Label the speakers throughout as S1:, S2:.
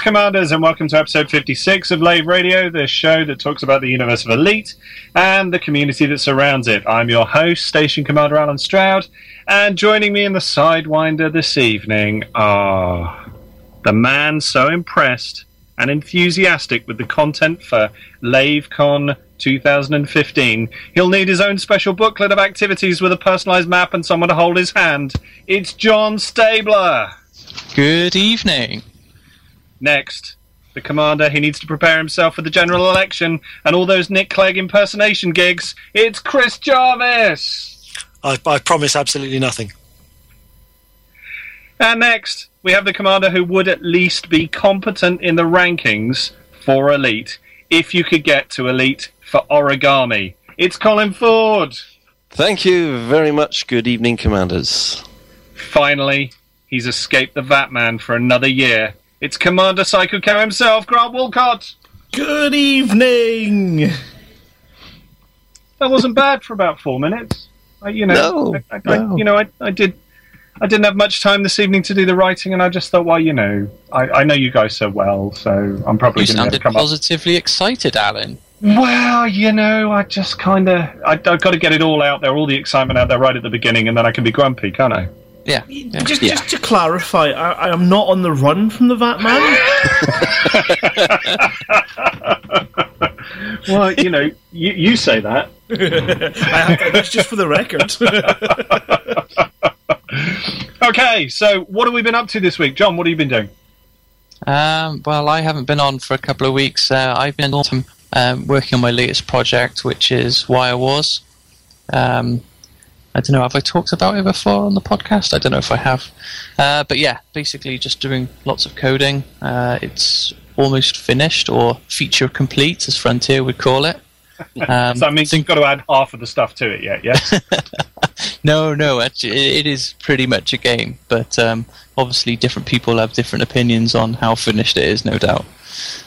S1: Commanders, and welcome to episode 56 of Lave Radio, the show that talks about the universe of Elite and the community that surrounds it. I'm your host, Station Commander Alan Stroud, and joining me in the Sidewinder this evening are the man so impressed and enthusiastic with the content for LaveCon 2015. He'll need his own special booklet of activities with a personalised map and someone to hold his hand. It's John Stabler.
S2: Good evening.
S1: Next, the commander, he needs to prepare himself for the general election and all those Nick Clegg impersonation gigs. It's Chris Jarvis!
S3: I, I promise absolutely nothing.
S1: And next, we have the commander who would at least be competent in the rankings for Elite if you could get to Elite for Origami. It's Colin Ford!
S4: Thank you very much. Good evening, Commanders.
S1: Finally, he's escaped the Vatman for another year. It's Commander Psycho Cow himself, Grant Walcott!
S5: Good evening.
S1: That wasn't bad for about four minutes. I, you know,
S4: No,
S1: I, I, I-
S4: no.
S1: you know, I, I did. I didn't have much time this evening to do the writing, and I just thought, well, you know, I, I know you guys so well, so I'm probably
S2: You
S1: going to
S2: sounded
S1: come up.
S2: positively excited, Alan.
S1: Well, you know, I just kind of, I, I've got to get it all out there, all the excitement out there right at the beginning, and then I can be grumpy, can't I?
S2: Yeah. yeah.
S5: Just,
S4: Yeah.
S5: just to clarify, I, I am not on the run from the Vatman.
S1: Well, you know, you, you say that.
S5: I have, that's just for the record.
S1: Okay, so what have we been up to this week, John? What have you been doing?
S2: Um, well, I haven't been on for a couple of weeks. Uh, I've been um, working on my latest project, which is Wire Wars. Um, I don't know, have I talked about it before on the podcast? I don't know if I have. Uh, but yeah, basically just doing lots of coding. Uh, it's almost finished, or feature complete, as Frontier would call it. Um,
S1: So that means you've got to add half of the stuff to it yet, yeah?
S2: No, no, actually, it it is pretty much a game, but um, obviously different people have different opinions on how finished it is, no doubt.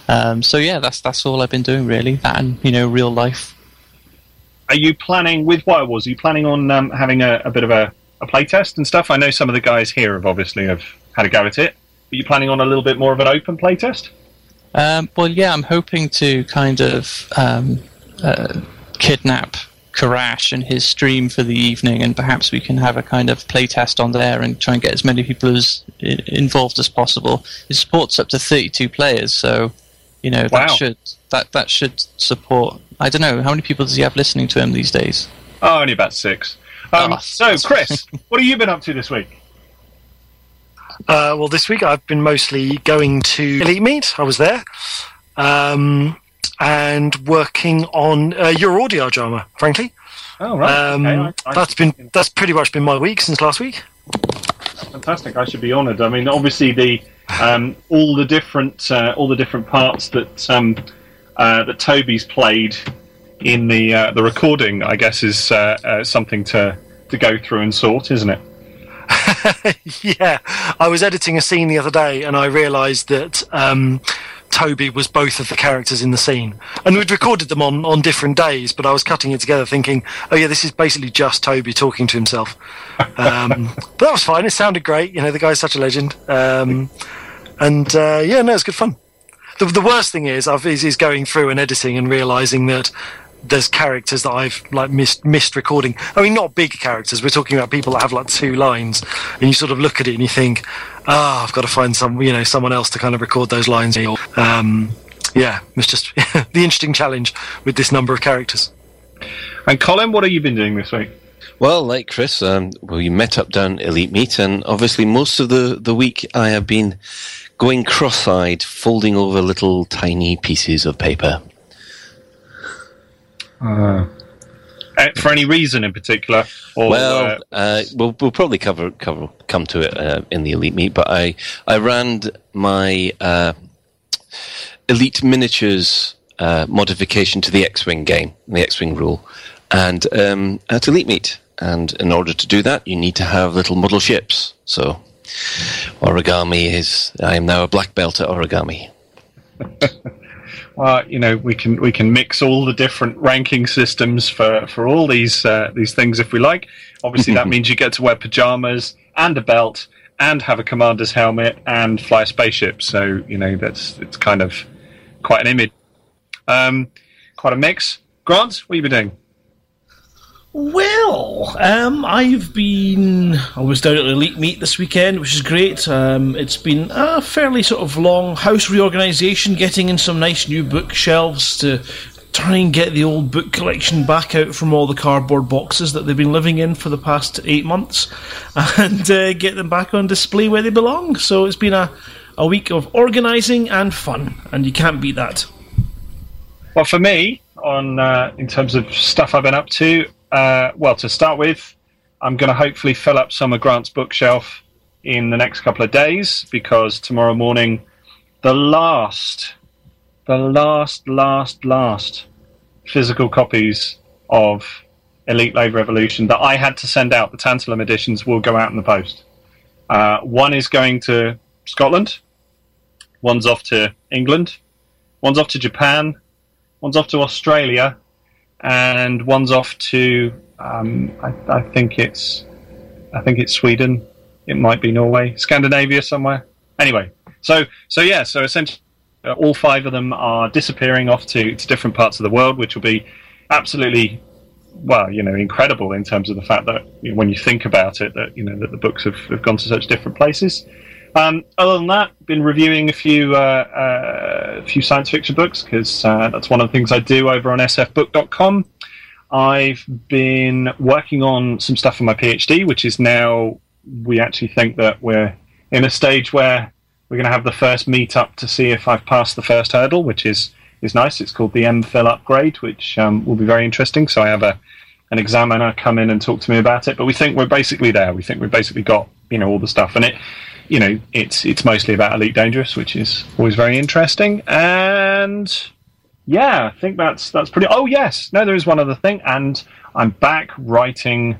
S2: Um, so yeah, that's that's all I've been doing really. That and you know, real life.
S1: Are you planning with Wire Wars? Are you planning on um, having a, a bit of a, a play test and stuff? I know some of the guys here have obviously have had a go at it. Are you planning on a little bit more of an open playtest?
S2: Um, well, yeah, I'm hoping to kind of um, uh, kidnap Karash and his stream for the evening, and perhaps we can have a kind of playtest on there and try and get as many people as involved as possible. It supports up to 32 players, so you know
S1: Wow.
S2: that should that that should support. I don't know how many people does he have listening to him these days.
S1: Oh, only about six. Um,
S2: Oh,
S1: so, Chris, what have you been up to this week?
S3: Uh, well, this week I've been mostly going to Elite Meet. I was there. Um, and working on uh, your audio drama, frankly.
S1: Oh, right.
S3: Um,
S1: okay, I- I-
S3: that's been that's pretty much been my week since last week.
S1: fantastic. I should be honoured. I mean, obviously the um, all the different uh, all the different parts that um, uh, that Toby's played in the uh, the recording, I guess, is uh, uh, something to to go through and sort, isn't it?
S3: yeah, I was editing a scene the other day, and I realised that um, Toby was both of the characters in the scene, and we'd recorded them on on different days. But I was cutting it together, thinking, "Oh yeah, this is basically just Toby talking to himself." Um, but that was fine. It sounded great. You know, the guy's such a legend. Um, and uh, yeah, no, it's good fun. The, the worst thing is, I've, is, is going through and editing and realizing that there's characters that I've like missed missed recording. I mean, not big characters. We're talking about people that have like two lines, and you sort of look at it and you think, "Ah, I've got to find some, you know, someone else to kind of record those lines." Um, yeah, it's just the interesting challenge with this number of characters.
S1: And Colin, what have you been doing this week?
S4: Well, like Chris, um, we met up down Elite Meet, and obviously most of the, the week I have been going cross-eyed, folding over little tiny pieces of paper.
S1: Uh, for any reason in particular? Or,
S4: Well,
S1: uh,
S4: uh, we'll we'll probably cover cover come to it uh, in the elite meet. But I I ran my uh, elite miniatures uh, modification to the X-wing game, the X-wing rule, and um, at elite meet. And in order to do that, you need to have little model ships. So origami is. I am now a black belt at origami.
S1: well, you know, we can we can mix all the different ranking systems for for all these uh, these things if we like. Obviously, that means you get to wear pajamas and a belt and have a commander's helmet and fly a spaceship. So you know that's it's kind of quite an image, um, quite a mix. Grant, what have you been doing?
S5: Well, um, I've been. I was down at Elite Meet this weekend, which is great. Um, it's been a fairly sort of long house reorganisation, getting in some nice new bookshelves to try and get the old book collection back out from all the cardboard boxes that they've been living in for the past eight months, and uh, get them back on display where they belong. So it's been a, a week of organising and fun, and you can't beat that.
S1: Well, for me, on uh, in terms of stuff I've been up to, uh, well, to start with, I'm going to hopefully fill up some of Grant's bookshelf in the next couple of days because tomorrow morning, the last, the last, last, last physical copies of Elite Lave Revolution that I had to send out, the Tantalum editions, will go out in the post. Uh, one is going to Scotland, one's off to England, one's off to Japan, one's off to Australia, and one's off to um, I, I think it's I think it's Sweden. It might be Norway, Scandinavia somewhere. Anyway, so so yeah, so essentially uh, all five of them are disappearing off to, to different parts of the world, which will be absolutely well, you know, incredible in terms of the fact that you know, when you think about it, that you know that the books have, have gone to such different places. Um, other than that, been reviewing a few uh, uh, a few science fiction books because uh, that's one of the things I do over on sfbook.com. I've been working on some stuff for my PhD, which is now we actually think that we're in a stage where we're going to have the first meet up to see if I've passed the first hurdle, which is is nice. It's called the MPhil upgrade, which um, will be very interesting. So I have a an examiner come in and talk to me about it. But we think we're basically there. We think we've basically got you know all the stuff, and it you know it's it's mostly about Elite Dangerous, which is always very interesting. And yeah, I think that's that's pretty. Oh yes, no, there is one other thing, and I'm back writing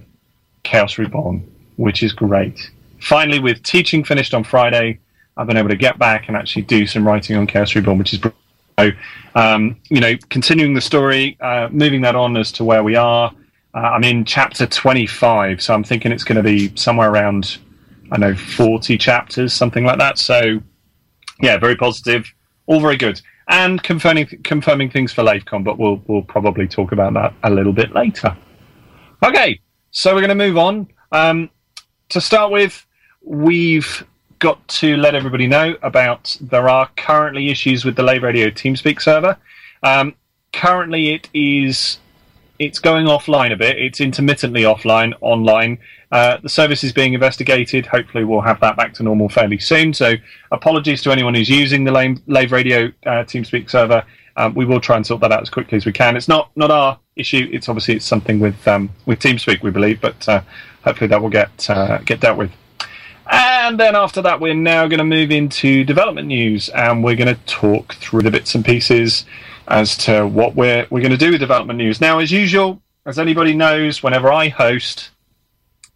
S1: Chaos Reborn, which is great. Finally, with teaching finished on Friday, I've been able to get back and actually do some writing on Chaos Reborn, which is. So, um, you know, continuing the story, uh, moving that on as to where we are. Uh, I'm in chapter 25, so I'm thinking it's going to be somewhere around, I know, 40 chapters, something like that. So, yeah, very positive, all very good, and confirming confirming things for LaveCon, but we'll we'll probably talk about that a little bit later. Okay, so we're going to move on. Um, to start with, we've got to let everybody know about there are currently issues with the Lave Radio TeamSpeak server. Um, currently, it is it's going offline a bit. It's intermittently offline online. Uh, the service is being investigated. Hopefully, we'll have that back to normal fairly soon. So, apologies to anyone who's using the Lave, Lave Radio uh, TeamSpeak server. Um, we will try and sort that out as quickly as we can. It's not not our issue. It's obviously it's something with um, with TeamSpeak, we believe, but uh, hopefully that will get uh, get dealt with. And then after that, we're now going to move into development news, and we're going to talk through the bits and pieces as to what we're we're going to do with development news. Now, as usual, as anybody knows, whenever I host,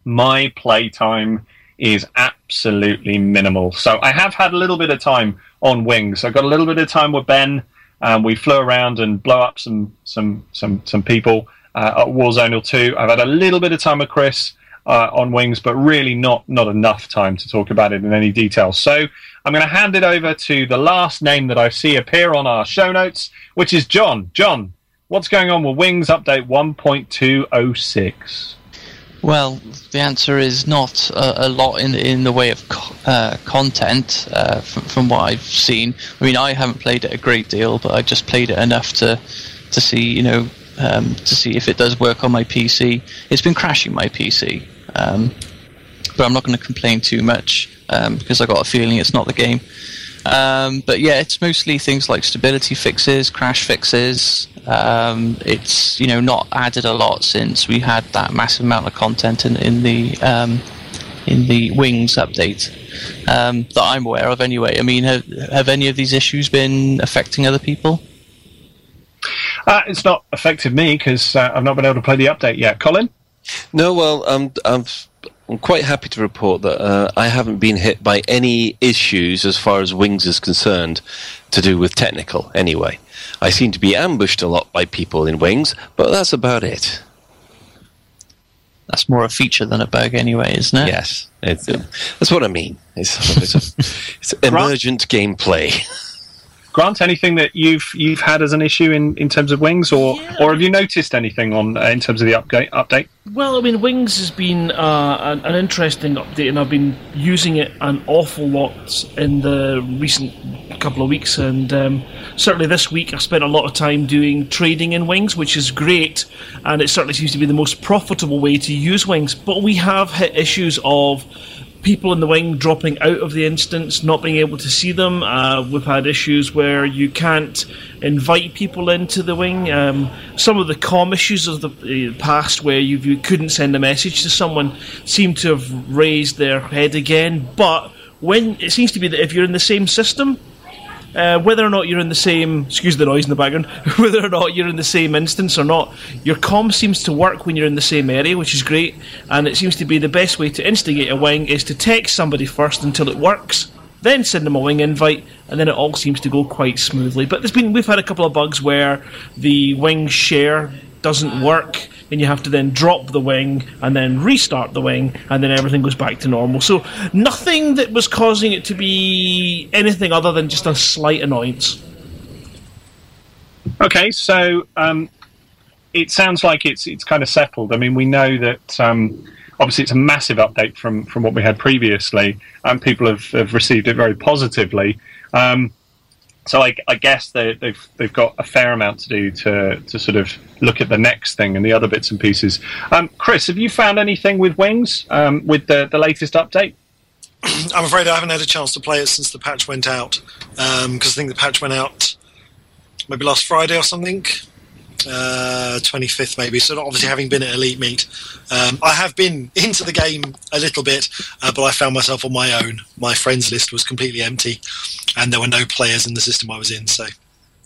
S1: my playtime is absolutely minimal. So I have had a little bit of time on Wings. I've got a little bit of time with Ben. Um, we flew around and blow up some some some some people uh, at Warzone 2. I've had a little bit of time with Chris uh, on Wings, but really not not enough time to talk about it in any detail. So I'm going to hand it over to the last name that I see appear on our show notes, which is John. John, what's going on with Wings Update 1.206?
S2: Well, the answer is not a, a lot in in the way of co- uh, content uh, from, from what I've seen. I mean, I haven't played it a great deal, but I just played it enough to to see, you know, um, to see if it does work on my PC. It's been crashing my PC, um, but I'm not going to complain too much um, because I got a feeling it's not the game. Um, but yeah, it's mostly things like stability fixes, crash fixes. Um, it's you know not added a lot since we had that massive amount of content in, in the um, in the Wings update um, that I'm aware of. Anyway, I mean, have, have any of these issues been affecting other people?
S1: Uh, it's not affected me because uh, I've not been able to play the update yet. Colin?
S4: No, well, I'm, I'm, I'm quite happy to report that uh, I haven't been hit by any issues as far as Wings is concerned to do with technical, anyway. I seem to be ambushed a lot by people in Wings, but that's about it.
S2: That's more a feature than a bug, anyway, isn't it?
S4: Yes, that's what I mean. It's, it's, a, it's emergent gameplay.
S1: Grant, anything that you've you've had as an issue in, in terms of Wings, or
S5: Yeah.
S1: or have you noticed anything on uh, in terms of the update? Update?
S5: Well, I mean, Wings has been uh, an, an interesting update, and I've been using it an awful lot in the recent couple of weeks. And um, certainly this week, I spent a lot of time doing trading in Wings, which is great, and it certainly seems to be the most profitable way to use Wings. But we have hit issues of people in the wing dropping out of the instance, not being able to see them. Uh, we've had issues where you can't invite people into the wing. Um, some of the com issues of the past, where you, you couldn't send a message to someone, seem to have raised their head again. But when it seems to be that if you're in the same system, uh, whether or not you're in the same, excuse the noise in the background, whether or not you're in the same instance or not, your comm seems to work when you're in the same area, which is great. And it seems to be the best way to instigate a wing is to text somebody first until it works, then send them a wing invite, and then it all seems to go quite smoothly. But there's been we've had a couple of bugs where the wing share doesn't work. And you have to then drop the wing and then restart the wing, and then everything goes back to normal. So, nothing that was causing it to be anything other than just a slight annoyance.
S1: Okay, so um, it sounds like it's it's kind of settled. I mean, we know that um, obviously it's a massive update from from what we had previously, and people have, have received it very positively. Um, so I, I guess they, they've they've got a fair amount to do to to sort of look at the next thing and the other bits and pieces. Um, Chris, have you found anything with Wings um, with the the latest update?
S6: I'm afraid I haven't had a chance to play it since the patch went out because I think the patch went out maybe last Friday or something, uh, 25th maybe. So obviously having been at Elite Meet, um, I have been into the game a little bit, uh, but I found myself on my own. My friends list was completely empty, and there were no players in the system I was in. So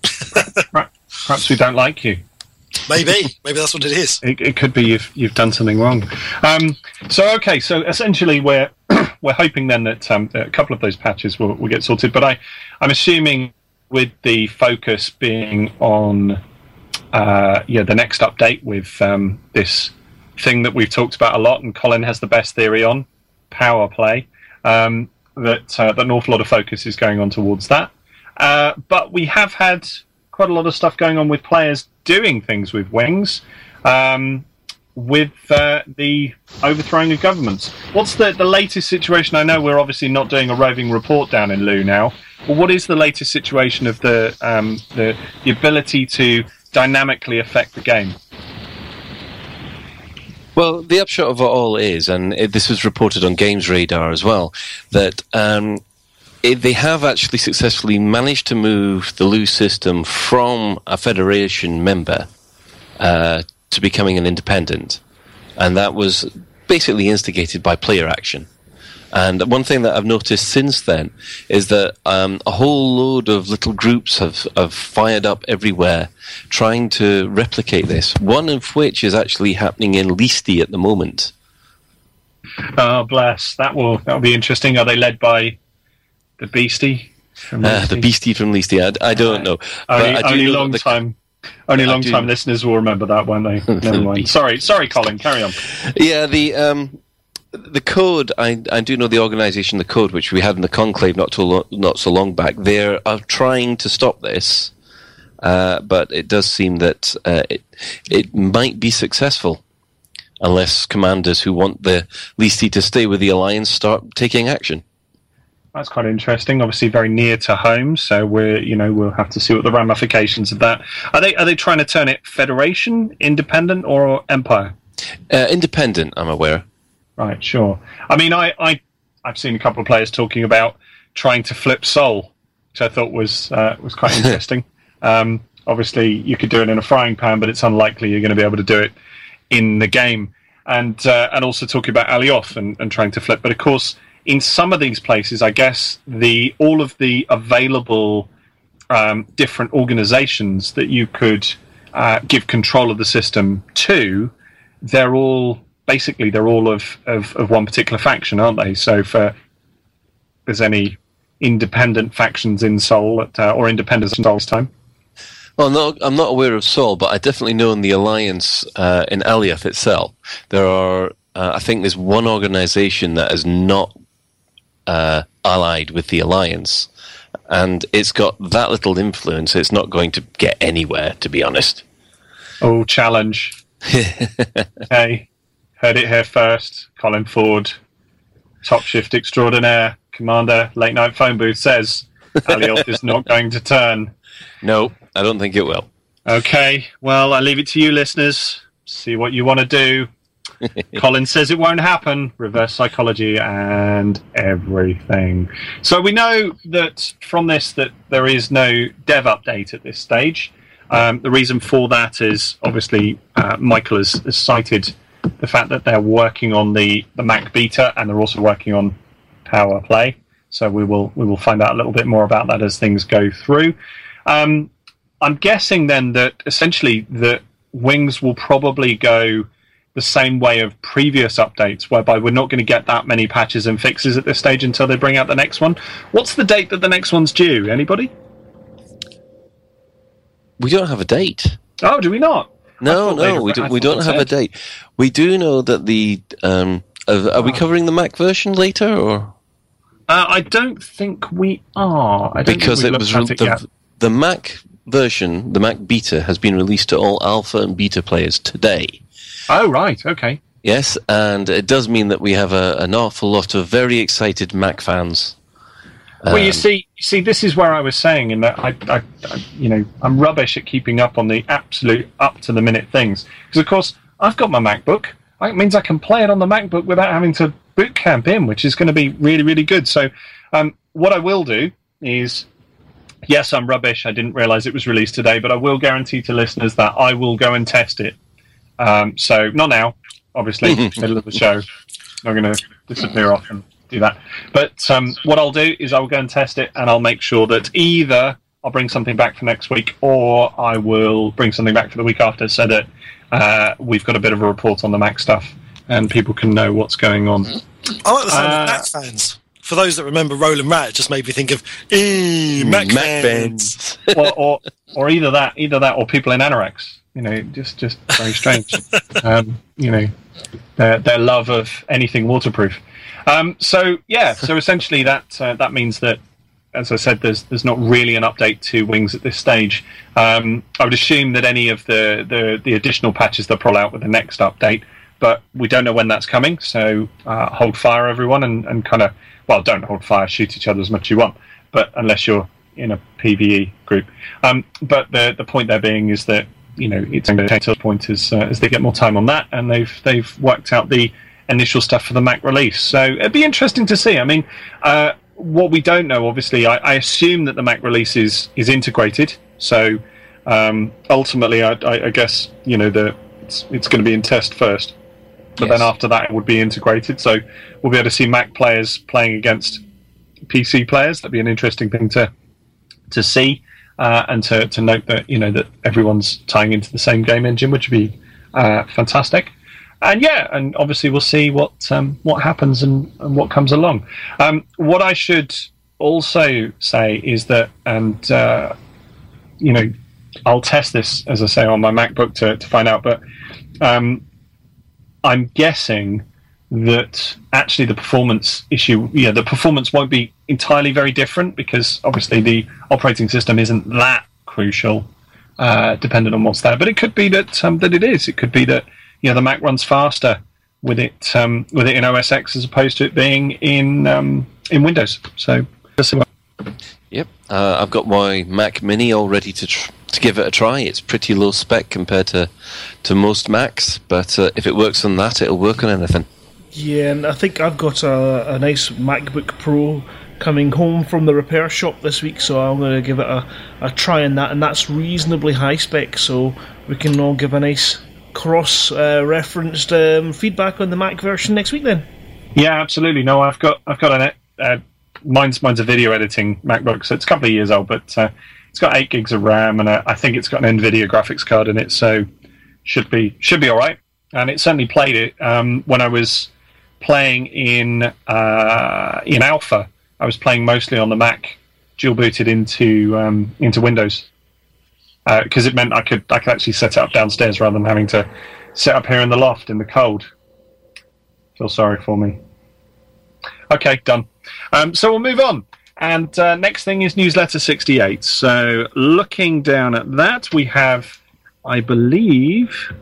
S1: Perhaps we don't like you.
S6: maybe, maybe that's what it is.
S1: It, it could be you've you've done something wrong. Um, so okay, so essentially we're we're hoping then that um, a couple of those patches will, will get sorted. But I I'm assuming with the focus being on uh, yeah the next update with um, this thing that we've talked about a lot, and Colin has the best theory on power play. Um, that uh, that an awful lot of focus is going on towards that. Uh, but we have had quite a lot of stuff going on with players doing things with wings, um, with uh, the overthrowing of governments. What's the, the latest situation? I know we're obviously not doing a roving report down in Lugh now. But what is the latest situation of the um, the, the ability to dynamically affect the game?
S4: Well, the upshot of it all is, and it, this was reported on Games Radar as well, that um, it, they have actually successfully managed to move the Lugh system from a Federation member uh, to becoming an independent. And that was basically instigated by player action. And one thing that I've noticed since then is that um, a whole load of little groups have, have fired up everywhere trying to replicate this. One of which is actually happening in Leesti at the moment.
S1: Oh, bless! That will that will be interesting. Are they led by the Beastie? from
S4: Uh, the? Beastie from Leesti. I, I don't know.
S1: Only,
S4: I do
S1: only
S4: know
S1: long
S4: the-
S1: time. Only long time listeners will remember that, won't they? Never mind. Sorry, sorry, Colin. Carry on.
S4: Yeah, the um, the code. I I do know the organisation, the code, which we had in the conclave not too lo- not so long back. They are trying to stop this, uh, but it does seem that uh, it it might be successful, unless commanders who want the Leesti to stay with the alliance start taking action.
S1: That's quite interesting. Obviously, very near to home, so we're you know we'll have to see what the ramifications of that. Are they are they trying to turn it federation, independent, or empire?
S4: Uh, independent, I'm aware.
S1: Right, sure. I mean, I, I I've seen a couple of players talking about trying to flip Sol which I thought was uh, was quite interesting. um, obviously, you could do it in a frying pan, but it's unlikely you're going to be able to do it in the game. And uh, and also talking about Alioth and, and trying to flip. But of course, in some of these places, I guess the all of the available um, different organizations that you could uh, give control of the system to, they're all basically they're all of, of, of one particular faction, aren't they? So for there's any independent factions in Sol at, uh, or independent in Sol's time.
S4: Well, I'm not, I'm not aware of Sol, but I definitely know in the alliance uh, in Alioth itself, there are, uh, I think there's one organization that is not uh, allied with the alliance. And it's got that little influence, it's not going to get anywhere, to be honest.
S1: Oh, challenge. hey, heard it here first. Colin Ford, top shift extraordinaire, commander, late night phone booth says Alioth is not going to turn.
S4: No, I don't think it will.
S1: Okay, well, I leave it to you, listeners. See what you want to do. Colin says it won't happen. Reverse psychology and everything. So we know that from this that there is no dev update at this stage. Um, the reason for that is obviously uh, Michael has, has cited the fact that they're working on the, the Mac beta and they're also working on Power Play. So we will we will find out a little bit more about that as things go through. Um, I'm guessing then that essentially that Wings will probably go the same way of previous updates, whereby we're not going to get that many patches and fixes at this stage until they bring out the next one. What's the date that the next one's due? Anybody?
S4: We don't have a date.
S1: Oh, do we not?
S4: No, no, we don't. We don't have a date. We do know that the. Um, are, are we covering the Mac version later, or
S1: Uh, I don't think we are. I don't
S4: because it was
S1: it yet.
S4: the, the Mac version, the Mac beta, has been released to all alpha and beta players today.
S1: Oh, right. Okay.
S4: Yes, and it does mean that we have a, an awful lot of very excited Mac fans.
S1: Well, you
S4: Um,
S1: see, you see, this is where I was saying in that I, I, I, you know, I'm rubbish at keeping up on the absolute up to the minute things because, of course, I've got my MacBook. It means I can play it on the MacBook without having to boot camp in, which is going to be really, really good. So, um, what I will do is, yes, I'm rubbish. I didn't realize it was released today, but I will guarantee to listeners that I will go and test it. Um, so, not now, obviously, middle of the show. I'm going to disappear off and do that. But um, what I'll do is I'll go and test it, and I'll make sure that either I'll bring something back for next week, or I will bring something back for the week after, so that uh, we've got a bit of a report on the Mac stuff, and people can know what's going on.
S6: I like the sound
S1: Uh,
S6: of Mac fans. For those that remember Roland Rat, it just made me think of eh, Mac,
S4: Mac
S6: fans.
S1: or, or or either that, either that, or people in anoraks. You know, just just very strange. um, you know, their their love of anything waterproof. Um, so yeah, so essentially that uh, that means that, as I said, there's there's not really an update to Wings at this stage. Um, I would assume that any of the, the the additional patches they'll roll out with the next update, but we don't know when that's coming. So uh, hold fire, everyone, and, and kind of well, don't hold fire, shoot each other as much as you want, but unless you're in a PVE group. Um, but the the point there being is that you know it's going to take the point as uh, as they get more time on that, and they've they've worked out the initial stuff for the Mac release. So it'd be interesting to see. I mean, uh, what we don't know, obviously, I, I assume that the Mac release is is integrated. So um, ultimately, I, I, I guess you know the it's, it's going to be in test first, but
S4: Yes.
S1: then after that, it would be integrated. So we'll be able to see Mac players playing against PC players. That'd be an interesting thing to to see uh, and to, to note that you know that everyone's tying into the same game engine, which would be uh, fantastic. And yeah, and obviously we'll see what um, what happens and, and what comes along. Um, what I should also say is that, and uh, you know, I'll test this as I say on my MacBook to, to find out, but um, I'm guessing that actually the performance issue, yeah, the performance won't be entirely very different because obviously the operating system isn't that crucial, uh, depending on what's there. But it could be that um, that it is. It could be that you know the Mac runs faster with it um, with it in OS X as opposed to it being in um, in Windows. So let's see what-
S4: Yep, uh, I've got my Mac Mini all ready to tr- to give it a try. It's pretty low spec compared to to most Macs, but uh, if it works on that, it'll work on anything.
S5: Yeah, and I think I've got a, a nice MacBook Pro coming home from the repair shop this week, so I'm going to give it a, a try on that, and that's reasonably high spec, so we can all give a nice cross uh, referenced um, feedback on the Mac version next week then.
S1: Yeah, absolutely. No, I've got I've got an uh, mine's mine's a video editing MacBook, so it's a couple of years old, but uh, it's got eight gigs of RAM, and uh, I think it's got an NVIDIA graphics card in it, so should be should be all right. And it certainly played it um, when I was playing in uh, in Alpha. I was playing mostly on the Mac, dual booted into um, into Windows because it meant I could I could actually set it up downstairs rather than having to sit up here in the loft in the cold. Feel sorry for me. Okay, done. Um, so we'll move on. And uh, next thing is newsletter 68. So looking down at that, we have, I believe,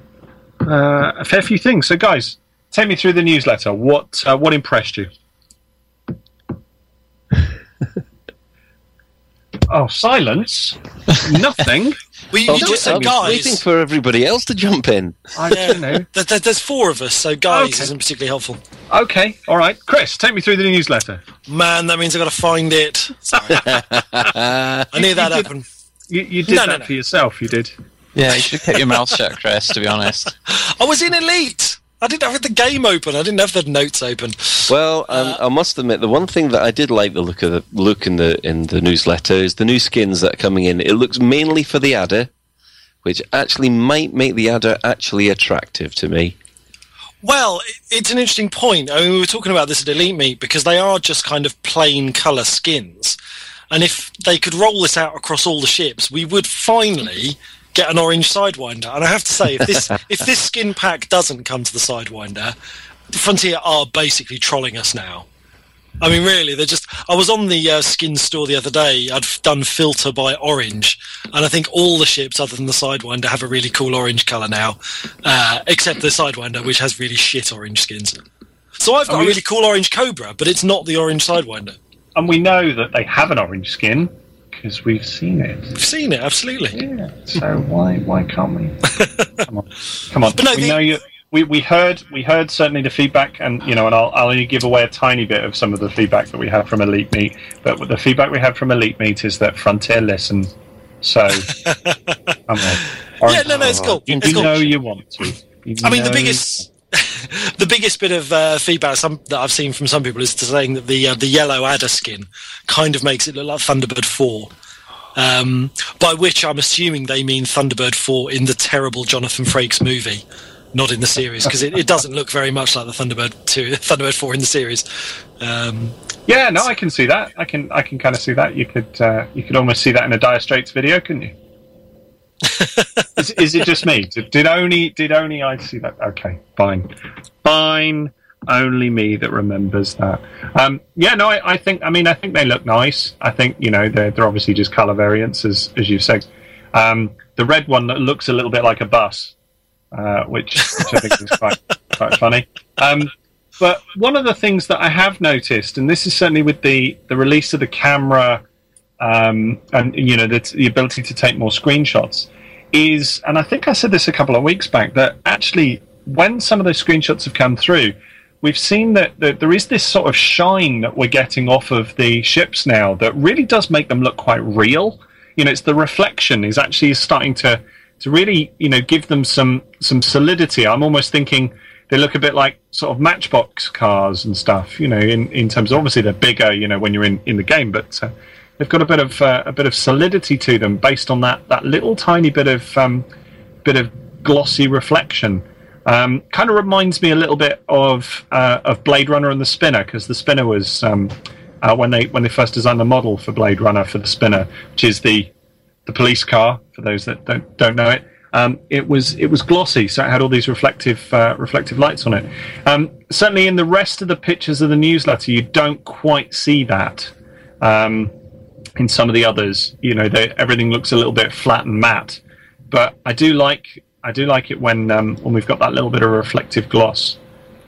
S1: uh, a fair few things. So guys, take me through the newsletter. What uh, what impressed you? oh, silence. Nothing.
S3: Well, you,
S4: I
S3: you just said
S4: I was waiting for everybody else to jump in.
S1: I
S3: Yeah,
S1: don't know.
S3: there- there- there's four of us, so guys
S1: Okay.
S3: isn't particularly helpful.
S1: Okay, all right. Chris, take me through the newsletter.
S3: Man, that means I've got to find it. Sorry. I knew that
S1: you did-
S3: happened.
S1: You, you did
S3: No, no,
S1: that
S3: no.
S1: for yourself. You did.
S2: Yeah, you should keep your mouth shut, Chris. To be honest.
S3: I was in Elite. I didn't have the game open. I didn't have the notes open.
S4: Well, um, I must admit, the one thing that I did like the look of the look in the in the newsletter is the new skins that are coming in. It looks mainly for the adder, which actually might make the adder actually attractive to me.
S3: Well, it's an interesting point. I mean, we were talking about this at Elite Meet because they are just kind of plain colour skins. And if they could roll this out across all the ships, we would finally get an orange Sidewinder. And I have to say, if this if this skin pack doesn't come to the Sidewinder, Frontier are basically trolling us now. I mean, really, they're just. I was on the uh, skin store the other day. I'd f- done filter by orange, and I think all the ships, other than the Sidewinder, have a really cool orange color now, uh, except the Sidewinder, which has really shit orange skins. So I've got a really cool orange Cobra, but it's not the orange Sidewinder.
S1: And we know that they have an orange skin because we've seen it.
S3: I've seen it, absolutely.
S1: Yeah. So why why can't we? Come on, come on.
S3: But no,
S1: we
S3: the-
S1: know you. We, we heard we heard certainly the feedback, and you know, and I'll, I'll only give away a tiny bit of some of the feedback that we had from Elite Meet. But the feedback we had from Elite Meet is that Frontier listen. So, come on.
S3: Yeah, no, no, it's oh. cool.
S1: You,
S3: It's
S1: you
S3: cool.
S1: know you want to. You
S3: I mean, the biggest, the biggest bit of uh, feedback some, that I've seen from some people is to saying that the uh, the yellow adder skin kind of makes it look like Thunderbird Four. Um, by which I'm assuming they mean Thunderbird Four in the terrible Jonathan Frakes movie, not in the series, because it, it doesn't look very much like the Thunderbird Two, Thunderbird Four in the series. Um,
S1: Yeah, no, I can see that. I can I can kind of see that. You could uh, you could almost see that in a Dire Straits video, couldn't you? is, is it just me? Did, did only did only I see that? Okay, fine, fine. Only me that remembers that. Um, yeah, no, I, I think. I mean, I think they look nice. I think you know they're they're obviously just color variants, as as you said. Um, the red one that looks a little bit like a bus, uh, which, which I think is quite quite funny. Um, but one of the things that I have noticed, and this is certainly with the the release of the camera, um, and you know the, the ability to take more screenshots, is, and I think I said this a couple of weeks back, that actually when some of those screenshots have come through, we've seen that, that there is this sort of shine that we're getting off of the ships now that really does make them look quite real. You know, it's the reflection is actually starting to to really you know give them some some solidity. I'm almost thinking they look a bit like sort of matchbox cars and stuff. You know, in in terms of obviously they're bigger. You know, when you're in in the game, but uh, they've got a bit of uh, a bit of solidity to them based on that that little tiny bit of um, bit of glossy reflection. Um, kind of reminds me a little bit of uh, of Blade Runner and the Spinner because the Spinner was um, uh, when they when they first designed the model for Blade Runner for the Spinner, which is the the police car for those that don't don't know it. Um, it was it was glossy, so it had all these reflective uh, reflective lights on it. Um, certainly, in the rest of the pictures of the newsletter, you don't quite see that. Um, in some of the others, you know, they, everything looks a little bit flat and matte. But I do like I do like it when um, when we've got that little bit of reflective gloss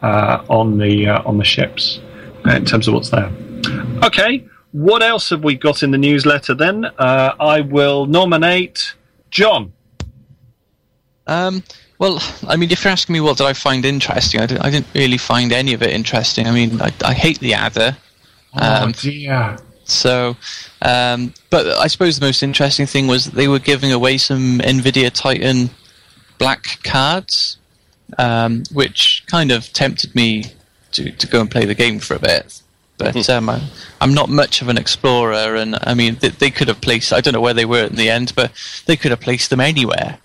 S1: uh, on the uh, on the ships uh, in terms of what's there. Okay, what else have we got in the newsletter then? Uh, I will nominate John.
S2: Um, well, I mean, if you're asking me what did I find interesting, I didn't, I didn't really find any of it interesting. I mean, I, I hate the adder.
S1: Oh
S2: Um,
S1: dear.
S2: so, um, but I suppose the most interesting thing was they were giving away some Nvidia Titan black cards, um, which kind of tempted me to, to go and play the game for a bit. But um, I, I'm not much of an explorer, and I mean, they, they could have placed. I don't know where they were in the end, but they could have placed them anywhere.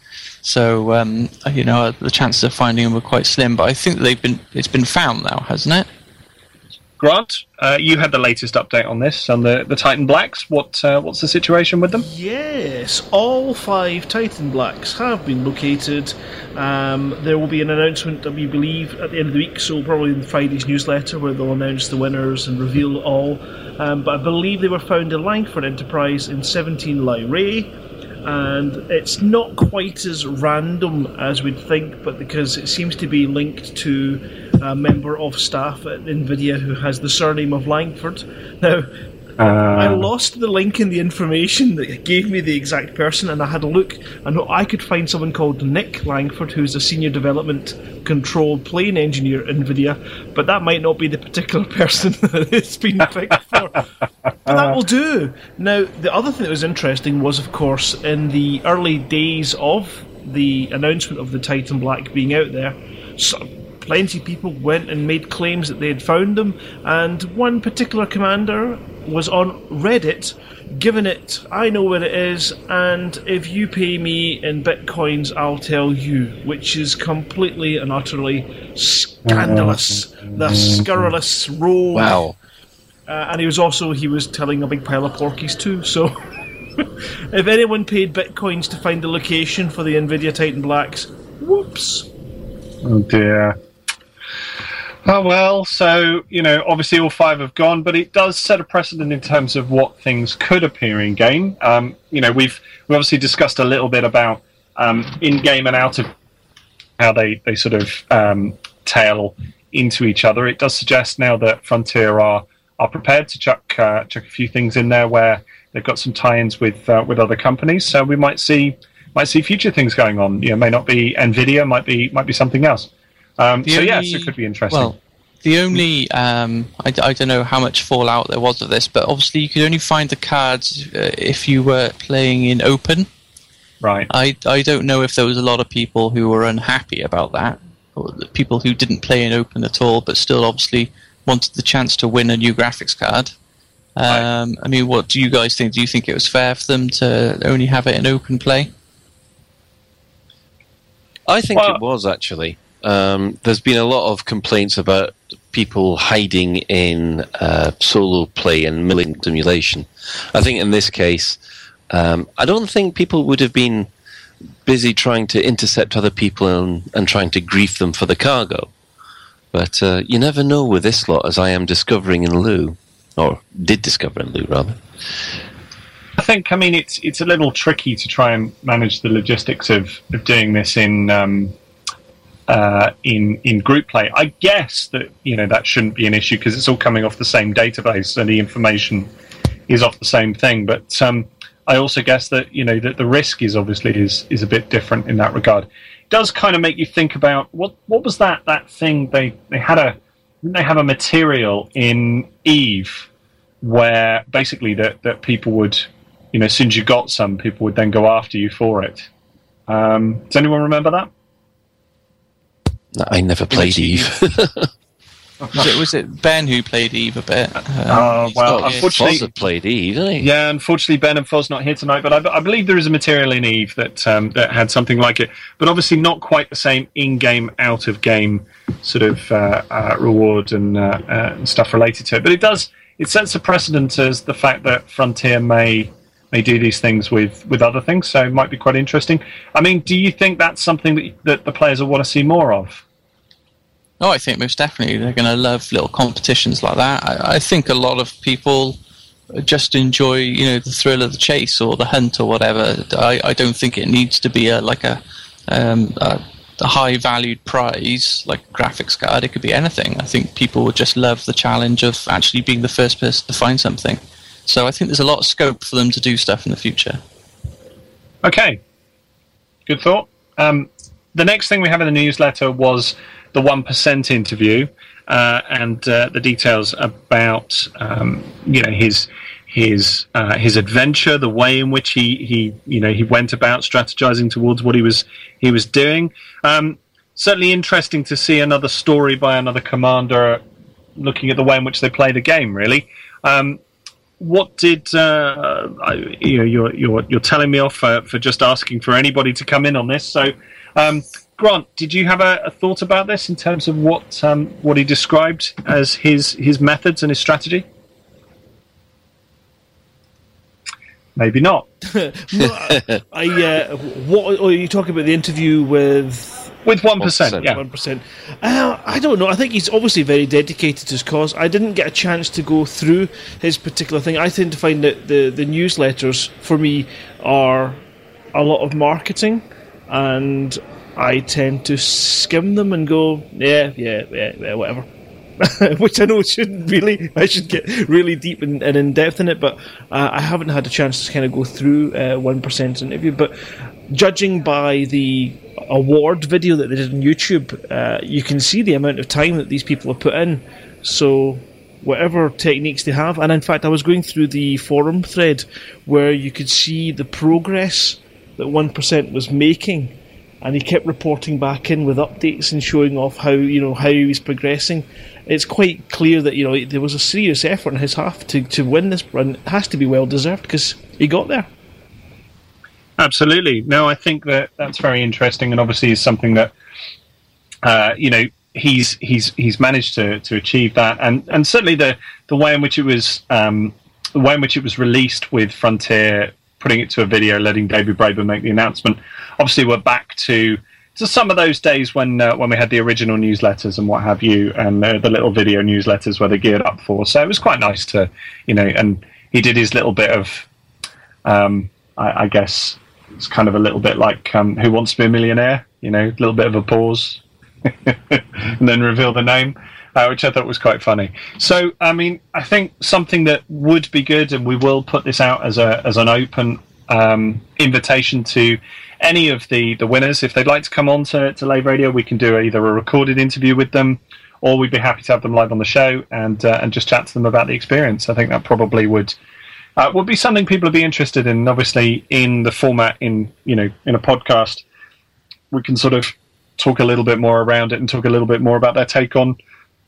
S2: So um, you know, the chances of finding them were quite slim. But I think they've been. It's been found now, hasn't it?
S1: Grant, uh, you had the latest update on this on the, the Titan Blacks. What uh, what's the situation with them?
S5: Yes, all five Titan Blacks have been located. Um, there will be an announcement, that we believe, at the end of the week, so probably in Friday's newsletter where they'll announce the winners and reveal all. Um, but I believe they were found in Langford Enterprise in 17 Lyrae. And it's not quite as random as we'd think, but because it seems to be linked to a member of staff at NVIDIA who has the surname of Langford. Now, I
S1: Uh,
S5: lost the link in the information that gave me the exact person, and I had a look, and I could find someone called Nick Langford, who's a senior development control plane engineer at NVIDIA, but that might not be the particular person that it's been picked for. But that will do. Now, the other thing that was interesting was, of course, in the early days of the announcement of the Titan Black being out there, so plenty of people went and made claims that they had found them, and one particular commander was on Reddit giving it, I know where it is, and if you pay me in bitcoins, I'll tell you, which is completely and utterly scandalous. The scurrilous rogue.
S4: Wow.
S5: Uh, and he was also he was telling a big pile of porkies too. So, if anyone paid bitcoins to find the location for the Nvidia Titan Blacks, whoops.
S1: oh dear. Oh well, so you know, obviously all five have gone, but it does set a precedent in terms of what things could appear in game. Um, you know, we've we obviously discussed a little bit about um, in game and out of how they they sort of um, tail into each other. It does suggest now that Frontier are are prepared to chuck uh, chuck a few things in there where they've got some tie-ins with uh, with other companies. So we might see might see future things going on. You know, may not be Nvidia, might be might be something else. Um,
S2: The
S1: so yes,
S2: only-
S1: it could be interesting.
S2: Well, the only um, I, I don't know how much fallout there was of this, but obviously you could only find the cards uh, if you were playing in open.
S1: right.
S2: I I don't know if there was a lot of people who were unhappy about that, or the people who didn't play in open at all, but still obviously wanted the chance to win a new graphics card. Um, I mean, what do you guys think? Do you think it was fair for them to only have it in open play?
S4: I think
S1: Well-
S4: it was actually. Um, there's been a lot of complaints about people hiding in uh, solo play and milling simulation. I think in this case, um, I don't think people would have been busy trying to intercept other people and, and trying to grief them for the cargo. But uh, you never know with this lot, as I am discovering in Lugh, or did discover in Lugh rather.
S1: I think I mean it's it's a little tricky to try and manage the logistics of, of doing this in um, uh, in in group play. I guess that you know that shouldn't be an issue because it's all coming off the same database and the information is off the same thing. But um, I also guess that you know that the risk is obviously is is a bit different in that regard. It does kind of make you think about what what was that that thing they they had a they have a material in Eve where basically that that people would you know as soon as you got some people would then go after you for it. Um, does anyone remember that?
S4: I never played Eve.
S2: Was it, was it Ben who played Eve a bit? Um,
S1: Oh,
S2: he's
S1: well,
S2: got-
S1: unfortunately-
S4: Foz had played Eve, didn't he?
S1: Yeah, unfortunately, Ben and Foz not here tonight, but I, I believe there is a material in Eve that um, that had something like it, but obviously not quite the same in-game, out-of-game sort of uh, uh, reward and, uh, uh, and stuff related to it. But it does it sets a precedent as the fact that Frontier may may do these things with with other things, so it might be quite interesting. I mean, do you think that's something that that the players will want to see more of?
S2: Oh, I think most definitely they're going to love little competitions like that. I, I think a lot of people just enjoy, you know, the thrill of the chase or the hunt or whatever. I, I don't think it needs to be a like a, um, a, a high valued prize like a graphics card. It could be anything. I think people would just love the challenge of actually being the first person to find something. So I think there's a lot of scope for them to do stuff in the future.
S1: Okay, good thought. Um, the next thing we have in the newsletter was the one percent interview uh, and uh, the details about um, you know his his uh, his adventure, the way in which he, he you know he went about strategizing towards what he was he was doing. Um, certainly interesting to see another story by another commander looking at the way in which they play the game. Really, um, what did uh, I, you know? You're you're you're telling me off for, for just asking for anybody to come in on this. So, um, Grant, did you have a, a thought about this in terms of what um, what he described as his his methods and his strategy? Maybe not.
S5: No, I, uh, what are you talking about? The interview with
S1: With one percent, yeah.
S5: one percent. Uh, I don't know. I think he's obviously very dedicated to his cause. I didn't get a chance to go through his particular thing. I tend to find that the the newsletters for me are a lot of marketing, and I tend to skim them and go, yeah, yeah, yeah, yeah whatever. Which I know shouldn't really. I should get really deep and, and in depth in it, but uh, I haven't had a chance to kind of go through uh, one interview. But judging by the award video that they did on YouTube, uh, you can see the amount of time that these people have put in. So, whatever techniques they have, and in fact, I was going through the forum thread where you could see the progress that 1% was making, and he kept reporting back in with updates and showing off how you know how he was progressing. It's quite clear that you know there was a serious effort on his half to, to win this run. It has to be well deserved because he got there.
S1: Absolutely. No, I think that that's very interesting, and obviously is something that uh, you know he's he's he's managed to to achieve that, and and certainly the the way in which it was um, the way in which it was released with Frontier putting it to a video, letting David Braben make the announcement. Obviously, we're back to to some of those days when uh, when we had the original newsletters and what have you, and uh, the little video newsletters where they geared up for. So it was quite nice to you know, and he did his little bit of, um, I, I guess it's kind of a little bit like um, Who Wants to Be a Millionaire, you know, a little bit of a pause, and then reveal the name. Uh, which I thought was quite funny. So, I mean, I think something that would be good, and we will put this out as a as an open um, invitation to any of the, the winners. If they'd like to come on to, to Lave Radio, we can do either a recorded interview with them, or we'd be happy to have them live on the show and uh, and just chat to them about the experience. I think that probably would uh, would be something people would be interested in. Obviously, in the format in you know in a podcast, we can sort of talk a little bit more around it and talk a little bit more about their take on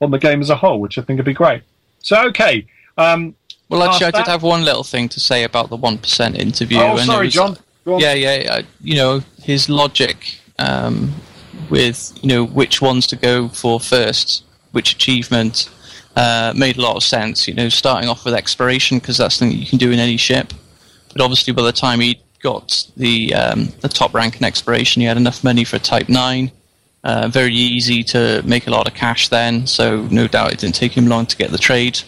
S1: on the game as a whole, which I think would be great. So, okay. Um,
S2: Well, actually, I did
S1: that-
S2: have one little thing to say about the one percent interview.
S1: Oh,
S2: and
S1: sorry,
S2: was-
S1: John.
S2: Yeah, yeah, yeah. You know his logic um, with you know which ones to go for first, which achievement uh, made a lot of sense. You know, starting off with exploration because that's something you can do in any ship. But obviously, by the time he got the um, the top rank in exploration, he had enough money for Type Nine. Uh, very easy to make a lot of cash then, so no doubt it didn't take him long to get the trade.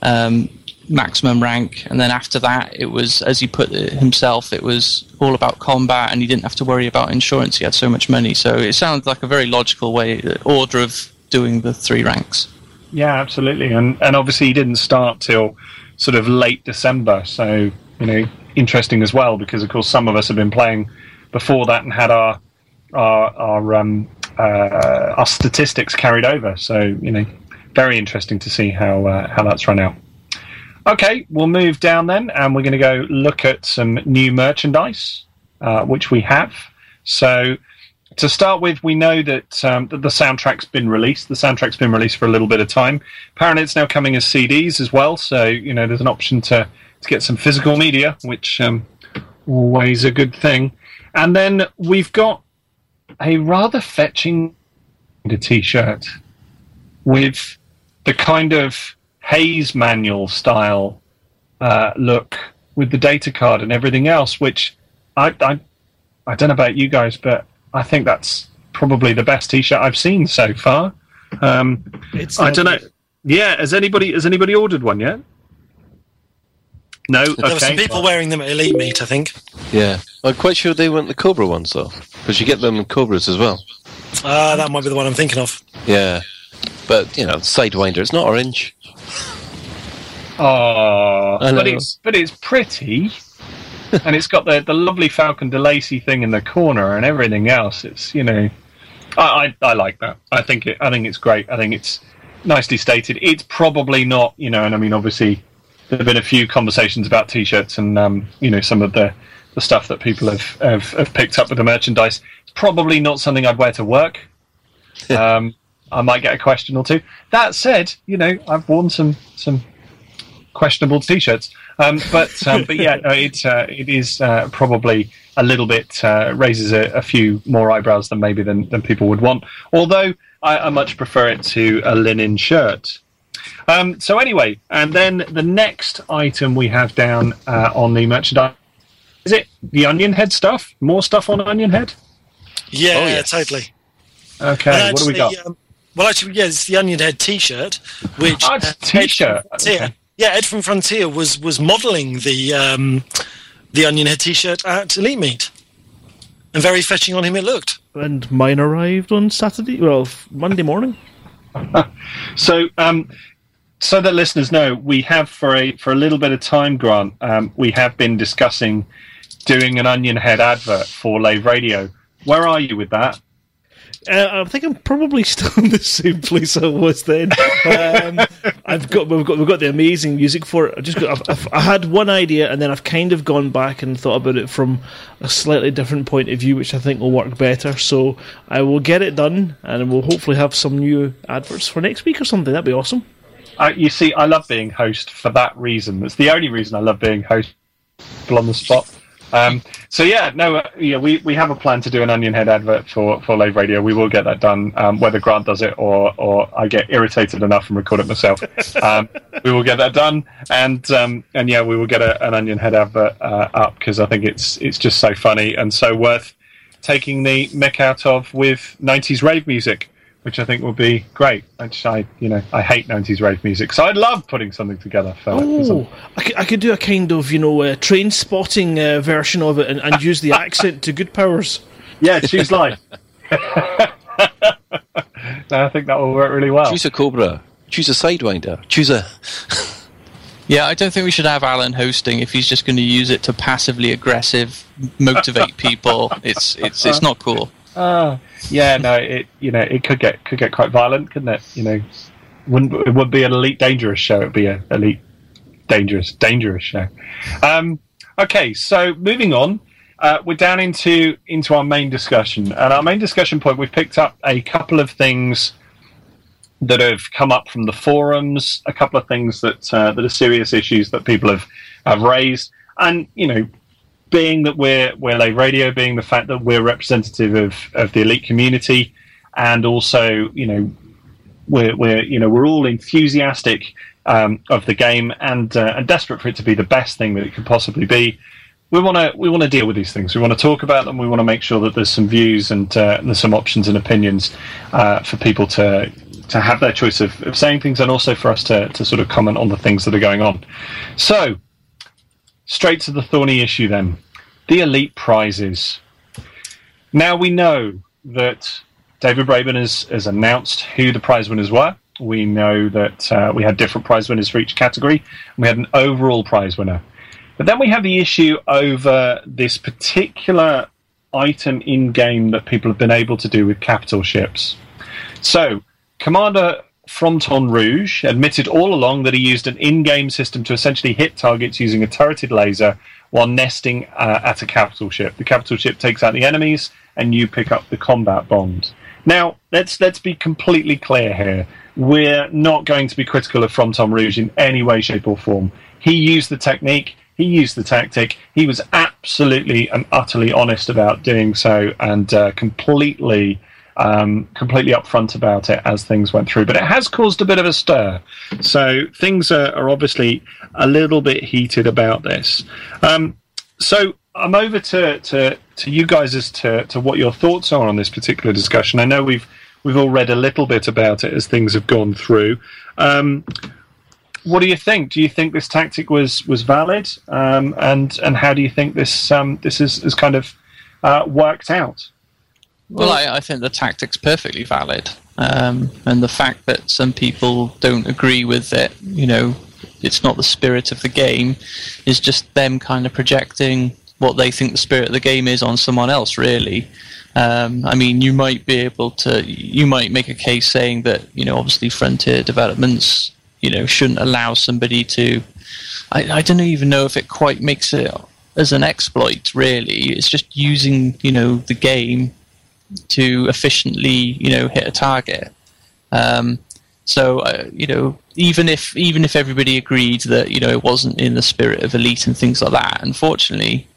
S2: Um, maximum rank, and then after that, it was as he put it himself, it was all about combat, and he didn't have to worry about insurance. He had so much money, so it sounds like a very logical way, order of doing the three ranks.
S1: Yeah, absolutely, and and obviously he didn't start till sort of late December, so you know interesting as well because of course some of us have been playing before that and had our our our um, uh, our statistics carried over. So you know, very interesting to see how uh, how that's run out. Okay, we'll move down then, and we're going to go look at some new merchandise, uh, which we have. So to start with, we know that, um, that the soundtrack's been released. The soundtrack's been released for a little bit of time. Apparently, it's now coming as CDs as well. So you know, there's an option to to get some physical media, which um, always a good thing. And then we've got a rather fetching T-shirt with the kind of Haynes manual style uh, look with the data card and everything else, which I, I I don't know about you guys, but I think that's probably the best T-shirt I've seen so far. Um,
S5: It's
S1: I don't know. Yeah, has anybody has anybody ordered one yet? No.
S3: There were some people wearing them at Elite Meet, I think.
S4: Yeah, I'm quite sure they weren't the Cobra ones though, because you get them in Cobras as well.
S3: Ah, that might be the one I'm thinking of.
S4: Yeah, but you know, Sidewinder, it's not orange.
S1: Oh, but it's but it's pretty. and it's got the the lovely Faulcon DeLacy thing in the corner and everything else. It's you know, I, I I like that. I think it. I think it's great. I think it's nicely stated. It's probably not you know, and I mean obviously there have been a few conversations about t-shirts and um, you know some of the the stuff that people have, have have picked up with the merchandise. It's probably not something I'd wear to work. um, I might get a question or two. That said, you know, I've worn some some questionable t-shirts, um, but um, but yeah, no, it uh, it is uh, probably a little bit uh, raises a, a few more eyebrows than maybe than, than people would want. Although I, I much prefer it to a linen shirt. Um, so anyway, and then the next item we have down uh, on the merchandise is it the onion head stuff? More stuff on onion head?
S3: Yeah,
S4: Oh, yes.
S3: totally.
S1: Okay,
S3: And
S1: what do we got?
S3: Um, well, actually, yeah, it's the Onion Head T-shirt, which
S1: Oh, it's a t-shirt.
S3: Ed
S1: Okay.
S3: Yeah, Ed from Frontier was was modelling the um, the Onion Head T-shirt at Elite Meet, and very fetching on him it looked.
S5: And mine arrived on Saturday, well, Monday morning.
S1: So, um, so that listeners know, we have for a for a little bit of time, Grant, um, we have been discussing doing an Onion Head advert for Lave Radio. Where are you with that?
S5: Uh, I think I'm probably still in the same place I was then. Um, I've got we've got we've got the amazing music for it. I just got I've, I've, I had one idea and then I've kind of gone back and thought about it from a slightly different point of view, which I think will work better. So I will get it done and we'll hopefully have some new adverts for next week or something. That'd be awesome.
S1: Uh, you see, I love being host for that reason. That's the only reason I love being host. On the spot. Um, so yeah, no, uh, yeah, we, we have a plan to do an Onion Head advert for for Lave Radio. We will get that done, um, whether Grant does it or or I get irritated enough and record it myself. um, we will get that done, and um, and yeah, we will get a, an Onion Head advert uh, up because I think it's it's just so funny and so worth taking the mech out of with 90s rave music, which I think will be great. Which I, you know, I hate 90s rave music, so I'd love putting something together for. for some-
S5: Oh, I could, I could do a kind of you know uh, train spotting uh, version of it and, and use the accent to good powers.
S1: yeah, choose life. I think that will work really well.
S4: Choose a Cobra. Choose a Sidewinder. Choose a.
S2: Yeah, I don't think we should have Alan hosting if he's just going to use it to passively aggressive motivate people. It's it's it's not cool.
S1: Ah, yeah, no, it you know it could get could get quite violent, couldn't it? You know, wouldn't it would be an elite dangerous show. It'd be an elite dangerous dangerous show. Um, okay, so moving on, uh, we're down into into our main discussion, and our main discussion point. We've picked up a couple of things that have come up from the forums, a couple of things that uh, that are serious issues that people have have raised, and you know being that we're we're Lave Radio, being the fact that we're representative of, of the elite community, and also you know we're we're you know we're all enthusiastic um, of the game and uh, and desperate for it to be the best thing that it could possibly be. We want to we want to deal with these things. We want to talk about them. We want to make sure that there's some views and uh, there's some options and opinions uh, for people to to have their choice of, of saying things and also for us to to sort of comment on the things that are going on. So straight to the thorny issue then the elite prizes. Now we know that David Braben has, has announced who the prize winners were. We know that uh, we had different prize winners for each category. We had an overall prize winner. But then we have the issue over this particular item in game that people have been able to do with capital ships. So, Commander Fronton Rouge admitted all along that he used an in game system to essentially hit targets using a turreted laser while nesting uh, at a capital ship. The capital ship takes out the enemies, and you pick up the combat bond. Now, let's let's be completely clear here. We're not going to be critical of Fronton Rouge in any way, shape, or form. He used the technique. He used the tactic. He was absolutely and utterly honest about doing so, and uh, completely um, completely upfront about it as things went through. But it has caused a bit of a stir. So things are, are obviously a little bit heated about this. Um, so I'm over to, to, to you guys as to, to what your thoughts are on this particular discussion. I know we've we've all read a little bit about it as things have gone through. Um, what do you think? Do you think this tactic was was valid? Um, and and how do you think this um, this is, is kind of uh, worked out?
S2: Well, I, I think the tactic's perfectly valid, um, and the fact that some people don't agree with it, you know, it's not the spirit of the game, is just them kind of projecting what they think the spirit of the game is on someone else. Really, um, I mean, you might be able to, you might make a case saying that you know, obviously, frontier developments, you know, shouldn't allow somebody to. I, I don't even know if it quite makes it as an exploit. Really, it's just using you know the game to efficiently you know hit a target. Um, so uh, you know, even if even if everybody agreed that you know it wasn't in the spirit of elite and things like that, unfortunately,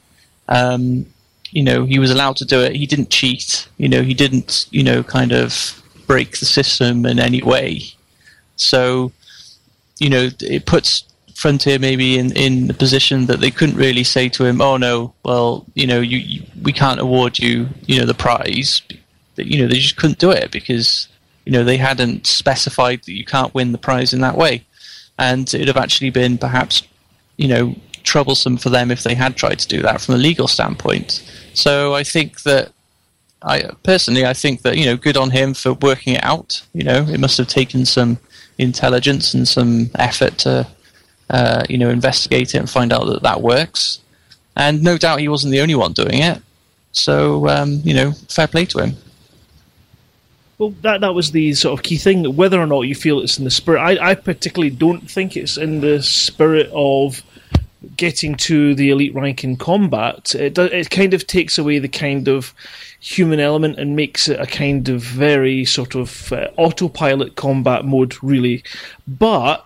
S2: um, you know, he was allowed to do it. He didn't cheat. You know, he didn't you know kind of break the system in any way. So, you know, it puts Frontier maybe in, in the position that they couldn't really say to him, "Oh no, well, you know, you, you we can't award you, you know, the prize." You know, they just couldn't do it because you know they hadn't specified that you can't win the prize in that way, and it'd have actually been perhaps, you know, troublesome for them if they had tried to do that from a legal standpoint. So I think that I personally, I think that you know, good on him for working it out. You know, it must have taken some intelligence and some effort to, uh, you know, investigate it and find out that that works. And no doubt he wasn't the only one doing it. So um, you know, fair play to him.
S5: Well, that that was the sort of key thing. Whether or not you feel it's in the spirit, I, I particularly don't think it's in the spirit of getting to the elite rank in combat. It it kind of takes away the kind of human element and makes it a kind of very sort of uh, autopilot combat mode, really. But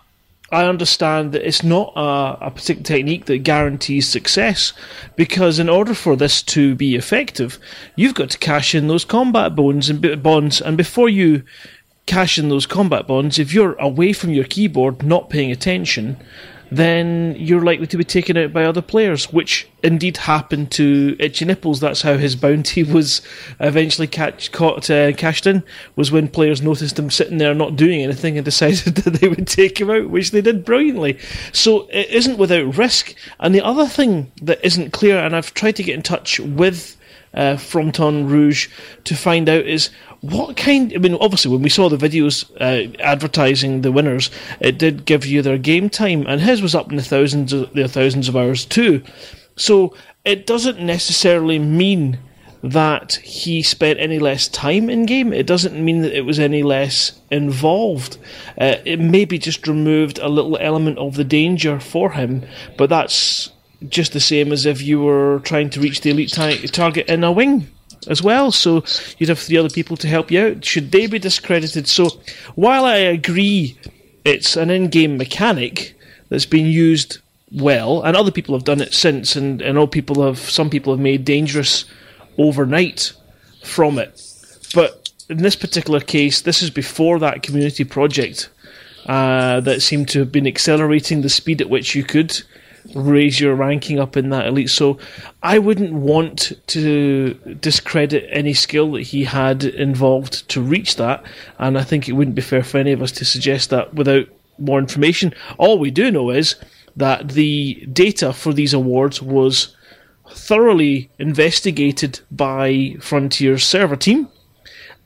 S5: I understand that it's not a, a particular technique that guarantees success, because in order for this to be effective, you've got to cash in those combat bonds and bonds, and before you cash in those combat bonds, if you're away from your keyboard, not paying attention, then you're likely to be taken out by other players, which indeed happened to Itchy Nipples. That's how his bounty was eventually catch, caught, uh, cashed in, was when players noticed him sitting there not doing anything and decided that they would take him out, which they did brilliantly. So it isn't without risk. And the other thing that isn't clear, and I've tried to get in touch with uh, Fronton Rouge to find out is what kind. I mean, obviously, when we saw the videos uh, advertising the winners, it did give you their game time, and his was up in the thousands, of, the thousands of hours too. So it doesn't necessarily mean that he spent any less time in game. It doesn't mean that it was any less involved. Uh, it maybe just removed a little element of the danger for him, but that's just the same as if you were trying to reach the elite target in a wing as well. So you'd have three other people to help you out. Should they be discredited? So while I agree it's an in game mechanic that's been used well, and other people have done it since, and, and all people have some people have made dangerous overnight from it. But in this particular case, this is before that community project uh, that seemed to have been accelerating the speed at which you could raise your ranking up in that elite. So I wouldn't want to discredit any skill that he had involved to reach that, and I think it wouldn't be fair for any of us to suggest that without more information. All we do know is that the data for these awards was thoroughly investigated by Frontier's server team,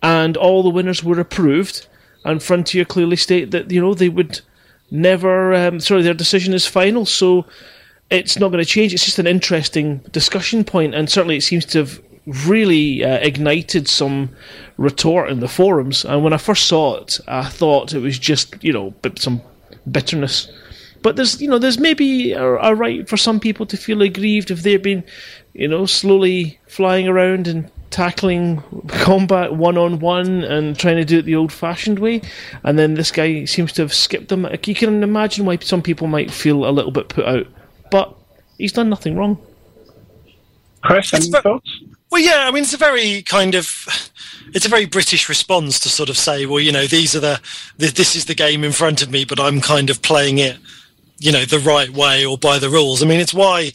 S5: and all the winners were approved. And Frontier clearly state that you know they would never. Um, sorry, their decision is final, so it's not going to change. It's just an interesting discussion point, and certainly it seems to have really uh, ignited some retort in the forums. And when I first saw it, I thought it was just you know some bitterness. But there's you know there's maybe a, a right for some people to feel aggrieved if they've been you know slowly flying around and tackling combat one on one and trying to do it the old fashioned way. And then this guy seems to have skipped them. You can imagine why some people might feel a little bit put out. But he's done nothing wrong.
S1: Chris, any
S3: It's-
S1: thoughts?
S3: Well, yeah, I mean, it's a very kind of, it's a very British response to sort of say, well, you know, these are the, th- this is the game in front of me, but I'm kind of playing it, you know, the right way or by the rules. I mean, it's why, we-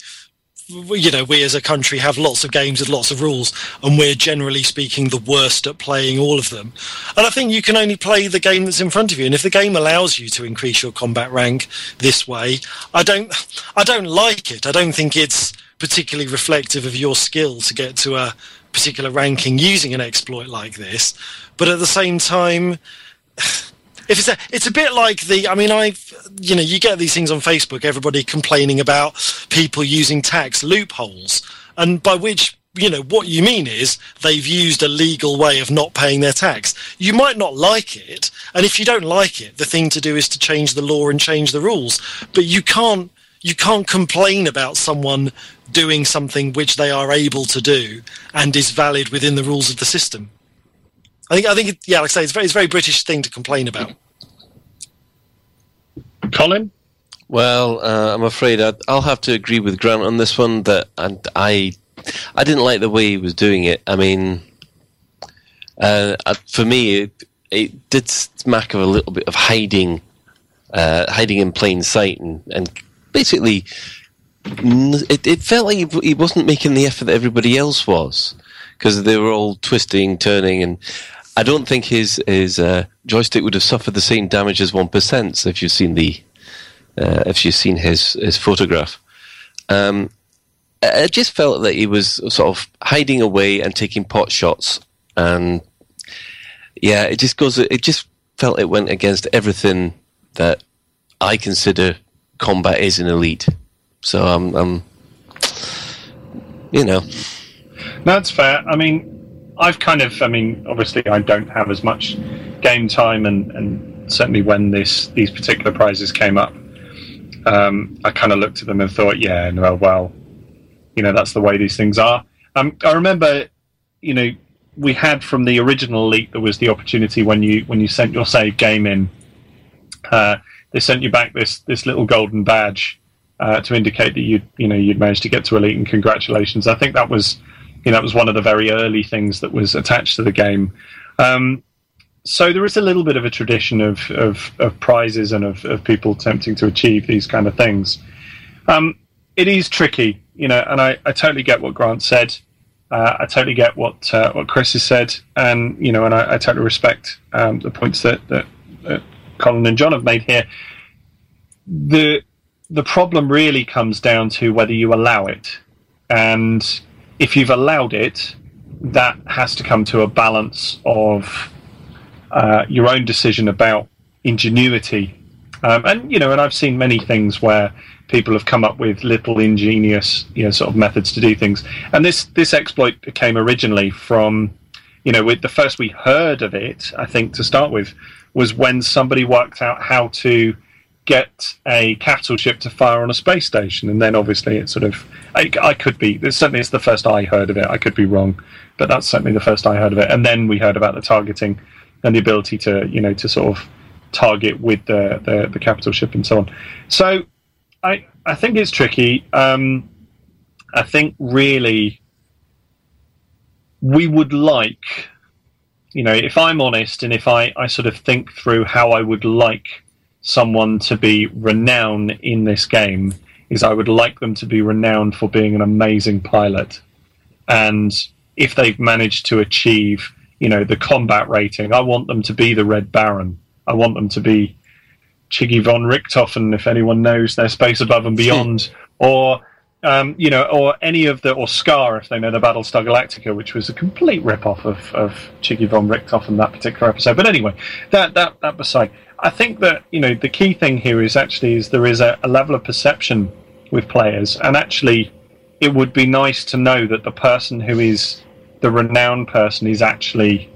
S3: you know, we as a country have lots of games with lots of rules, and we're generally speaking the worst at playing all of them. And I think you can only play the game that's in front of you. And if the game allows you to increase your combat rank this way, I don't, I don't like it. I don't think it's particularly reflective of your skill to get to a particular ranking using an exploit like this. But at the same time, if it's a, it's a bit like the. I mean, I, you know, you get these things on Facebook. Everybody complaining about people using tax loopholes, and by which you know what you mean is they've used a legal way of not paying their tax. You might not like it, and if you don't like it, the thing to do is to change the law and change the rules. But you can't you can't complain about someone doing something which they are able to do and is valid within the rules of the system. I think I think it, yeah, like I say, it's very it's a very British thing to complain about.
S1: Colin?
S4: Well, uh, I'm afraid I'd, I'll have to agree with Grant on this one. That and I, I didn't like the way he was doing it. I mean, uh, uh, for me, it, it did smack of a little bit of hiding, uh, hiding in plain sight, and, and basically, it, it felt like he, he wasn't making the effort that everybody else was because they were all twisting, turning, and I don't think his his uh, joystick would have suffered the same damage as one percent. If you've seen the uh, if you've seen his his photograph, um, I just felt that he was sort of hiding away and taking pot shots, and yeah, it just goes. It just felt it went against everything that I consider combat is an Elite. So I'm, I'm you know,
S1: That's fair. I mean, I've kind of, I mean, obviously, I don't have as much game time, and, and certainly when this these particular prizes came up, um, I kind of looked at them and thought, yeah, no, well, you know, that's the way these things are. Um, I remember, you know, we had from the original Elite, there was the opportunity when you when you sent your save game in, uh, they sent you back this this little golden badge uh, to indicate that you you know you'd managed to get to Elite, and congratulations. I think that was you know, that was one of the very early things that was attached to the game. Um, so there is a little bit of a tradition of, of, of prizes and of, of people attempting to achieve these kind of things. Um, it is tricky, you know, and I, I totally get what Grant said. Uh, I totally get what uh, what Chris has said, and you know, and I, I totally respect um, the points that, that, that Colin and John have made here. The the problem really comes down to whether you allow it, and if you've allowed it, that has to come to a balance of uh, your own decision about ingenuity. Um, and you know, and I've seen many things where people have come up with little ingenious, you know, sort of methods to do things. And this this exploit came originally from, you know, with the first we heard of it, I think to start with, was when somebody worked out how to get a capital ship to fire on a space station, and then obviously it sort of I, I could be certainly it's the first I heard of it. I could be wrong, but that's certainly the first I heard of it. And then we heard about the targeting and the ability to you know to sort of target with the the, the capital ship and so on. So I I think it's tricky. Um, I think really we would like you know if I'm honest and if I I sort of think through how I would like someone to be renowned in this game is I would like them to be renowned for being an amazing pilot. And if they've managed to achieve, you know, the combat rating, I want them to be the Red Baron. I want them to be Chiggy von Richthofen, if anyone knows their Space Above and Beyond, or um, you know, or any of the, or Scar, if they know the Battlestar Galactica, which was a complete rip-off of, of Chiggy von Richthofen that particular episode. But anyway, that that that beside. I think that you know the key thing here is actually is there is a, a level of perception with players, and actually, it would be nice to know that the person who is the renowned person is actually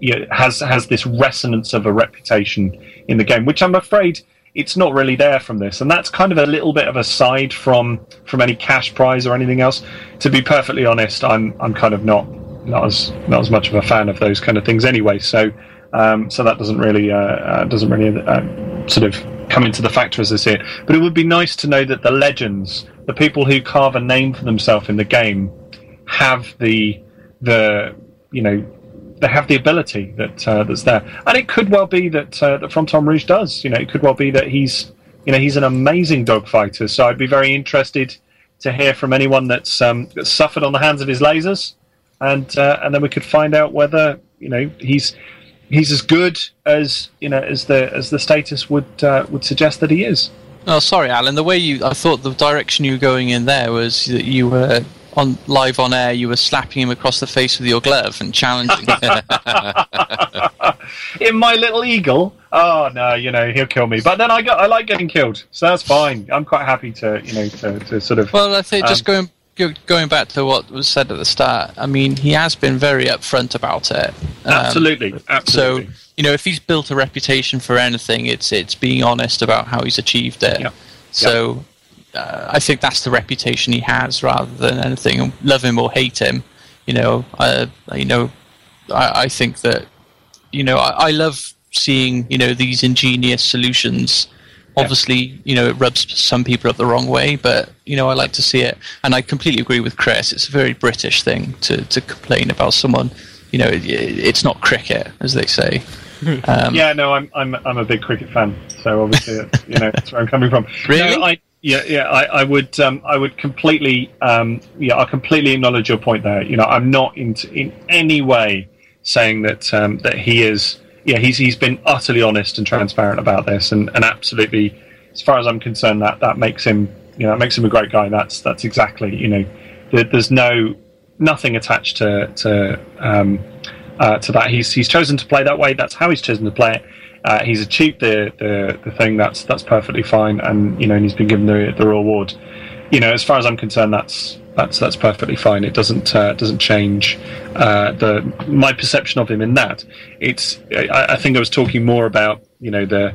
S1: you know, has has this resonance of a reputation in the game, which I'm afraid it's not really there from this, and that's kind of a little bit of a side from from any cash prize or anything else. To be perfectly honest, I'm I'm kind of not not as not as much of a fan of those kind of things anyway. So um, so that doesn't really uh, uh, doesn't really uh, sort of come into the factor as I see it. But it would be nice to know that the legends, the people who carve a name for themselves in the game, have the the you know they have the ability that uh, that's there, and it could well be that uh, that Fronton Rouge does. You know, it could well be that he's you know he's an amazing dogfighter. So I'd be very interested to hear from anyone that's um, that's suffered on the hands of his lasers, and uh, and then we could find out whether you know he's he's as good as you know as the as the status would uh, would suggest that he is.
S2: Oh, sorry, Alan. The way you, I thought the direction you were going in there was that you were on live on air, you were slapping him across the face with your glove and challenging. him.
S1: in my little eagle. Oh no, you know he'll kill me. But then I got I like getting killed, so that's fine. I'm quite happy to you know to, to sort of.
S2: well, I think just
S1: Um,
S2: going go- going back to what was said at the start. I mean, he has been very upfront about it. Um,
S1: absolutely,
S2: So you know, if he's built a reputation for anything, it's it's being honest about how he's achieved it.
S1: Yeah.
S2: So uh, I think that's the reputation he has, rather than anything. Love him or hate him, you know. Uh, you know, I, I think that you know I, I love seeing you know these ingenious solutions. Obviously, you know it rubs some people up the wrong way, but you know I like to see it, and I completely agree with Chris. It's a very British thing to, to complain about someone. You know, it, it's not cricket, as they say. Um,
S1: yeah, no, I'm I'm I'm a big cricket fan, so obviously you know that's where I'm coming from.
S2: Really?
S1: No, I, yeah, yeah, I, I would um, I would completely um, yeah I completely acknowledge your point there. You know, I'm not in in any way saying that um, that he is yeah he's he's been utterly honest and transparent about this, and, and absolutely as far as I'm concerned that that makes him you know that makes him a great guy. That's that's exactly you know there, there's no nothing attached to to um, uh, to that. He's he's chosen to play that way. That's how he's chosen to play it. Uh, he's achieved the, the the thing. That's that's perfectly fine, and you know, and he's been given the the reward. You know, as far as I'm concerned, that's that's that's perfectly fine. It doesn't uh, doesn't change uh, the my perception of him in that. It's I, I think I was talking more about you know the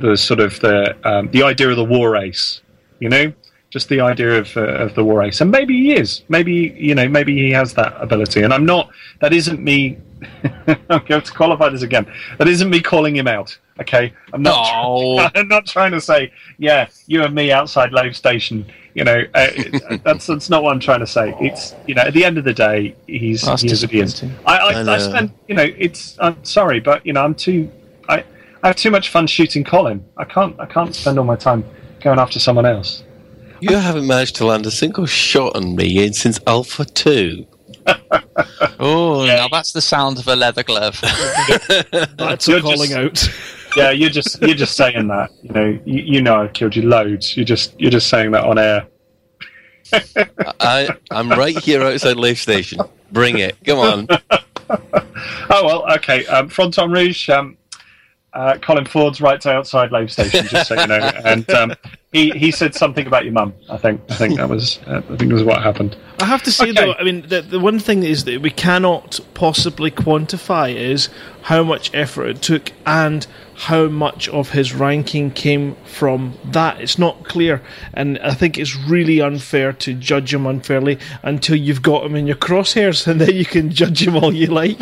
S1: the sort of the um, the idea of the war race. You know, just the idea of uh, of the war race, and maybe he is. Maybe you know, maybe he has that ability. And I'm not. That isn't me. I'm going to qualify this again. That isn't me calling him out. Okay, I'm not.
S2: No.
S1: I'm not trying to say, yeah, you and me outside Lave Station. You know, uh, that's that's not what I'm trying to say. It's you know, at the end of the day, he's
S2: That's
S1: he is what he is.
S2: disappointing.
S1: I, I,
S4: I
S1: I,
S4: know.
S1: spend, you know, it's. I'm sorry, but you know, I'm too. I I have too much fun shooting Colin. I can't. I can't spend all my time going after someone else.
S4: You haven't managed to land a single shot on me since Alpha 2.
S2: Oh,
S1: Yeah.
S2: now that's the sound of a leather glove.
S5: That's
S1: You're
S5: a calling
S1: just-
S5: out.
S1: Yeah, you're just you're just saying that. You know, you, you know, I've killed you loads. You're just you're just saying that on air.
S4: I, I'm right here outside Lave Station. Bring it. Come on.
S1: Oh well, okay. Um, Fronton Rouge. Um, uh, Colin Ford's right outside Lave Station, just so you know. And um, he he said something about your mum. I think I think that was uh, I think that was what happened.
S5: I have to say
S1: Okay.
S5: though, I mean, the, the one thing is that we cannot possibly quantify is how much effort it took and how much of his ranking came from that. It's not clear, and I think it's really unfair to judge him unfairly until you've got him in your crosshairs, and then you can judge him all you like.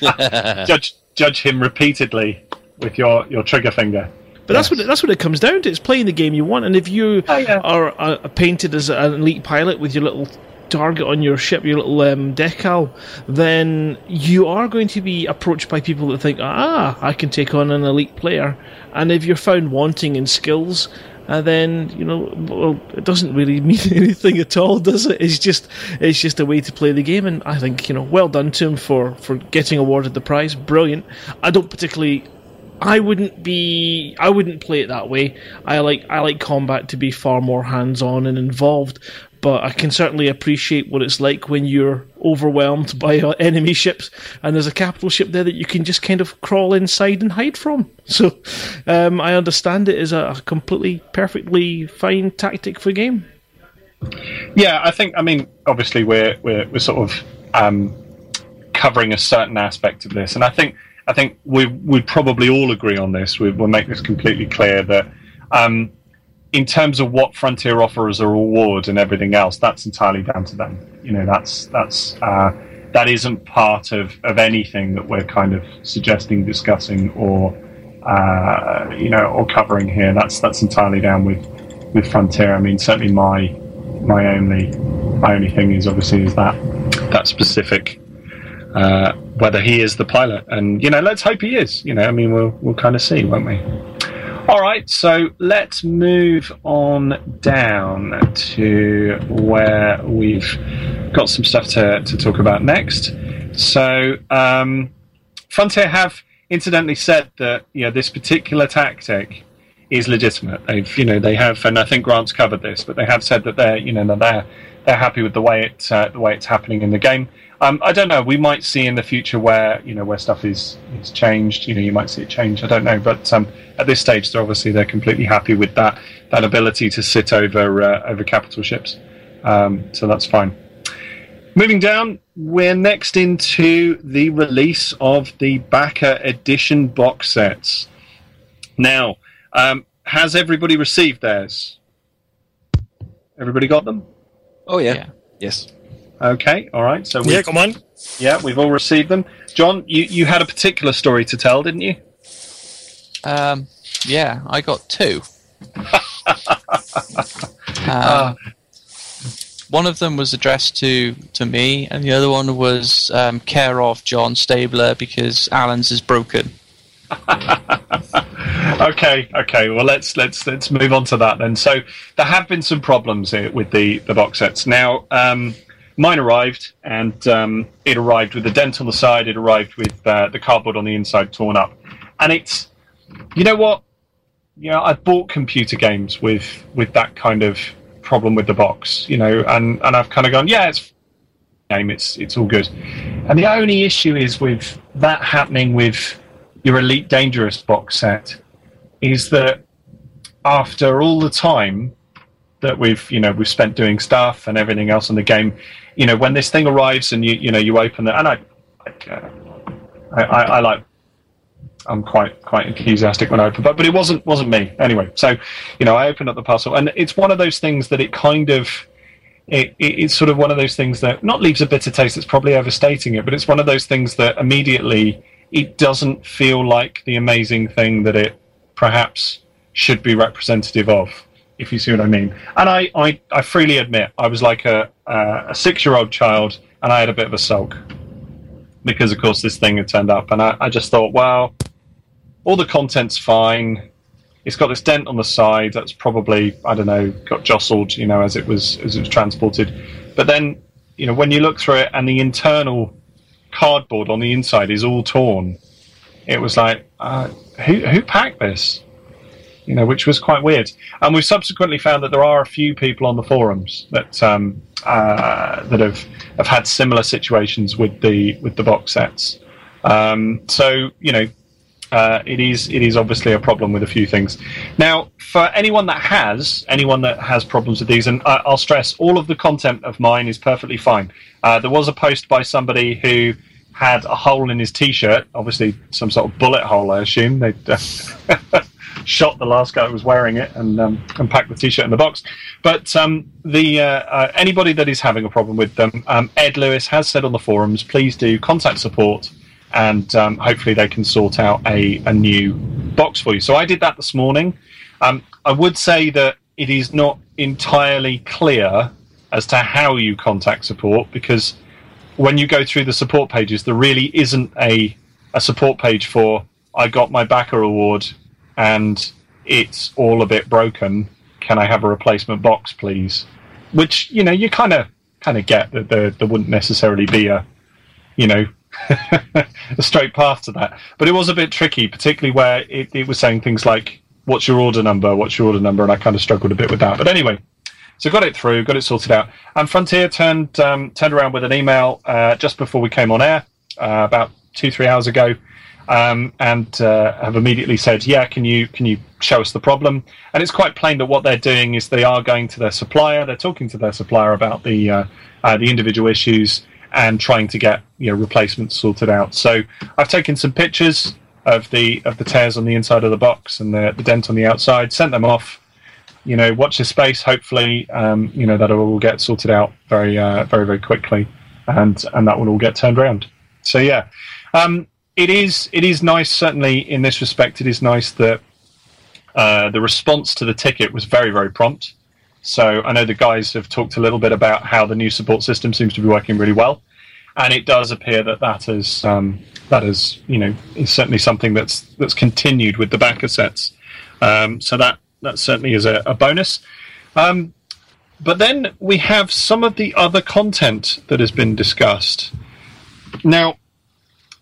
S1: Judge judge him repeatedly with your, your trigger finger.
S5: But that's what it, that's what it comes down to. It's playing the game you want, and if you
S1: Oh, yeah.
S5: are uh, painted as an elite pilot with your little target on your ship, your little um, decal, then you are going to be approached by people that think, ah, I can take on an elite player. And if you're found wanting in skills, uh, then you know, well, it doesn't really mean anything at all, does it? It's just it's just a way to play the game, and I think you know, well done to him for for getting awarded the prize. Brilliant. I don't particularly I wouldn't be. I wouldn't play it that way. I like. I like combat to be far more hands-on and involved. But I can certainly appreciate what it's like when you're overwhelmed by uh, enemy ships, and there's a capital ship there that you can just kind of crawl inside and hide from. So, um, I understand it is a completely, perfectly fine tactic for game.
S1: Yeah, I think. I mean, obviously, we're we're, we're sort of um, covering a certain aspect of this, and I think I think we would probably all agree on this. We, we'll make this completely clear that um, in terms of what Frontier offer as a reward and everything else, that's entirely down to them. You know, that's that's uh, that isn't part of, of anything that we're kind of suggesting, discussing, or uh, you know, or covering here. That's that's entirely down with with Frontier. I mean, certainly my my only my only thing is obviously is that that specific uh, whether he is the pilot, and you know, let's hope he is. You know, I mean, we'll we'll kind of see, won't we? All right, so let's move on down to where we've got some stuff to, to talk about next. So, um, Frontier have incidentally said that you know this particular tactic is legitimate. They've, you know, they have, and I think Grant's covered this, but they have said that they're, you know, they're they're happy with the way it uh, the way it's happening in the game. Um, I don't know. We might see in the future where you know where stuff is is changed. You know, you might see it change. I don't know, but um, at this stage, they're obviously they're completely happy with that that ability to sit over uh, over capital ships. Um, so that's fine. Moving down, we're next into the release of the Backer Edition box sets. Now, um, has everybody received theirs? Everybody got them?
S4: Oh yeah.
S2: Yeah.
S4: Yes.
S1: Okay, all right. So we,
S3: Yeah, come on.
S1: yeah, we've all received them. John, you, you had a particular story to tell, didn't you?
S2: Um, yeah, I got two. um, one of them was addressed to, to me, and the other one was um, care of John Stabler because Alan's is broken.
S1: okay, okay. Well, let's let's let's move on to that then. So there have been some problems here with the the box sets. Now, um, mine arrived, and um, it arrived with a dent on the side. It arrived with uh, the cardboard on the inside torn up, and it's you know what? You know, I've bought computer games with with that kind of problem with the box. You know, and and I've kind of gone, yeah, it's game. It's it's all good. And the only issue is with that happening with your Elite Dangerous box set is that after all the time that we've you know we've spent doing stuff and everything else in the game, you know when this thing arrives and you you know you open it and I I, I, I like I'm quite quite enthusiastic when I open, but but it wasn't wasn't me anyway. So you know I opened up the parcel and it's one of those things that it kind of it, it, it's sort of one of those things that not leaves a bitter taste. It's probably overstating it, but it's one of those things that immediately it doesn't feel like the amazing thing that it perhaps should be representative of, if you see what I mean. And I, I, I freely admit, I was like a, a, a six year old child and I had a bit of a sulk because, of course, this thing had turned up. And I, I just thought, well, all the content's fine. It's got this dent on the side that's probably, I don't know, got jostled, you know, as it was as it was transported. But then, you know, when you look through it and the internal cardboard on the inside is all torn. It was like, uh, who who packed this? You know, which was quite weird. And we've subsequently found that there are a few people on the forums that um, uh, that have have had similar situations with the with the box sets. Um, so you know, uh, it is it is obviously a problem with a few things. Now, for anyone that has anyone that has problems with these, and I, I'll stress, all of the content of mine is perfectly fine. Uh, there was a post by somebody who had a hole in his T-shirt, obviously some sort of bullet hole, I assume. They uh, shot the last guy who was wearing it and um, and packed the T-shirt in the box. But um, the uh, uh, anybody that is having a problem with them, um, Ed Lewis has said on the forums, please do contact support and um, hopefully they can sort out a, a new box for you. So I did that this morning. Um, I would say that it is not entirely clear as to how you contact support because when you go through the support pages, there really isn't a, a support page for I got my backer award and it's all a bit broken. Can I have a replacement box, please? Which you know you kind of kind of get that there there wouldn't necessarily be a you know a straight path to that. But it was a bit tricky, particularly where it, it was saying things like, "What's your order number? What's your order number?" And I kind of struggled a bit with that. But anyway, so got it through, got it sorted out. And Frontier turned um, turned around with an email uh, just before we came on air, uh, about two three hours ago, um, and uh, have immediately said, "Yeah, can you can you show us the problem?" And it's quite plain that what they're doing is they are going to their supplier, they're talking to their supplier about the uh, uh, the individual issues and trying to get you know replacements sorted out. So I've taken some pictures of the of the tears on the inside of the box and the, the dent on the outside, sent them off. You know, watch this space. Hopefully, um, you know that'll get sorted out very uh, very very quickly, and and that will all get turned around. So yeah, um, it is it is nice. Certainly in this respect, it is nice that uh, the response to the ticket was very very prompt. So I know the guys have talked a little bit about how the new support system seems to be working really well, and it does appear that that is um, that is you know is certainly something that's that's continued with the backer sets. Um, so that that certainly is a, a bonus. Um, but then we have some of the other content that has been discussed. Now,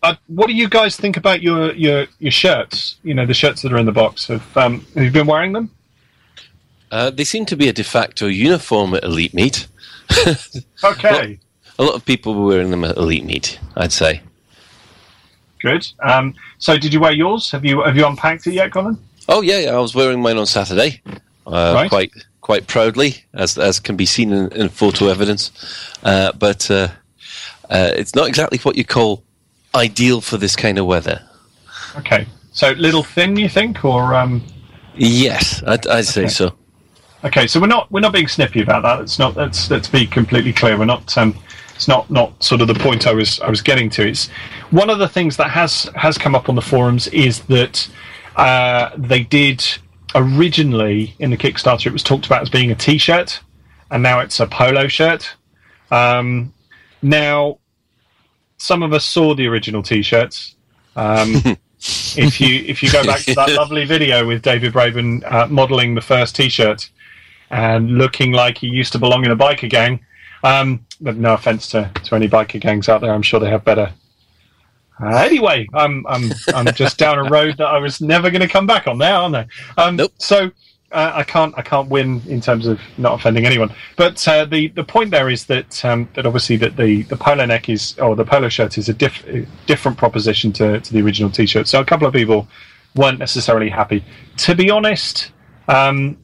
S1: uh, what do you guys think about your, your your shirts? You know, the shirts that are in the box. Have um, have you been wearing them?
S4: Uh, they seem to be a de facto uniform at Elite Meet.
S1: Okay,
S4: A lot of people were wearing them at Elite Meet, I'd say.
S1: good. Um, so, did you wear yours? Have you have you unpacked it yet, Colin?
S4: Oh yeah, yeah I was wearing mine on Saturday, uh,
S1: Right.
S4: quite quite proudly, as as can be seen in, in photo evidence. Uh, but uh, uh, it's not exactly what you call ideal for this kind of weather.
S1: Okay, so little thin, you think, or um,
S4: Yes, I'd, I'd say
S1: Okay.
S4: so.
S1: Okay, so we're not we're not being snippy about that. It's not. Let's let's be completely clear. We're not. Um, it's not not sort of the point I was I was getting to. It's one of the things that has has come up on the forums is that uh, they did originally in the Kickstarter. It was talked about as being a T-shirt, and now it's a polo shirt. Um, now, some of us saw the original T-shirts. Um, if you if you go back to that lovely video with David Braben uh, modelling the first T-shirt and looking like he used to belong in a biker gang, um, but no offence to, to any biker gangs out there, I'm sure they have better. Uh, anyway, I'm I'm I'm just down a road that I was never going to come back on there, aren't I? Um,
S4: Nope.
S1: So uh, I can't I can't win in terms of not offending anyone. But uh, the the point there is that um, that obviously that the, the polo neck is or the polo shirt is a diff- different proposition to, to the original t-shirt. So a couple of people weren't necessarily happy. To be honest, um,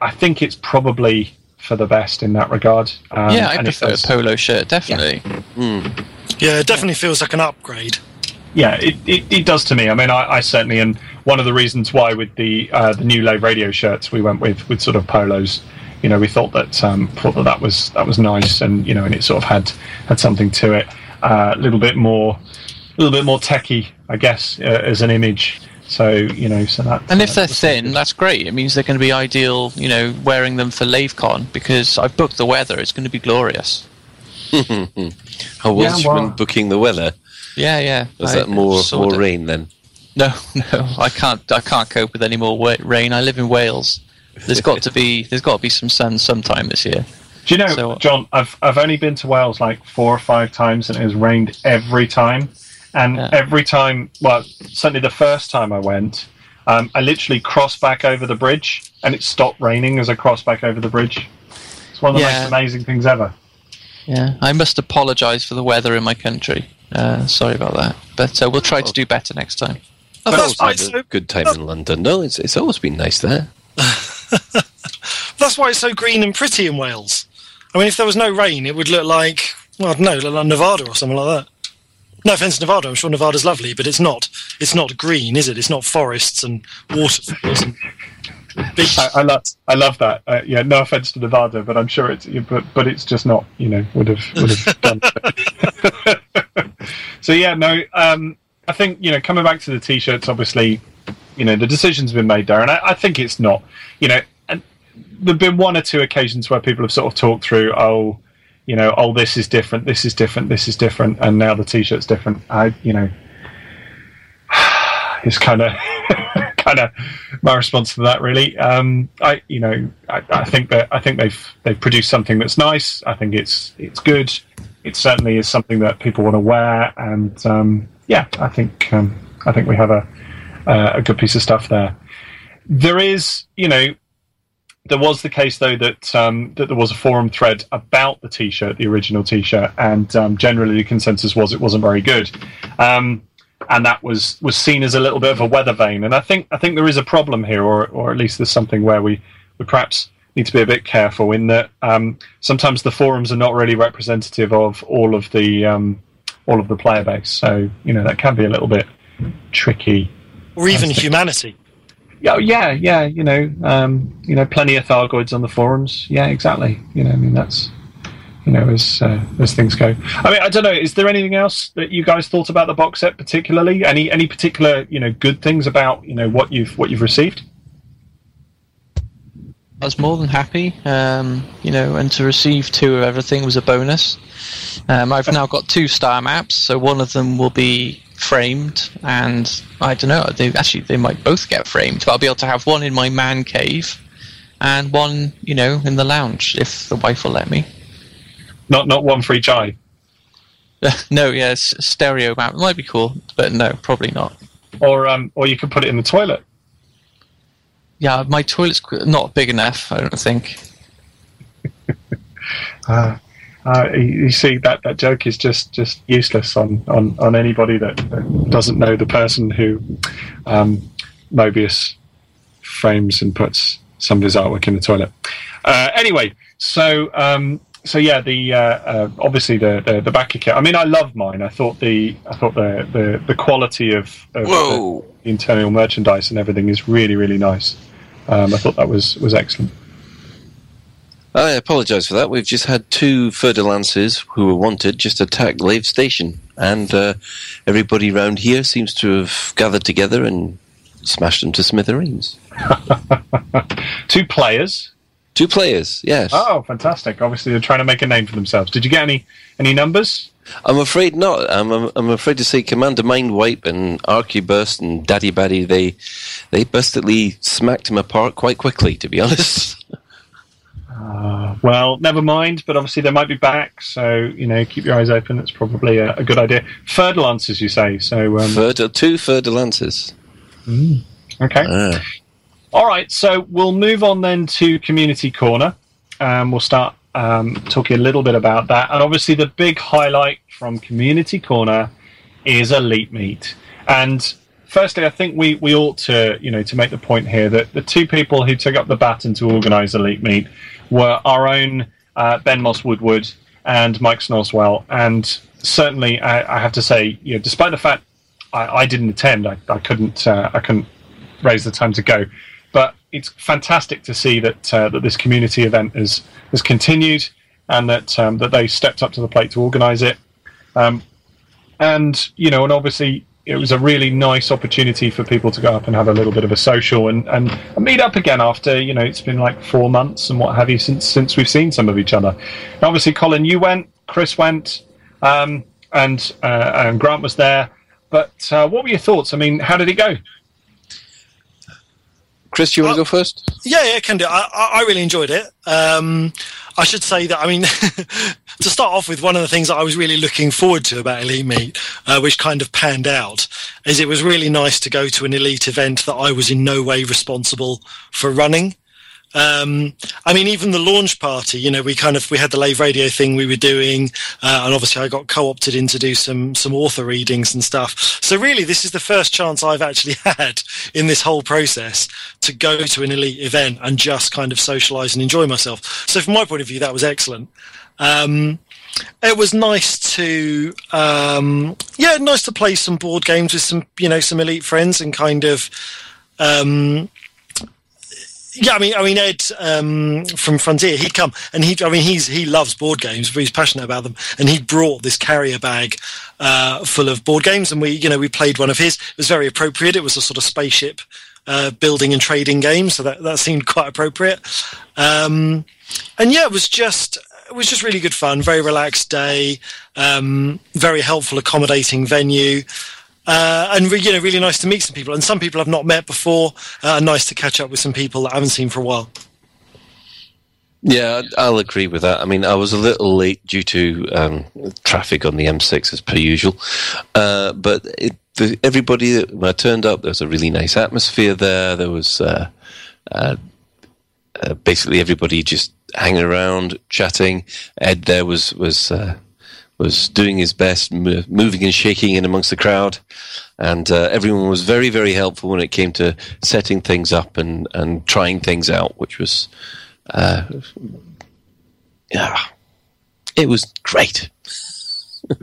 S1: I think it's probably for the best in that regard. Um,
S2: yeah, I
S1: and it
S2: prefer a polo shirt, definitely.
S6: Yeah, it definitely feels like an upgrade.
S1: Yeah, it, it, it does to me. I mean, I, I certainly, and one of the reasons why with the uh, the new Lave Radio shirts, we went with with sort of polos. You know, we thought that um, thought that that was that was nice, and you know, and it sort of had had something to it, uh, a little bit more, a little bit more techie, I guess, uh, as an image. So you know, so that.
S2: And if
S1: uh,
S2: they're
S1: was-
S2: thin, that's great. It means they're going to be ideal, you know, wearing them for LaveCon because I've booked the weather. It's going to be glorious.
S4: How was
S1: Yeah, well-
S4: when booking the weather?
S2: Yeah, yeah.
S4: Was
S2: I
S4: that more more
S2: it.
S4: rain then?
S2: No, no, I can't. I can't cope with any more wa- rain. I live in Wales. There's got to be. There's got to be some sun sometime this year.
S1: Do you know,
S2: So-
S1: John? I've I've only been to Wales like four or five times, and it has rained every time. And
S2: Yeah.
S1: every time, well, certainly the first time I went, um, I literally crossed back over the bridge, and it stopped raining as I crossed back over the bridge. It's one of the
S2: Yeah.
S1: most amazing things ever.
S2: Yeah, I must apologise for the weather in my country. Uh, sorry about that, but uh, we'll try to do better next time.
S6: Oh,
S4: I've
S6: that's, why it's
S4: a
S6: so,
S4: good time in London. No, it's it's always been nice there.
S6: that's why it's so green and pretty in Wales. I mean, if there was no rain, it would look like, well, I don't know, look like Nevada or something like that. No offense to Nevada, I'm sure Nevada's lovely, but it's not. It's not green, is it? It's not forests and waterfalls and.
S1: I, I love I love that. Uh, yeah, no offense to Nevada, but I'm sure it's but but it's just not. You know, would have would have done. so yeah, no. Um, I think you know, coming back to the t-shirts, obviously, you know, the decision's been made there, and I, I think it's not. You know, there've been one or two occasions where people have sort of talked through, oh, you know, oh, this is different, this is different, this is different, and now the t-shirt's different. I, you know, it's kind of kind of my response to that really um i you know I, I think that i think they've they've produced something that's nice i think it's it's good it certainly is something that people want to wear and um yeah i think um i think we have a uh, a good piece of stuff there there is you know there was the case though that um, that there was a forum thread about the t-shirt, the original t-shirt, and um, generally the consensus was it wasn't very good, um, and that was was seen as a little bit of a weather vane. And I think I think there is a problem here, or or at least there's something where we we perhaps need to be a bit careful in that um, sometimes the forums are not really representative of all of the um, all of the player base. So you know that can be a little bit tricky.
S6: or even humanity.
S1: Yeah, yeah, yeah. You know, um, you know, plenty of Thargoids on the forums. Yeah, exactly. You know, I mean, that's you know, as uh, as things go. I mean, I don't know. Is there anything else that you guys thought about the box set particularly? Any any particular you know good things about you know what you've what you've received?
S2: I was more than happy, um, you know, and to receive two of everything was a bonus. Um, I've now got two star maps, so one of them will be framed, and I don't know. They actually they might both get framed, but I'll be able to have one in my man cave, and one, you know, in the lounge if the wife will let me.
S1: Not not one for each eye.
S2: no, yeah, stereo map might be cool, but no, probably not.
S1: Or um, or you could put it in the toilet.
S2: Yeah, my toilet's not big enough. I don't think.
S1: Uh, uh, you, you see that, that joke is just, just useless on, on, on anybody that, that doesn't know the person who um, Mobius frames and puts some of his artwork in the toilet. Uh, anyway, so um, so yeah, the uh, uh, obviously the, the the backer kit. I mean, I love mine. I thought the I thought the the, the quality of, of the internal merchandise and everything is really really nice. Um, I thought that was was excellent.
S4: I apologise for that. We've just had two Fer-de-Lances who were wanted just attack Lave Station, and uh, everybody round here seems to have gathered together and smashed them to smithereens.
S1: Two players.
S4: Two players, yes.
S1: Oh, fantastic! Obviously, they're trying to make a name for themselves. Did you get any any numbers?
S4: I'm afraid not. I'm, I'm, I'm afraid to say Commander Mindwipe and Archieburst and Daddy Baddy, they, they bustedly smacked him apart quite quickly, to be honest.
S1: Uh, well, never mind. But obviously, they might be back. So you know, keep your eyes open. It's probably a, a good idea. Lance, as you say. So um,
S4: Fer- two Fer-de-Lances.
S1: okay.
S4: Ah.
S1: All right, so we'll move on then to Community Corner. Um, we'll start um, talking a little bit about that. And obviously, the big highlight from Community Corner is Elite Meet. And firstly, I think we, we ought to, you know, to make the point here that the two people who took up the baton to organise Elite Meet were our own uh, Ben Moss Woodward and Mike Snoswell. And certainly, I, I have to say, you know, despite the fact I, I didn't attend, I, I couldn't, uh, I couldn't raise the time to go. But it's fantastic to see that uh, that this community event has has continued and that um, that they stepped up to the plate to organise it. Um, and you know, and obviously it was a really nice opportunity for people to go up and have a little bit of a social and, and meet up again after you know it's been like four months and what have you since since we've seen some of each other. And obviously, Colin, you went, Chris went, um, and uh, and Grant was there. But uh, what were your thoughts? I mean, how did it go?
S4: Chris, do you want to
S3: Uh,
S4: go first?
S3: Yeah, yeah, can do. I, I I really enjoyed it. Um, I should say that. I mean, to start off with, one of the things that I was really looking forward to about Elite Meet, uh, which kind of panned out, is it was really nice to go to an elite event that I was in no way responsible for running. Um, I mean, even the launch party, you know, we kind of we had the live radio thing we were doing, uh, and obviously I got co-opted in to do some some author readings and stuff. So really, this is the first chance I've actually had in this whole process to go to an elite event and just kind of socialise and enjoy myself. So from my point of view, that was excellent. Um, it was nice to um, yeah, nice to play some board games with some you know some elite friends and kind of. Um, yeah, I mean, I mean, Ed um, from Frontier, he'd come and he, I mean, he's he loves board games, but he's passionate about them, and he brought this carrier bag uh, full of board games, and we, you know, we played one of his. It was very appropriate. It was a sort of spaceship uh, building and trading game, so that that seemed quite appropriate. Um, and yeah, it was just it was just really good fun. Very relaxed day. Um, very helpful, accommodating venue. Uh, and re- you know, really nice to meet some people, and some people I've not met before. Uh, nice to catch up with some people that I haven't seen for a while.
S4: Yeah, I'll agree with that. I mean, I was a little late due to um, traffic on the M6 as per usual, uh, but it, the, everybody that when I turned up, there was a really nice atmosphere there. There was uh, uh, uh, basically everybody just hanging around, chatting. Ed there was was uh, was doing his best, mo- moving and shaking in amongst the crowd, and uh, everyone was very very helpful when it came to setting things up and and trying things out, which was uh, yeah, it was great.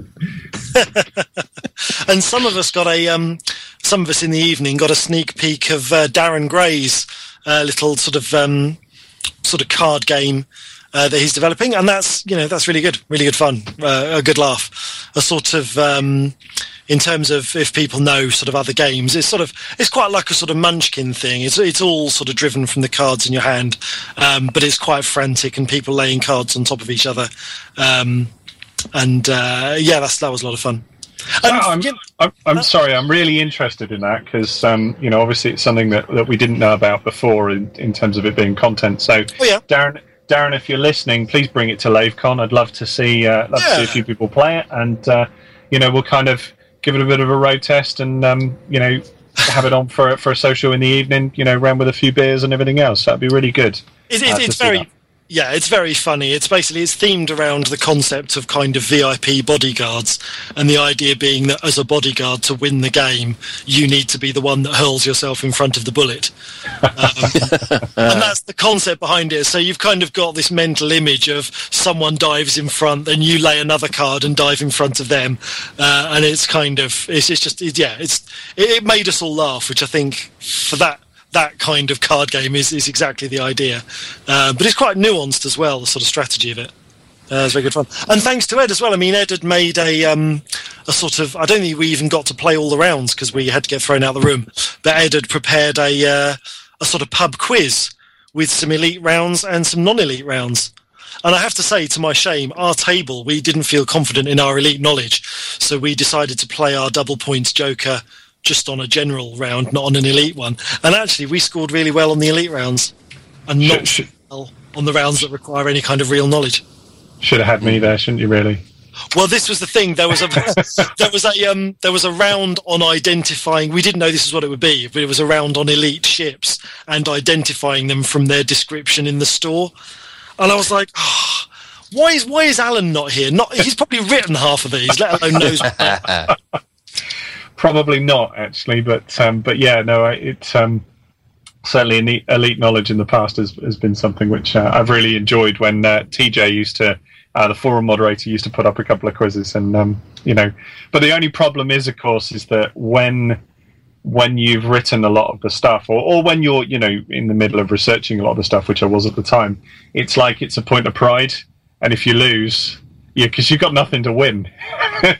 S3: and some of us got a um, some of us in the evening got a sneak peek of uh, Darren Gray's uh, little sort of um, sort of card game uh, that he's developing, and that's you know that's really good, really good fun, uh, a good laugh, a sort of. Um, in terms of if people know sort of other games, it's sort of it's quite like a sort of Munchkin thing. It's it's all sort of driven from the cards in your hand, um, but it's quite frantic and people laying cards on top of each other, um, and uh, yeah, that's that was a lot of fun. And,
S1: I'm,
S3: yeah,
S1: I'm, I'm sorry, I'm really interested in that because, um, you know, obviously it's something that, that we didn't know about before in, in terms of it being content. So,
S3: Oh, yeah.
S1: Darren, Darren, if you're listening, please bring it to LaveCon. I'd love to see uh, love to see a few people play it, and uh, you know we'll kind of give it a bit of a road test, and um, you know have it on for for a social in the evening. You know, round with a few beers and everything else. That'd be really good.
S3: It,
S1: uh,
S3: it's very,
S1: that.
S3: Yeah, it's very funny. It's basically it's themed around the concept of kind of VIP bodyguards, and the idea being that as a bodyguard to win the game, you need to be the one that hurls yourself in front of the bullet, um, and that's the concept behind it. So you've kind of got this mental image of someone dives in front, then you lay another card and dive in front of them, uh, and it's kind of it's, it's just it, yeah, it's it, it made us all laugh, which I think for that that kind of card game is, is exactly the idea. Uh, but it's quite nuanced as well, the sort of strategy of it. Uh, it's very good fun. And thanks to Ed as well. I mean, Ed had made a um, a sort of. I don't think we even got to play all the rounds because we had to get thrown out of the room. But Ed had prepared a uh, a sort of pub quiz with some elite rounds and some non-elite rounds. And I have to say, to my shame, our table we didn't feel confident in our elite knowledge, so we decided to play our double points joker just on a general round, not on an elite one. And actually, we scored really well on the elite rounds, and not
S1: Sh- sh-
S3: well on the rounds that require any kind of real knowledge.
S1: Should have had me there, shouldn't you? Really?
S3: Well, this was the thing. There was a there was a um, there was a round on identifying. We didn't know this is what it would be, but it was a round on elite ships and identifying them from their description in the store. And I was like, "Ah, why is why is Alan not here? Not he's probably written half of these, let alone knows.
S1: Probably not actually, but um, but yeah, no, it's um, certainly elite, knowledge in the past has, has been something which uh, I've really enjoyed. When uh, TJ used to, uh, the forum moderator used to put up a couple of quizzes, and um, you know, but the only problem is, of course, is that when when you've written a lot of the stuff, or, or when you're you know in the middle of researching a lot of the stuff, which I was at the time, it's like it's a point of pride, and if you lose, yeah, because you've got nothing to win.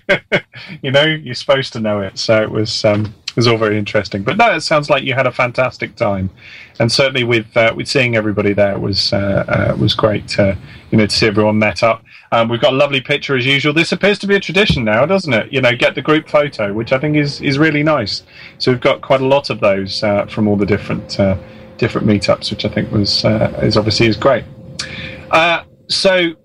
S1: you know, you're supposed to know it. So it was um, it was all very interesting. But no, it sounds like you had a fantastic time, and certainly with uh, with seeing everybody there was uh, uh, was great. To, you know, to see everyone met up. Um, we've got a lovely picture as usual. This appears to be a tradition now, doesn't it? You know, get the group photo, which I think is is really nice. So we've got quite a lot of those uh, from all the different uh, different meetups, which I think was uh, is obviously is great. Uh, so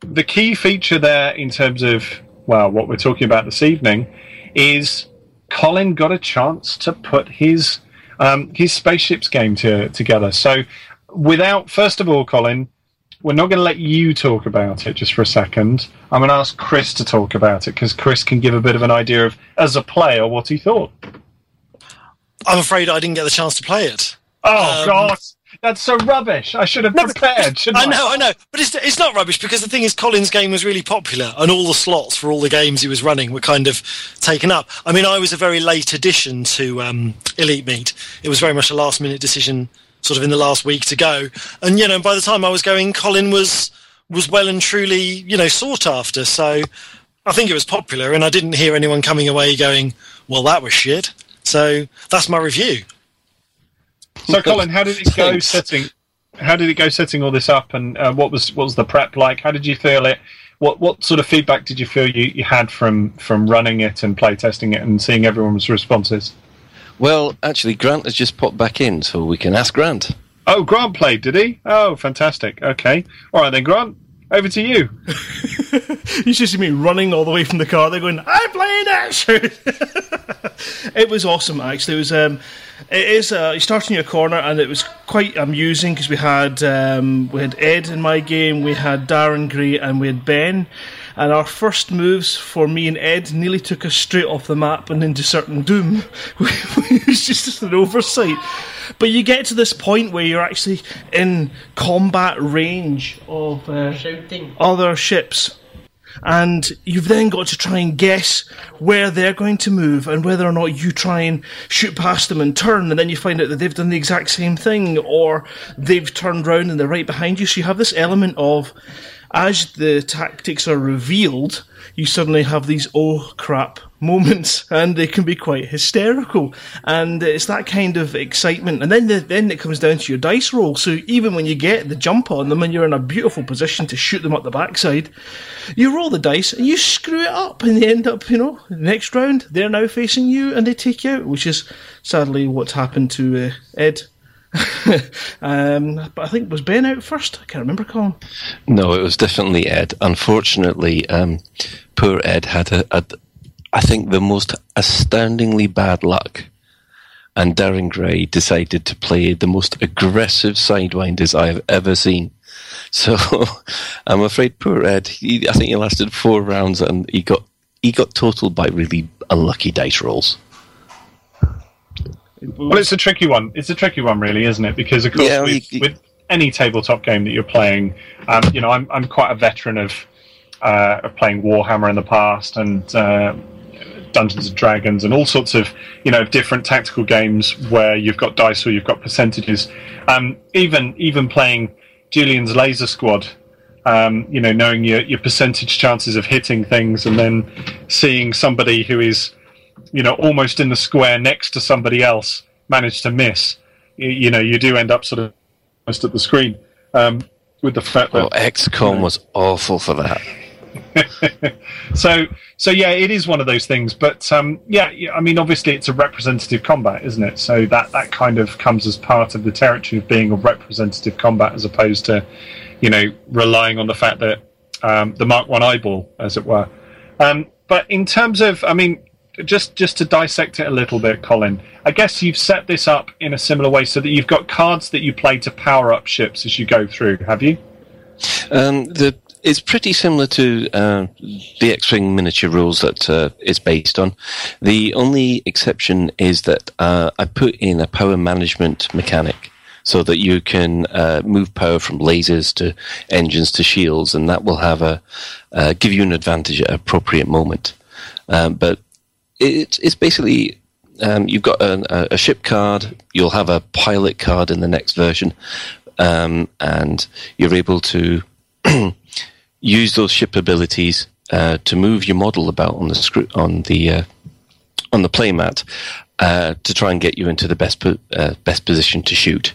S1: the key feature there in terms of well what we're talking about this evening is Colin got a chance to put his um, his spaceships game to, together. So without first of all, Colin, we're not going to let you talk about it just for a second. I'm going to ask Chris to talk about it because Chris can give a bit of an idea of as a player what he thought.
S3: I'm afraid I didn't get the chance to play it.
S1: Oh
S3: Um,
S1: God, that's so rubbish! I should have
S3: No,
S1: prepared. Shouldn't
S3: I know, I know, but it's it's not rubbish because the thing is, Colin's game was really popular, and all the slots for all the games he was running were kind of taken up. I mean, I was a very late addition to um, Elite Meet. It was very much a last minute decision, sort of in the last week to go, and you know, by the time I was going, Colin was was well and truly, you know, sought after. So I think it was popular, and I didn't hear anyone coming away going, "Well, that was shit." So that's my review.
S1: So, Colin, how did it go
S4: Thanks.
S1: setting? How did it go setting all this up, and uh, what was what was the prep like? How did you feel it? What what sort of feedback did you feel you, you had from from running it and play testing it and seeing everyone's responses?
S4: Well, actually, Grant has just popped back in, so we can ask Grant.
S1: Oh, Grant played, did he? Oh, fantastic. Okay, all right then, Grant. Over to you.
S5: You should see me running all the way from the car. They're going, "I'm playing it." it was awesome, actually. It was. Um, it is. Uh, you start in your corner, and it was quite amusing because we had um, we had Ed in my game, we had Darren Gray, and we had Ben. And our first moves for me and Ed nearly took us straight off the map and into certain doom. it was just an oversight. But you get to this point where you're actually in combat range of uh, other ships. And you've then got to try and guess where they're going to move and whether or not you try and shoot past them and turn, and then you find out that they've done the exact same thing, or they've turned round and they're right behind you. So you have this element of, as the tactics are revealed, you suddenly have these oh crap moments, and they can be quite hysterical. And it's that kind of excitement, and then the, then it comes down to your dice roll. So even when you get the jump on them and you're in a beautiful position to shoot them up the backside, you roll the dice and you screw it up, and they end up, you know, next round they're now facing you and they take you out, which is sadly what's happened to uh, Ed um, but I think was Ben out first. I can't remember, Colin.
S4: No, it was definitely Ed. Unfortunately, um, poor Ed had a, a, I think, the most astoundingly bad luck. And Darren Gray decided to play the most aggressive sidewinders I've ever seen. So I'm afraid poor Ed. He, I think he lasted four rounds and he got he got totaled by really unlucky dice rolls.
S1: Well, it's a tricky one. It's a tricky one, really, isn't it? Because of course,
S4: Yeah,
S1: with,
S4: you-
S1: with any tabletop game that you're playing, um, you know, I'm I'm quite a veteran of uh, of playing Warhammer in the past and uh, Dungeons and Dragons and all sorts of you know different tactical games where you've got dice or you've got percentages. Um, even even playing Julian's Laser Squad. Um, you know, knowing your, your percentage chances of hitting things, and then seeing somebody who is you know, almost in the square next to somebody else manage to miss, you, you know, you do end up sort of almost at the screen. Um, with the fact that
S4: XCOM was awful for that.
S1: so so yeah, it is one of those things. But um, yeah, yeah, I mean, obviously it's a representative combat, isn't it? So that that kind of comes as part of the territory of being a representative combat, as opposed to you know relying on the fact that um, the Mark One eyeball, as it were. Um, but in terms of, I mean, just just to dissect it a little bit, Colin. I guess you've set this up in a similar way so that you've got cards that you play to power up ships as you go through. Have you?
S4: Um, the it's pretty similar to uh, the X-wing miniature rules that uh, it's based on. The only exception is that uh, I put in a power management mechanic so that you can uh, move power from lasers to engines to shields, and that will have a uh, give you an advantage at appropriate moment. Um, but it's it's basically um, you've got an, a, ship card, you'll have a pilot card in the next version, um, and you're able to use those ship abilities uh, to move your model about on the screw on the uh, on the playmat uh, to try and get you into the best po- uh, best position to shoot,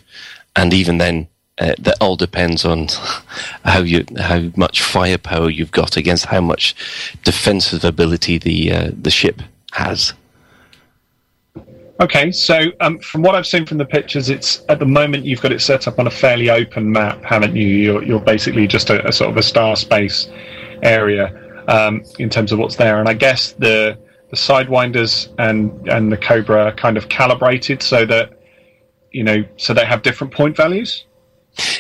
S4: and even then. Uh, that all depends on how you how much firepower you've got against how much defensive ability the uh, the ship has.
S1: Okay, so um, from what I've seen from the pictures, it's at the moment you've got it set up on a fairly open map, haven't you? You're, you're basically just a, a sort of a star space area um, in terms of what's there, and I guess the the sidewinders and and the Cobra are kind of calibrated so that you know so they have different point values.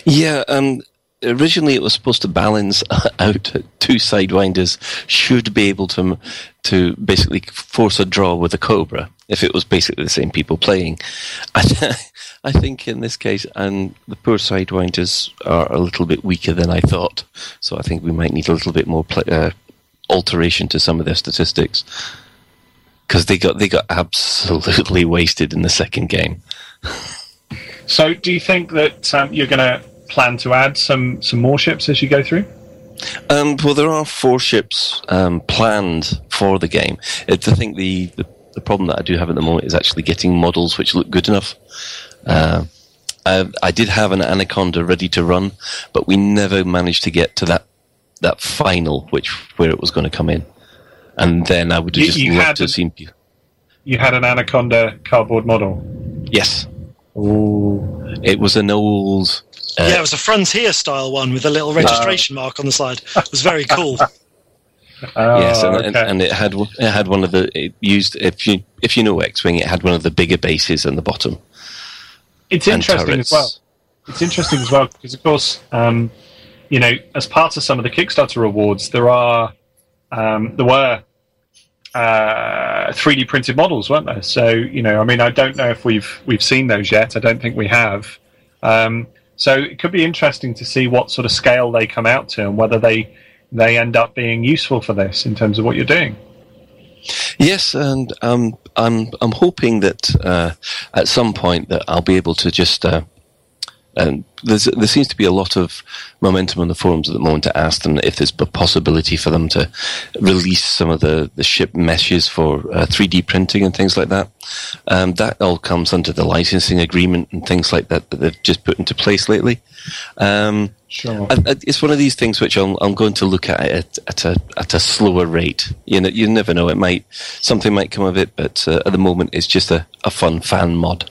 S4: Yeah, um, originally it was supposed to balance out. Two sidewinders should be able to to basically force a draw with a cobra if it was basically the same people playing. I, I think in this case, and the poor sidewinders are a little bit weaker than I thought. So I think we might need a little bit more pla uh, alteration to some of their statistics because they got they got absolutely wasted in the second game.
S1: So, do you think that um, you're going to plan to add some some more ships as you go through?
S4: Um, well, there are four ships um, planned for the game. It's, I think the, the the problem that I do have at the moment is actually getting models which look good enough. Uh, I, I did have an Anaconda ready to run, but we never managed to get to that that final, which where it was going to come in. And then I would have
S1: You-
S4: just
S1: you
S4: loved
S1: had
S4: to have seen.
S1: You had an Anaconda cardboard model.
S4: Yes,
S1: Ooh.
S4: it was an old. Uh,
S3: yeah, it was a Frontier style one with a little registration mark on the side. It was very cool.
S1: Oh,
S4: yes, and, and,
S1: okay.
S4: and it had one- it had one of the it used if you if you know X-wing, it had one of the bigger bases in the bottom.
S1: it's interesting
S4: turrets.
S1: as well. It's interesting as well because, of course, um, you know, as part of some of the Kickstarter awards, there are um, there were uh, 3D printed models, weren't there? So, you know, I mean, I don't know if we've we've seen those yet. I don't think we have. Um, so it could be interesting to see what sort of scale they come out to and whether they they end up being useful for this in terms of what you're doing.
S4: Yes, and um, I'm I'm hoping that uh, at some point that I'll be able to just. Uh, there's, there seems to be a lot of momentum on the forums at the moment to ask them if there's a possibility for them to release some of the, the ship meshes for uh, 3D printing and things like that. Um, that all comes under the licensing agreement and things like that that they've just put into place lately. Um,
S1: Sure.
S4: I- I- it's one of these things which I'm, I'm going to look at it at a at a slower rate. You know, you never know. It might something might come of it, but uh, at the moment, it's just a, a fun fan mod.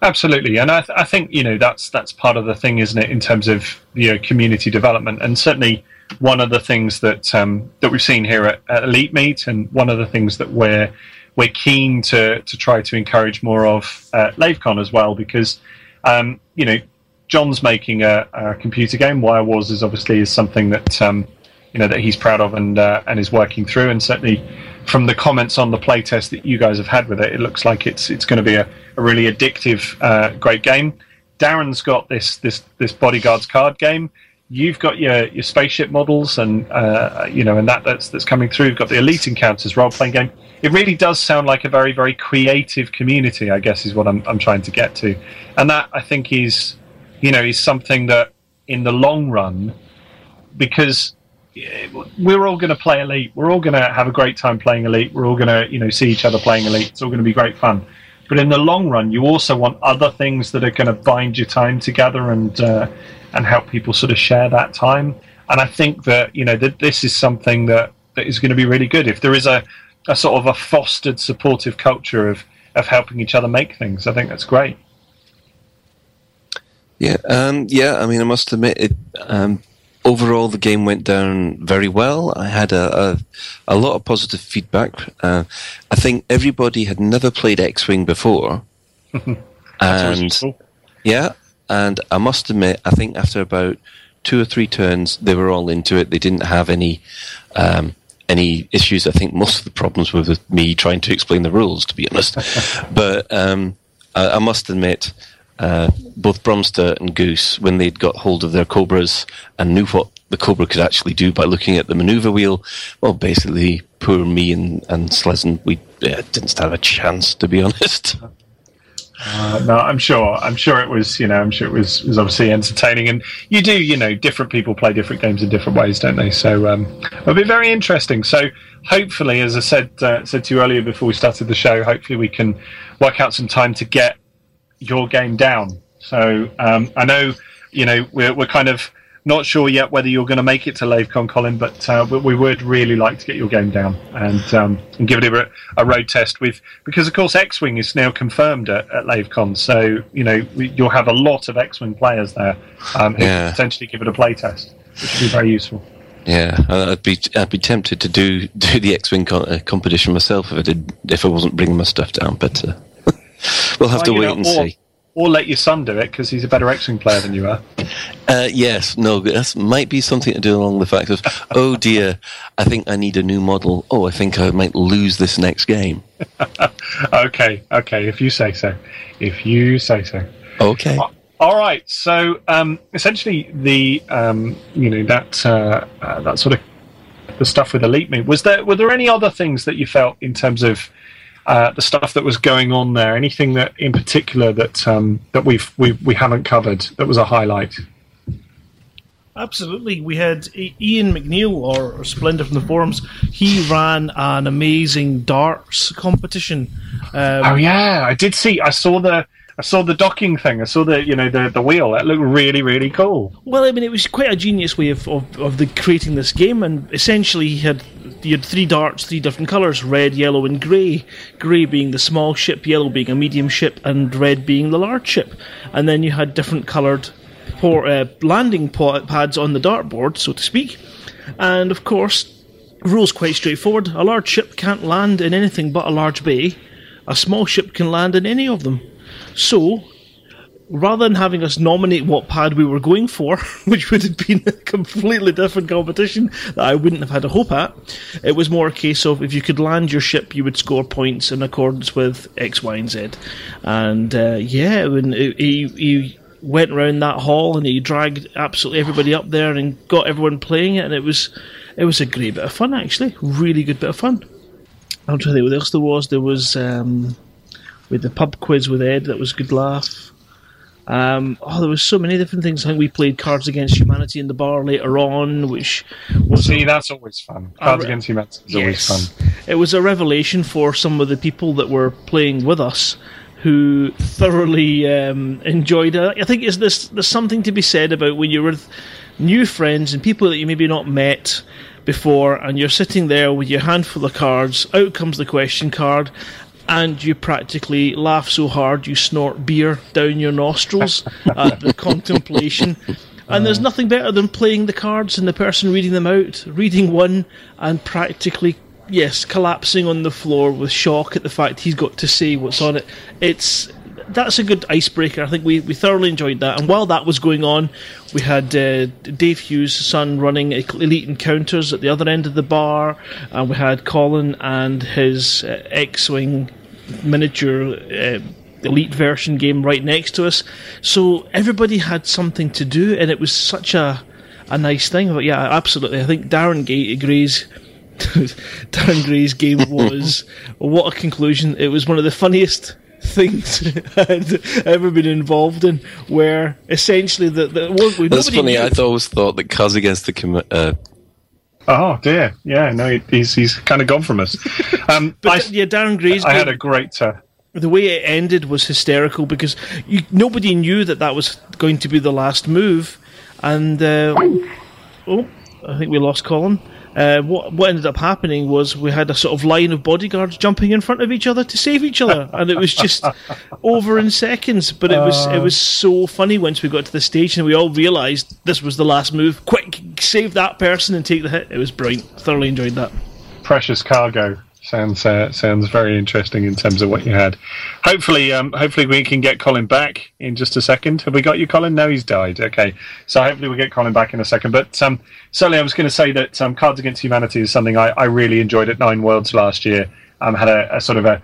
S1: Absolutely, and I, th- I think you know that's that's part of the thing, isn't it, in terms of you know community development, and certainly one of the things that um, that we've seen here at, at Elite Meet, and one of the things that we're we're keen to to try to encourage more of at LaveCon as well, because um, you know John's making a, a computer game. Wire Wars is obviously is something that um, you know that he's proud of and uh, and is working through, and certainly from the comments on the playtest that you guys have had with it, it looks like it's it's going to be a, a really addictive, uh, great game. Darren's got this this this bodyguards card game. You've got your, your spaceship models, and uh, you know, and that that's that's coming through. You've got the Elite Encounters role playing game. It really does sound like a very very creative community. I guess is what I'm I'm trying to get to, and that I think is, you know, is something that in the long run, because we're all going to play Elite. We're all going to have a great time playing Elite. We're all going to, you know, see each other playing Elite. It's all going to be great fun. But in the long run, you also want other things that are going to bind your time together and uh, and help people sort of share that time. And I think that you know that this is something that, that is going to be really good. If there is a, a sort of a fostered, supportive culture of of helping each other make things, I think that's great.
S4: Yeah, um, yeah. I mean, I must admit, it, um, overall, the game went down very well. I had a, a, a lot of positive feedback. Uh, I think everybody had never played X Wing before. and
S1: cool.
S4: yeah, and I must admit, I think after about two or three turns, they were all into it. They didn't have any um, any issues. I think most of the problems were with me trying to explain the rules, to be honest. but um, I, I must admit, uh, both Bromster and Goose, when they'd got hold of their Cobras and knew what the Cobra could actually do by looking at the maneuver wheel, well, basically, poor me and, and Slezen, we uh, didn't stand a chance, to be honest.
S1: Uh, no, I'm sure. I'm sure it was. You know, I'm sure it was was obviously entertaining. And you do, you know, different people play different games in different ways, don't they? So um, it'll be very interesting. So hopefully, as I said uh, said to you earlier before we started the show, hopefully we can work out some time to get your game down. So um, I know, you know, we're we're kind of not sure yet whether you're going to make it to LaveCon, Colin, but uh, we, we would really like to get your game down and um, and give it a, a road test with because of course X-wing is now confirmed at, at LaveCon, so you know we, you'll have a lot of X-wing players there um, who
S4: Yeah.
S1: potentially give it a play test, which would be very useful.
S4: Yeah, I'd be I'd be tempted to do do the X Wing co- uh, competition myself if I did if I wasn't bringing my stuff down, but uh, we'll have
S1: Well,
S4: to wait
S1: know,
S4: and
S1: or,
S4: see.
S1: Or let your son do it because he's a better X-wing player than you are.
S4: Uh, yes, no, that might be something to do along the fact of, oh dear, I think I need a new model. Oh, I think I might lose this next game.
S1: okay, okay, if you say so. If you say so.
S4: Okay.
S1: All right. So um, essentially, the um, you know that uh, uh, that sort of the stuff with Elite Meet was there. Were there any other things that you felt in terms of uh, the stuff that was going on there? Anything that in particular that um, that we've we we haven't covered that was a highlight?
S5: Absolutely. We had Ian McNeil, or, or Splendor from the forums. He ran an amazing darts competition. Um,
S1: Oh yeah, I did see. I saw the. I saw the docking thing. I saw the you know the the wheel. That looked really really cool.
S5: Well, I mean, it was quite a genius way of, of, of the creating this game, and essentially, he had you had three darts, three different colours: red, yellow, and grey. Grey being the small ship, yellow being a medium ship, and red being the large ship. And then you had different coloured por- uh, landing pads on the dartboard, so to speak. And of course, rules quite straightforward: a large ship can't land in anything but a large bay. A small ship can land in any of them. So, rather than having us nominate what pad we were going for, which would have been a completely different competition that I wouldn't have had a hope at, it was more a case of if you could land your ship, you would score points in accordance with X, Y, and Z. And uh, yeah, when he, he, went around that hall and he dragged absolutely everybody up there and got everyone playing it, and it was it was a great bit of fun actually, really good bit of fun. I'm trying to think what else there was. There was um, with the pub quiz with Ed, that was a good laugh. Um, oh, there was so many different things. I think we played Cards Against Humanity in the bar later on, which was
S1: See, that's always fun. Cards
S5: re-
S1: Against Humanity is always fun.
S5: It was a revelation for some of the people that were playing with us who thoroughly um, enjoyed it. I think is this there's something to be said about when you're with new friends and people that you maybe not met before, and you're sitting there with your handful of cards. Out comes the question card. And you practically laugh so hard you snort beer down your nostrils at the contemplation. And there's uh. nothing better than playing the cards and the person reading them out, reading one and practically, yes, collapsing on the floor with shock at the fact he's got to say what's on it. It's that's a good icebreaker. I think we, we thoroughly enjoyed that. And while that was going on, we had uh, Dave Hughes' son running Elite Encounters at the other end of the bar, and we had Colin and his uh, X-wing miniature. Uh, elite version game right next to us so everybody had something to do and it was such a a nice thing but yeah absolutely i think darren Gay agrees Darren Gray's game was what a conclusion. It was one of the funniest things I'd ever been involved in, where essentially the, the well, we-
S4: That's funny.
S5: knew-
S4: I always thought that Cuz against the com- uh,
S1: Oh dear, yeah, no, he- he's he's kind of gone from us. Um,
S5: But
S1: I,
S5: yeah, Darren Gray's
S1: I
S5: game,
S1: had a great. Uh,
S5: the way it ended was hysterical because you, nobody knew that that was going to be the last move, and uh, oh, I think we lost Colin. Uh, what what ended up happening was we had a sort of line of bodyguards jumping in front of each other to save each other, and it was just over in seconds. But it was it was so funny once we got to the stage and we all realised this was the last move. Quick, save that person and take the hit. It was brilliant. Thoroughly enjoyed that.
S1: precious cargo sounds uh, sounds very interesting in terms of what you had. Hopefully, um, hopefully we can get Colin back in just a second. Have we got you, Colin? No, he's died. Okay, so hopefully we get Colin back in a second. But um, certainly, I was going to say that um, Cards Against Humanity is something I, I really enjoyed at Nine Worlds last year. Um, had a, a sort of a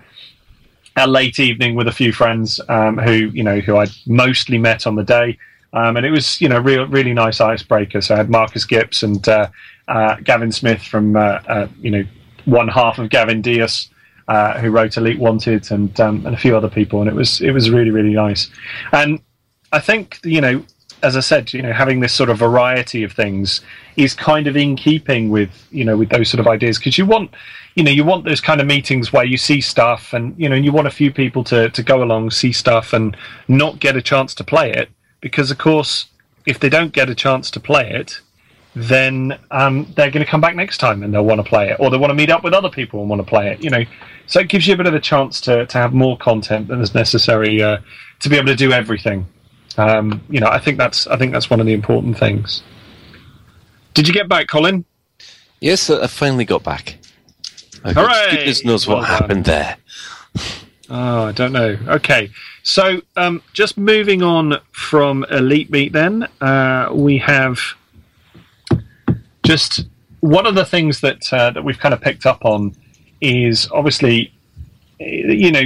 S1: a late evening with a few friends um, who you know who I mostly met on the day, um, and it was you know real really nice icebreaker. So I had Marcus Gibbs and uh, uh, Gavin Smith from uh, uh, you know one half of Gavin Deas. Uh, who wrote Elite Wanted and um, and a few other people, and it was it was really really nice. And I think you know, as I said, you know, having this sort of variety of things is kind of in keeping with you know with those sort of ideas because you want you know you want those kind of meetings where you see stuff and you know you want a few people to to go along see stuff and not get a chance to play it because of course if they don't get a chance to play it then um, they're going to come back next time and they'll want to play it, or they want to meet up with other people and want to play it. You know, so it gives you a bit of a chance to to have more content than is necessary uh, to be able to do everything. Um, you know, I think that's I think that's one of the important things. Did you get back, Colin?
S4: yes, I finally got back.
S1: Hooray!
S4: Goodness knows what
S1: done.
S4: happened there.
S1: Oh, I don't know. Okay, so um, just moving on from Elite Meet, then uh, we have just one of the things that uh, that we've kind of picked up on is obviously, eh, you know,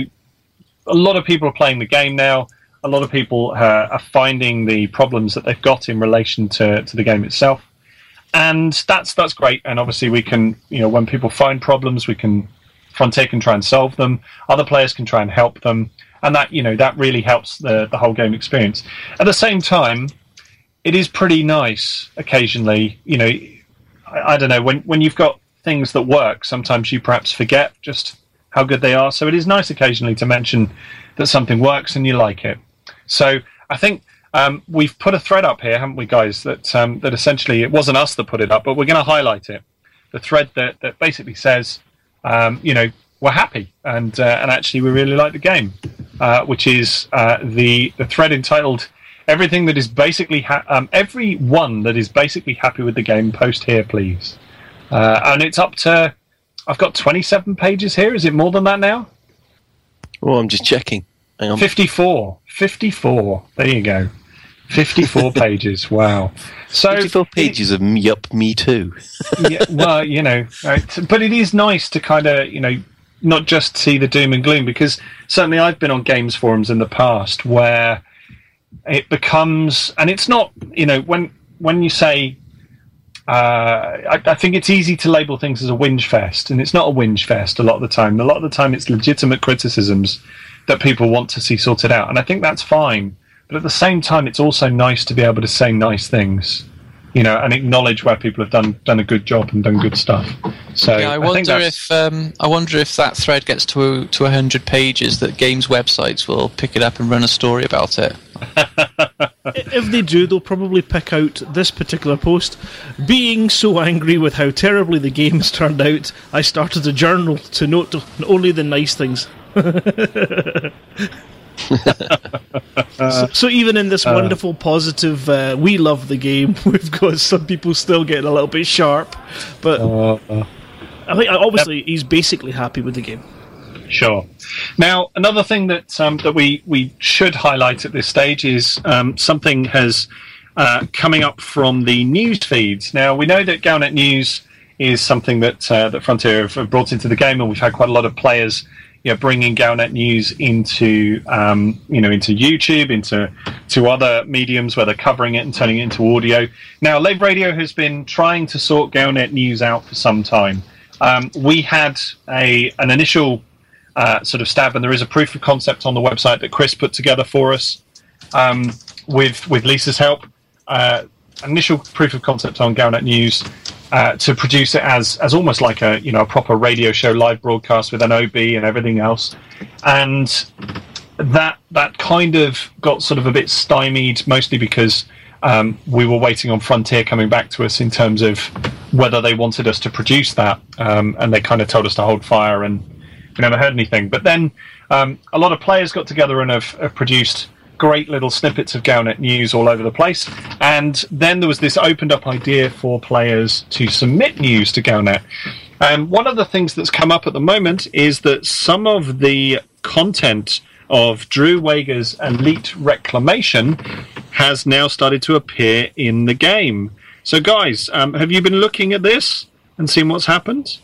S1: a lot of people are playing the game now. A lot of people uh, are finding the problems that they've got in relation to, to the game itself, and that's that's great. And obviously, we can, you know, when people find problems, we can Frontier can try and solve them. Other players can try and help them, and that you know that really helps the the whole game experience. At the same time, it is pretty nice occasionally. You know, I, I don't know when when you've got things that work. Sometimes you perhaps forget just how good they are. So it is nice occasionally to mention that something works and you like it. So I think. Um, we've put a thread up here, haven't we, guys? That um, that essentially it wasn't us that put it up, but we're going to highlight it. The thread that, that basically says um, you know, we're happy and uh, and actually we really like the game, uh, which is uh, the the thread entitled "Everything that is basically ha- um, every one that is basically happy with the game." Post here, please, uh, and it's up to. I've got 27 pages here. Is it more than that now?
S4: Oh, I'm just checking. Hang on.
S1: 54. 54. There you go. 54 pages. Wow. So
S4: 54 pages of me up, me too.
S1: yeah, well, you know, right. but it is nice to kind of, you know, not just see the doom and gloom because certainly I've been on games forums in the past where it becomes, and it's not, you know, when when you say, uh, I, I think it's easy to label things as a whinge fest, and it's not a whinge fest a lot of the time. A lot of the time, it's legitimate criticisms that people want to see sorted out, and I think that's fine. But at the same time, it's also nice to be able to say nice things you know, and acknowledge where people have done done a good job and done good stuff. So
S2: Yeah, I
S1: think
S2: wonder
S1: that's-
S2: if um, I wonder if that thread gets to to hundred pages, that games websites will pick it up and run a story about it.
S5: if they do, they'll probably pick out this particular post. Being so angry with how terribly the game has turned out, I started a journal to note only the nice things. so, so even in this wonderful, positive, uh, we love the game. We've got some people still getting a little bit sharp, but I think obviously he's basically happy with the game.
S1: Sure. Now, another thing that um, that we we should highlight at this stage is um, something has uh, coming up from the news feeds. Now, we know that Galnet News is something that uh, that Frontier have brought into the game, and we've had quite a lot of players, you know, bringing Galnet News into um, you know into YouTube, into to other mediums where they're covering it and turning it into audio. Now, Lave Radio has been trying to sort Galnet News out for some time. Um, we had a an initial uh, sort of stab, and there is a proof of concept on the website that Chris put together for us um, with with Lisa's help. Uh, initial proof of concept on Galnet News uh, to produce it as as almost like a you know a proper radio show live broadcast with an OB and everything else, and that that kind of got sort of a bit stymied, mostly because um, we were waiting on Frontier coming back to us in terms of whether they wanted us to produce that, um, and they kind of told us to hold fire, and we never heard anything. But then um, a lot of players got together and have, have produced great little snippets of Galnet news all over the place. And then there was this opened up idea for players to submit news to Galnet. And one of the things that's come up at the moment is that some of the content of Drew Wagar's Elite Reclamation has now started to appear in the game. So, guys, um, have you been looking at this and seeing what's happened?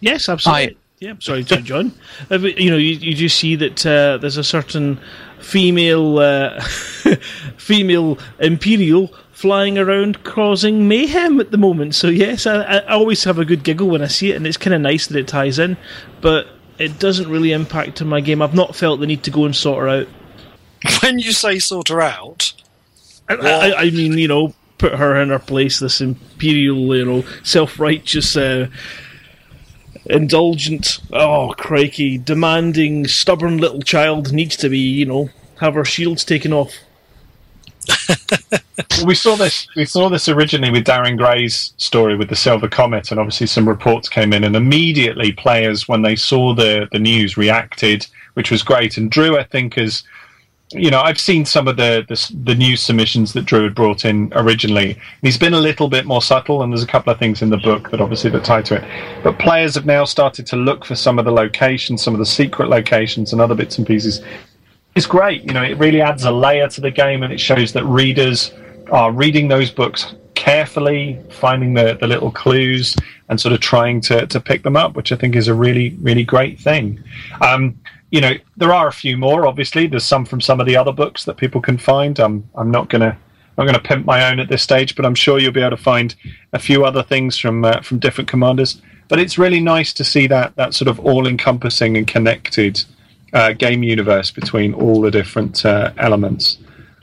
S5: Yes, absolutely. Yeah, sorry, John. You know, you, you do see that uh, there's a certain female uh, female imperial flying around causing mayhem at the moment. So yes, I, I always have a good giggle when I see it, and it's kind of nice that it ties in. But it doesn't really impact on my game. I've not felt the need to go and sort her out.
S3: When you say sort her out,
S5: I, I, I mean, you know, put her in her place. This imperial, you know, self-righteous. Uh, indulgent, oh crikey, demanding, stubborn little child needs to be, you know, have her shields taken off.
S1: well, we saw this. We saw this originally with Darren Gray's story with the Silver Comet, and obviously some reports came in, and immediately players, when they saw the the news, reacted, which was great. And Drew, I think, has you know, I've seen some of the, the, the news submissions that Drew had brought in originally. He's been a little bit more subtle, and there's a couple of things in the book that obviously that tie to it. But players have now started to look for some of the locations, some of the secret locations, and other bits and pieces. It's great. You know, it really adds a layer to the game, and it shows that readers are reading those books carefully, finding the, the little clues, and sort of trying to, to pick them up, which I think is a really, really great thing. Um, you know, there are a few more. Obviously, there's some from some of the other books that people can find. I'm I'm not gonna I'm gonna pimp my own at this stage, but I'm sure you'll be able to find a few other things from uh, from different commanders. But it's really nice to see that that sort of all-encompassing and connected uh, game universe between all the different uh, elements.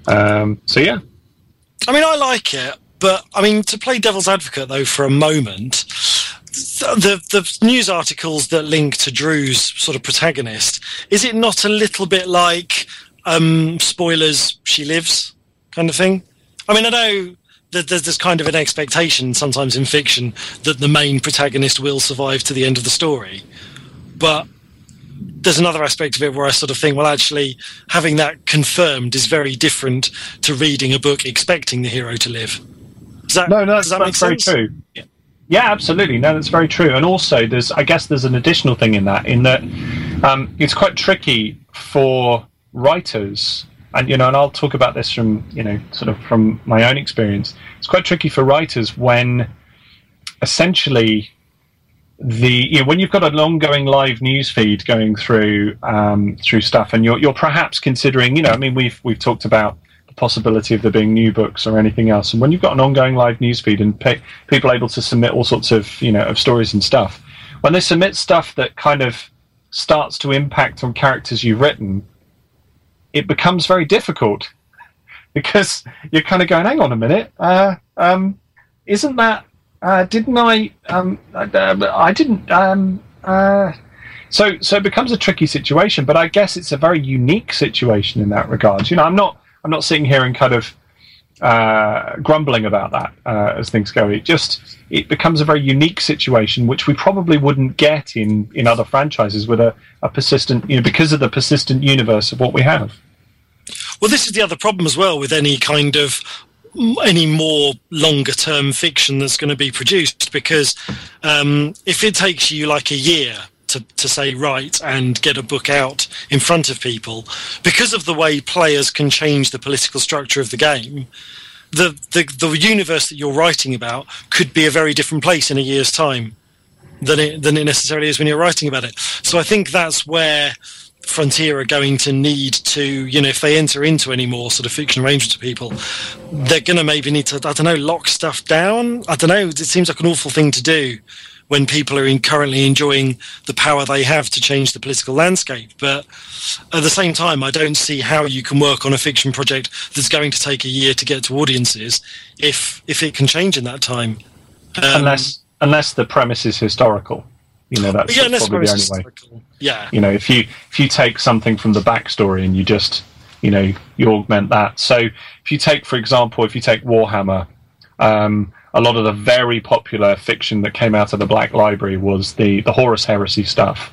S1: Um, so yeah,
S3: I mean, I like it, but I mean, to play devil's advocate though for a moment, the the news articles that link to Drew's sort of protagonist, is it not a little bit like um, spoilers? She lives kind of thing. I mean, I know that there's, this kind of an expectation sometimes in fiction that the main protagonist will survive to the end of the story, but there's another aspect of it where I sort of think, well, actually, having that confirmed is very different to reading a book expecting the hero to live. Does that,
S1: no, no,
S3: that
S1: that's
S3: make
S1: very
S3: sense?
S1: true. Yeah, absolutely. No, that's very true. And also, there's, I guess, there's an additional thing in that, in that um, it's quite tricky for writers, and you know, and I'll talk about this from, you know, sort of from my own experience. It's quite tricky for writers when, essentially, the you know, when you've got an ongoing live news feed going through um, through stuff, and you're you're perhaps considering, you know, I mean, we've we've talked about possibility of there being new books or anything else, and when you've got an ongoing live news feed and pe- people able to submit all sorts of you know of stories and stuff, when they submit stuff that kind of starts to impact on characters you've written, it becomes very difficult because you're kind of going, hang on a minute, uh, um, isn't that uh, didn't I? Um, uh, I didn't. Um, uh, so, so it becomes a tricky situation. But I guess it's a very unique situation in that regard. You know, I'm not. I'm not sitting here and kind of uh, grumbling about that uh, as things go. It just it becomes a very unique situation, which we probably wouldn't get in, in other franchises with a, a persistent, you know, because of the persistent universe of what we have.
S3: Well, this is the other problem as well with any kind of any more longer term fiction that's going to be produced because um, if it takes you like a year to, to say right and get a book out in front of people because of the way players can change the political structure of the game the, the the universe that you're writing about could be a very different place in a year's time than it than it necessarily is when you're writing about it so i think that's where Frontier are going to need to, you know, if they enter into any more sort of fiction arrangements with people, they're going to maybe need to, I don't know, lock stuff down. I don't know. It seems like an awful thing to do when people are in currently enjoying the power they have to change the political landscape. But at the same time, I don't see how you can work on a fiction project that's going to take a year to get to audiences if if it can change in that time.
S1: Um, unless unless the premise is historical. You know, that's,
S3: yeah,
S1: that's probably the only way.
S3: Yeah.
S1: You know, if you if you take something from the backstory and you just you know you augment that. So if you take, for example, if you take Warhammer, um, a lot of the very popular fiction that came out of the Black Library was the the Horus Heresy stuff,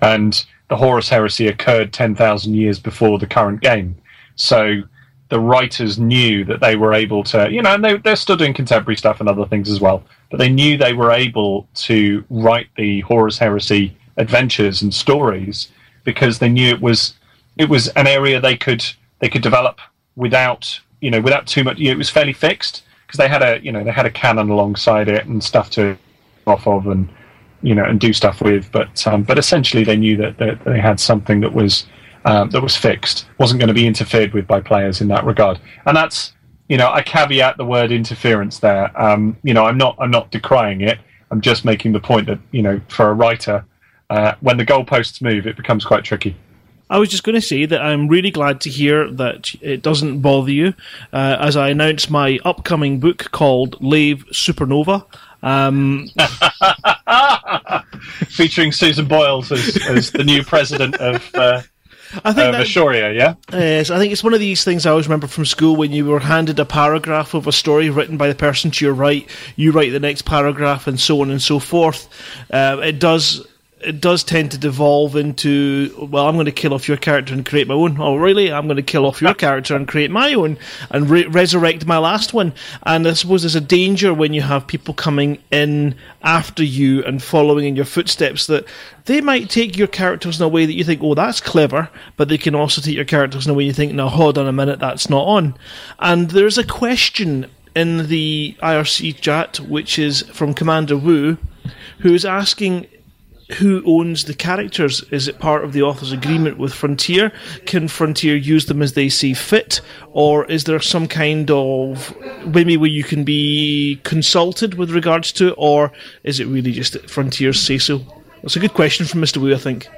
S1: and the Horus Heresy occurred ten thousand years before the current game. So the writers knew that they were able to, you know, and they, they're still doing contemporary stuff and other things as well, but they knew they were able to write the Horus Heresy adventures and stories because they knew it was it was an area they could they could develop without you know without too much. You know, it was fairly fixed because they had a you know they had a canon alongside it and stuff to off of and you know and do stuff with. But um, but essentially they knew that, that they had something that was um, that was fixed, wasn't going to be interfered with by players in that regard, and that's you know I caveat the word interference there. Um, you know I'm not I'm not decrying it. I'm just making the point that you know for a writer uh, when the goalposts move, it becomes quite tricky.
S5: I was just going to say that I'm really glad to hear that it doesn't bother you uh, as I announce my upcoming book called Lave Supernova. Um,
S1: Featuring Susan Boyles as, as the new president of. Uh, I think uh, Ashoria, yeah.
S5: Yes, I think it's one of these things I always remember from school when you were handed a paragraph of a story written by the person to your right, you write the next paragraph, and so on and so forth. Uh, it does it does tend to devolve into well, I'm going to kill off your character and create my own. Oh, really? I'm going to kill off your character and create my own and re- resurrect my last one. And I suppose there's a danger when you have people coming in after you and following in your footsteps that they might take your characters in a way that you think, oh, that's clever, but they can also take your characters in a way you think, now hold on a minute, that's not on. And there's a question in the IRC chat, which is from Commander Wu, who's asking who owns the characters? Is it part of the author's agreement with Frontier? Can Frontier use them as they see fit? Or is there some kind of maybe where you can be consulted with regards to it? Or is it really just that Frontier's say so? That's a good question from Mr. Wu, I think.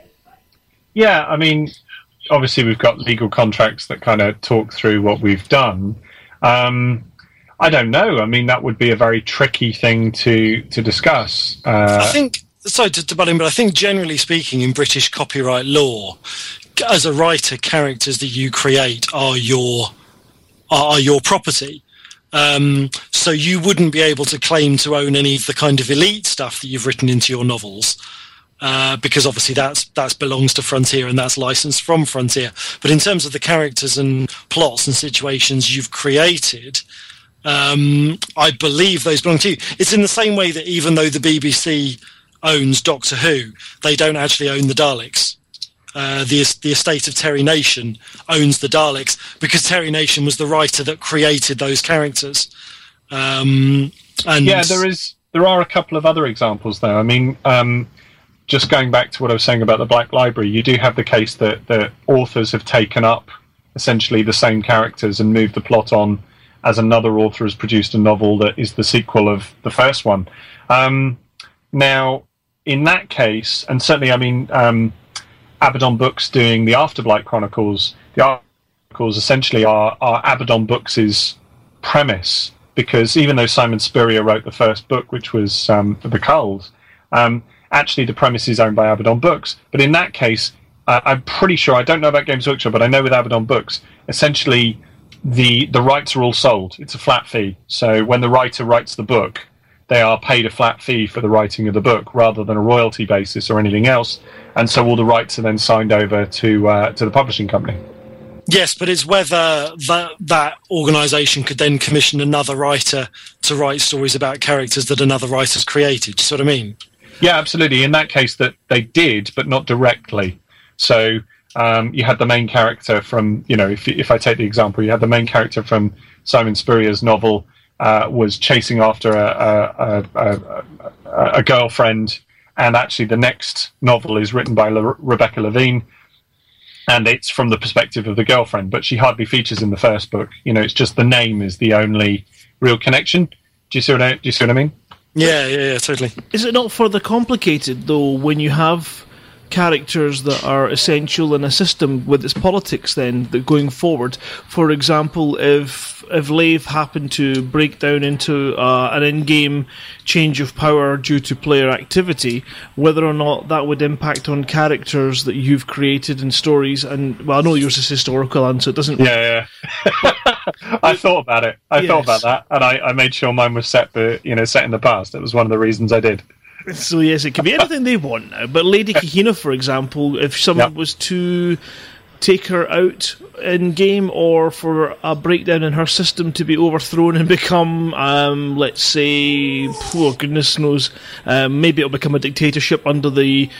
S1: Yeah, I mean, obviously we've got legal contracts that kind of talk through what we've done. Um, I don't know. I mean, that would be a very tricky thing to to discuss. Uh,
S3: I think sorry to, to butt in, but I think generally speaking, in British copyright law, as a writer, characters that you create are your are, your property. Um, so you wouldn't be able to claim to own any of the kind of elite stuff that you've written into your novels. Uh, because obviously that's that belongs to Frontier and that's licensed from Frontier. But in terms of the characters and plots and situations you've created, um, I believe those belong to you. It's in the same way that even though the BBC owns Doctor Who, they don't actually own the Daleks. Uh, the the estate of Terry Nation owns the Daleks because Terry Nation was the writer that created those characters. Um, and
S1: yeah, there is there are a couple of other examples though. I mean, um, just going back to what I was saying about the Black Library, you do have the case that the authors have taken up essentially the same characters and moved the plot on as another author has produced a novel that is the sequel of the first one. Um, now, in that case, and certainly, I mean, um, Abaddon Books doing the Afterblight Chronicles, the Chronicles essentially are, are Abaddon Books' premise, because even though Simon Spurrier wrote the first book, which was um, The Culled, um, actually the premise is owned by Abaddon Books. But in that case, uh, I'm pretty sure, I don't know about Games Workshop, but I know with Abaddon Books, essentially the the rights are all sold. It's a flat fee. So when the writer writes the book, they are paid a flat fee for the writing of the book rather than a royalty basis or anything else. And so all the rights are then signed over to uh, to the publishing company.
S3: Yes, but it's whether that that organisation could then commission another writer to write stories about characters that another writer's created. Do you see what I mean?
S1: Yeah, absolutely. In that case, that they did, but not directly. So um, you had the main character from, you know, if if I take the example, you had the main character from Simon Spurrier's novel uh, was chasing after a a, a, a, a girlfriend, and actually the next novel is written by Le- Rebecca Levene, and it's from the perspective of the girlfriend, but she hardly features in the first book. You know, it's just the name is the only real connection. Do you see what I, do you see what I mean?
S3: Yeah, yeah, yeah, totally.
S5: Is it not further complicated though when you have characters that are essential in a system with its politics then that going forward? For example, if if Lave happened to break down into uh, an in-game change of power due to player activity, whether or not that would impact on characters that you've created in stories, and well, I know yours is historical, and so it doesn't.
S1: Yeah, yeah. I thought about it. I thought about that, and I, I made sure mine was set the you know set in the past. It was one of the reasons I did.
S5: So yes, it can be anything they want now. But Lady Kahina, for example, if someone
S1: Yep.
S5: was to take her out in game, or for a breakdown in her system to be overthrown and become, um, let's say, poor goodness knows, um, maybe it'll become a dictatorship under the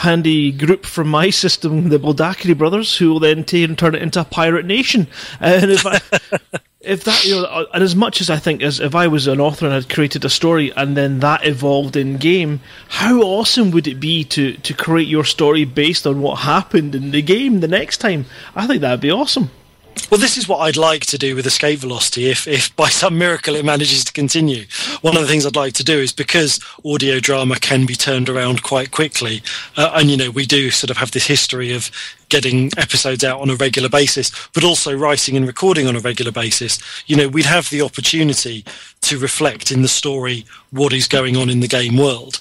S5: handy group from my system, the Baldacri brothers, who will then take and turn it into a pirate nation. And if I, if that you know, and as much as I think as if I was an author and had created a story and then that evolved in game, how awesome would it be to to create your story based on what happened in the game the next time? I think that'd be awesome.
S3: Well, this is what I'd like to do with escape velocity. If, if by some miracle it manages to continue, one of the things I'd like to do is because audio drama can be turned around quite quickly, uh, and you know we do sort of have this history of getting episodes out on a regular basis, but also writing and recording on a regular basis. You know, we'd have the opportunity to reflect in the story what is going on in the game world.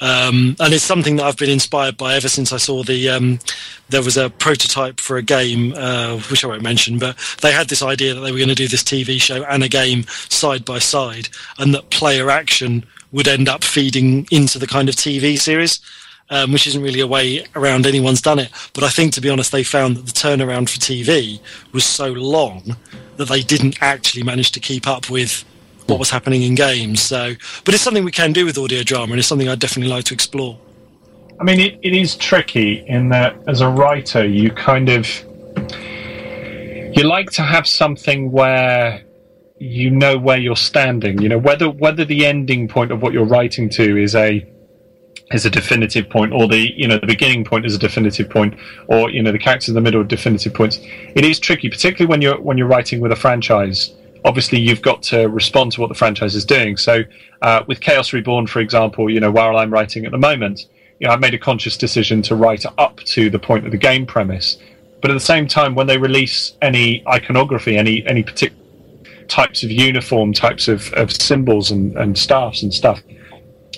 S3: Um, and it's something that I've been inspired by ever since I saw the. Um, there was a prototype for a game, uh, which I won't mention, but they had this idea that they were going to do this TV show and a game side by side, and that player action would end up feeding into the kind of TV series. Um, which isn't really a way around anyone's done it. But I think, to be honest, they found that the turnaround for TV was so long that they didn't actually manage to keep up with what was happening in games. So, but it's something we can do with audio drama, and it's something I'd definitely like to explore.
S1: I mean, it, it is tricky in that as a writer, you kind of you like to have something where you know where you're standing. You know whether whether the ending point of what you're writing to is a is a definitive point, or the you know the beginning point is a definitive point, or you know the characters in the middle are definitive points. It is tricky, particularly when you're when you're writing with a franchise. Obviously, you've got to respond to what the franchise is doing. So, uh, with Chaos Reborn, for example, you know while I'm writing at the moment, you know I've made a conscious decision to write up to the point of the game premise. But at the same time, when they release any iconography, any any particular types of uniform, types of, of symbols and, and staffs and stuff,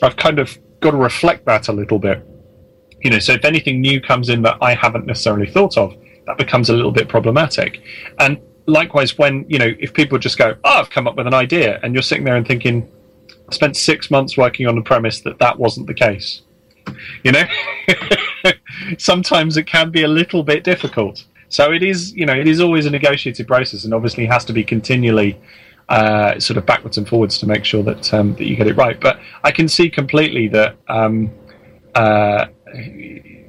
S1: I've kind of got to reflect that a little bit. You know, so if anything new comes in that I haven't necessarily thought of, that becomes a little bit problematic. And likewise, when, you know, if people just go, oh, I've come up with an idea, and you're sitting there and thinking, I spent six months working on the premise that that wasn't the case. You know, sometimes it can be a little bit difficult. So it is, you know, it is always a negotiated process, and obviously has to be continually uh, sort of backwards and forwards to make sure that um, that you get it right. But I can see completely that um, uh,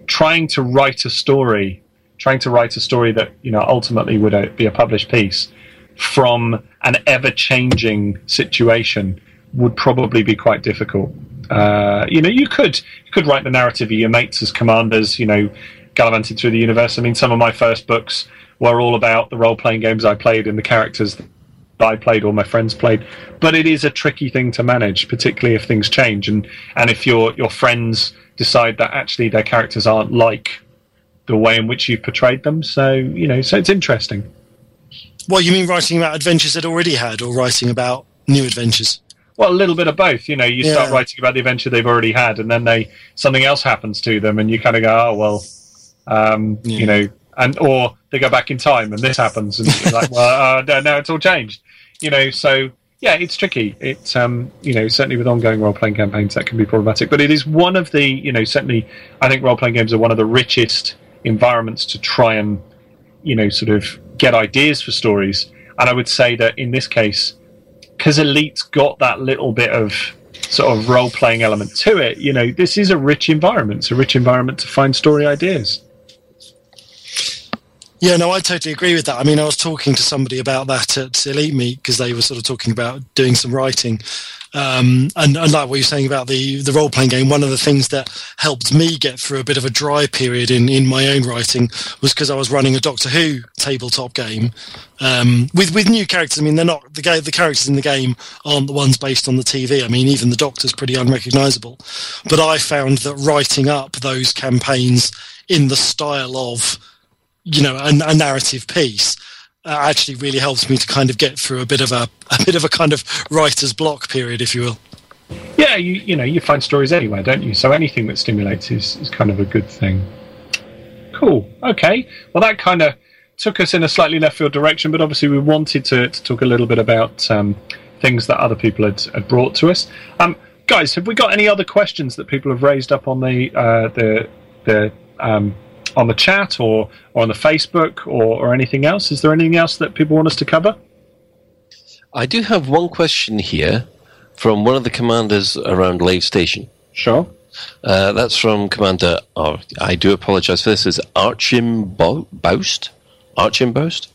S1: trying to write a story, trying to write a story that you know ultimately would uh, be a published piece from an ever-changing situation would probably be quite difficult. Uh, you know, you could you could write the narrative of your mates as commanders. You know, gallivanting through the universe. I mean, some of my first books were all about the role-playing games I played and the characters that I played or my friends played. But it is a tricky thing to manage, particularly if things change and and if your your friends decide that actually their characters aren't like the way in which you've portrayed them. So you know, so it's interesting.
S3: Well, you mean writing about adventures they'd already had, or writing about new adventures?
S1: Well, a little bit of both. You know, you start writing about the adventure they've already had, and then they something else happens to them, and you kind of go, "Oh well, um,
S3: Yeah.
S1: you know, and or they go back in time and this happens, and you're like, well, uh, no, no, it's all changed. You know, so yeah, it's tricky. It's um, you know, certainly with ongoing role playing campaigns that can be problematic, but it is one of the you know, certainly I think role playing games are one of the richest environments to try and you know, sort of get ideas for stories. And I would say that in this case, because Elite's got that little bit of sort of role playing element to it, you know, this is a rich environment. It's a rich environment to find story ideas.
S6: Yeah, no, I totally agree with that. I mean, I was talking to somebody about that at Elite Meet because they were sort of talking about doing some writing. Um, and, and like what you're saying about the, the role playing game, one of the things that helped me get through a bit of a dry period in, in my own writing was because I was running a Doctor Who tabletop game um, with with new characters. I mean, they're not the ga- the characters in the game aren't the ones based on the TV. I mean, even the Doctor's pretty unrecognisable. But I found that writing up those campaigns in the style of you know a, a narrative piece uh, actually really helps me to kind of get through a bit of a a bit of a kind of writer's block period, if you will.
S1: Yeah, you you know, you find stories anywhere, don't you? So anything that stimulates is, is kind of a good thing. Cool. Okay. Well, that kind of took us in a slightly left field direction, but obviously we wanted to, to talk a little bit about um, things that other people had, had brought to us. Um, guys, have we got any other questions that people have raised up on the uh, the the um, on the chat or, or on the Facebook or, or anything else? Is there anything else that people want us to cover?
S4: I do have one question here from one of the commanders around Lave Station.
S1: Sure.
S4: Uh, that's from Commander. Oh, I do apologise for this. Is Archimbost? Archimbost?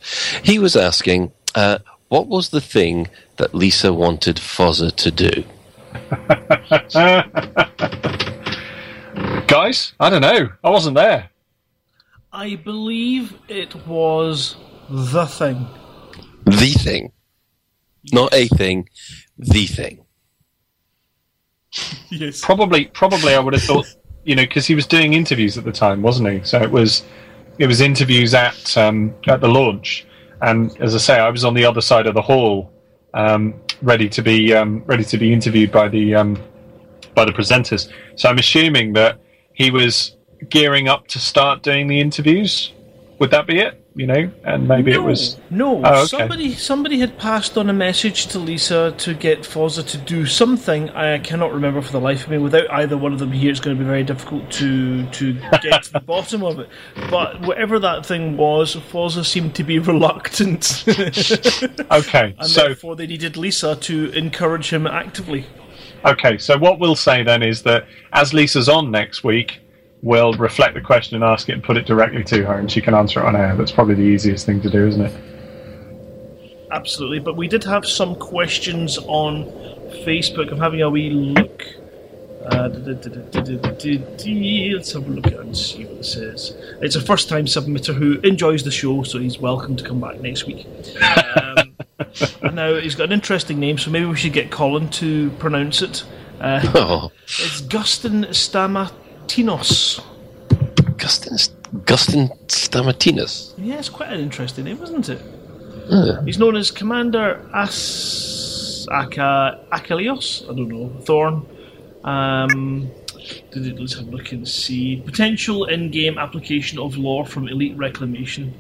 S4: He was asking, uh, what was the thing that Lisa wanted Fozzer to do?
S1: Guys, I don't know. I wasn't there.
S5: I believe it was the thing.
S4: The thing, not a thing. The thing.
S5: Yes.
S1: Probably, probably, I would have thought, you know, because he was doing interviews at the time, wasn't he? So it was, it was interviews at um, at the launch, and as I say, I was on the other side of the hall, um, ready to be um, ready to be interviewed by the um, by the presenters. So I'm assuming that he was gearing up to start doing the interviews. Would that be it? You know, and maybe
S5: no,
S1: it was.
S5: no.
S1: Oh, okay.
S5: Somebody somebody had passed on a message to Lisa to get Fozza to do something. I cannot remember for the life of me. Without either one of them here, it's going to be very difficult to to get to the bottom of it. But whatever that thing was, Fozza seemed to be reluctant,
S1: Okay,
S5: and
S1: so
S5: therefore they needed Lisa to encourage him actively.
S1: Okay, so what we'll say then is that as Lisa's on next week, will reflect the question and ask it and put it directly to her, and she can answer it on air. That's probably the easiest thing to do, isn't it?
S5: Absolutely. But we did have some questions on Facebook. I'm having a wee look. Uh, Let's have a look and see what this is. It's a first time submitter who enjoys the show, so he's welcome to come back next week. Um, now, he's got an interesting name, so maybe we should get Colin to pronounce it. Uh,
S4: oh.
S5: It's Gustin Stamat. Stamatinos.
S4: Gustin, Gustin Stamatinas.
S5: Yeah, it's quite an interesting name, isn't it?
S4: Uh,
S5: He's known as Commander As Aka. I don't know Thorn. Um, did it- let's have a look and see potential in-game application of lore from Elite Reclamation.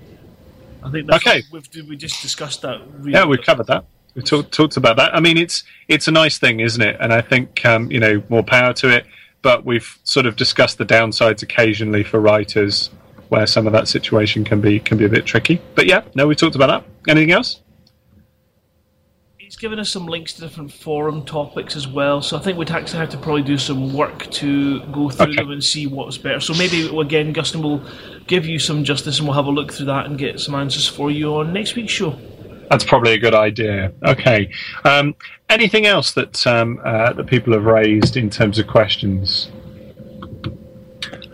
S5: I think that's
S1: Okay.
S5: we've, we just discussed that. Really
S1: Yeah, we've covered that. We've talked talked about that. I mean, it's it's a nice thing, isn't it? And I think um, you know more power to it. But we've sort of discussed the downsides occasionally for writers, where some of that situation can be can be a bit tricky. But yeah, no, we talked about that. Anything else?
S5: He's given us some links to different forum topics as well, so I think we'd actually have to probably do some work to go through
S1: Okay.
S5: them and see what's better. So maybe again, Gustin will give you some justice, and we'll have a look through that and get some answers for you on next week's show.
S1: That's probably a good idea. Okay. Um, anything else that um, uh, that people have raised in terms of questions?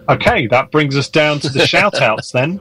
S1: Okay, that brings us down to the shout outs then.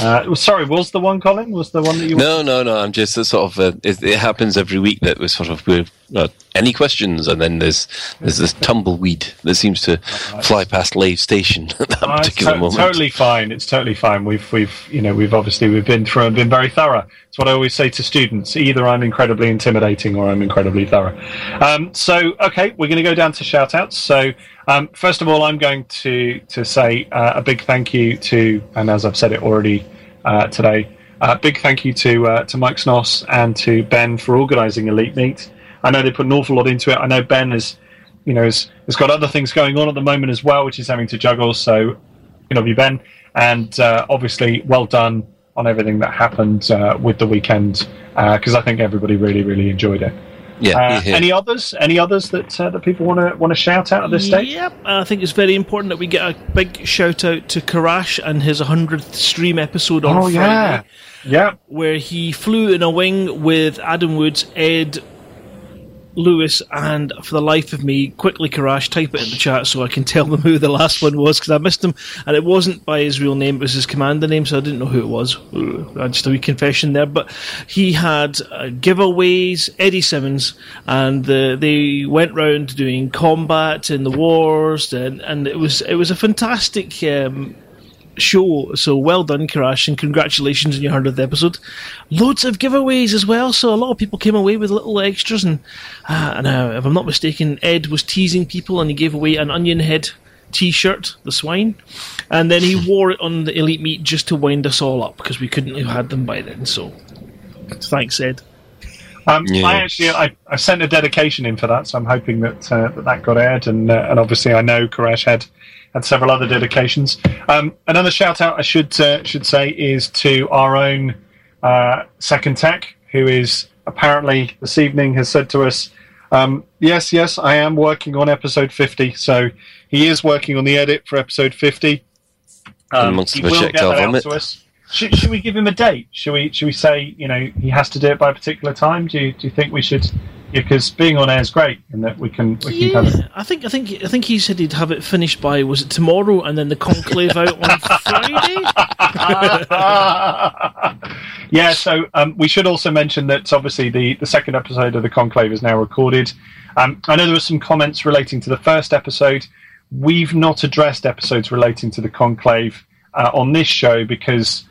S1: Uh, sorry, was the one, Colin? Was the one that you
S4: no, no, no. I'm just sort of. Uh, it, it happens every week that we're sort of we're uh, any questions? And then there's there's this tumbleweed that seems to fly past Lave Station at that
S1: Uh, it's
S4: particular
S1: to-
S4: moment.
S1: totally fine. It's totally fine. We've we've you know we've obviously we've been through and been very thorough. It's what I always say to students: either I'm incredibly intimidating or I'm incredibly thorough. Um, so okay, we're going to go down to shout outs. So um, first of all, I'm going to to say uh, a big thank you to, and as I've said it already uh, today, uh, big thank you to uh, to Mike Snoss and to Ben for organising Elite Meet. I know they put an awful lot into it. I know Ben is you know, has, has got other things going on at the moment as well, which is having to juggle. So, you know, you, Ben. And uh, obviously, well done on everything that happened uh, with the weekend, because I think everybody really, really enjoyed it.
S4: yeah,
S1: Uh,
S4: here, here.
S1: any others? Any others that uh, that people want to want to shout out at this stage?
S5: Yep, I think it's very important that we get a big shout out to Karash and his 100th stream episode on
S1: Oh
S5: Friday,
S1: yeah, yeah.
S5: where he flew in a wing with Adam Woods, Ed Lewis, and for the life of me, quickly Karash, type it in the chat so I can tell them who the last one was because I missed him, and it wasn't by his real name; it was his commander name, so I didn't know who it was. Just a wee confession there, but he had uh, giveaways, Eddie Simmons, and uh, they went round doing combat in the wars, and, and it was it was a fantastic. Um, show. So well done, Karash, and congratulations on your hundredth episode. Loads of giveaways as well. So a lot of people came away with little extras, and uh, and uh, if I'm not mistaken, Ed was teasing people, and he gave away an onion head. T-shirt, the swine, and then he wore it on the elite meet just to wind us all up because we couldn't have had them by then. So, thanks, Ed.
S1: Um,
S4: Yeah.
S1: I actually I, I sent a dedication in for that, so I'm hoping that uh, that, that got aired, and uh, and obviously I know Karash had had several other dedications. Um, another shout out I should uh, should say is to our own uh, Second Tech, who is apparently this evening has said to us, um, "Yes, yes, I am working on episode 50." So he is working on the edit for episode 50.
S4: Amongst
S1: he will get that out to us. Should, should we give him a date? Should we? Should we say you know he has to do it by a particular time? Do you, do you think we should? Because being on air is great, and that we can we can kind of
S5: Yeah, I think I think I think he said he'd have it finished by was it tomorrow, and then the conclave out on Friday.
S1: yeah, so um, we should also mention that obviously the, the second episode of the Conclave is now recorded. Um, I know there were some comments relating to the first episode. We've not addressed episodes relating to the Conclave uh, on this show because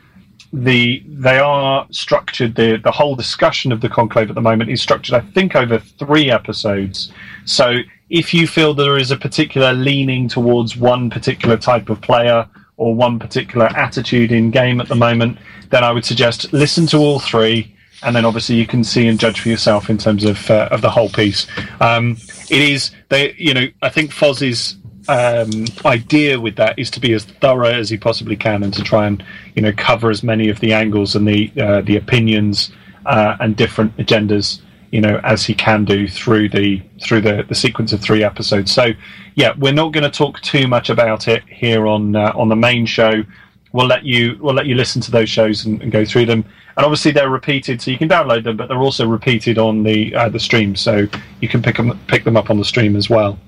S1: the they are structured. The the whole discussion of the Conclave at the moment is structured, I think, over three episodes. So if you feel there is a particular leaning towards one particular type of player or one particular attitude in game at the moment, then I would suggest listen to all three, and then obviously you can see and judge for yourself in terms of uh, of the whole piece. Um, it is they, you know, I think Foz's um, idea with that is to be as thorough as he possibly can and to try and you know cover as many of the angles and the uh, the opinions uh, and different agendas you know as he can do through the through the, the sequence of three episodes. So yeah, we're not going to talk too much about it here on uh, on the main show. We'll let you we'll let you listen to those shows and, and go through them. And obviously they're repeated, so you can download them, but they're also repeated on the uh, the stream, so you can pick them pick them up on the stream as well.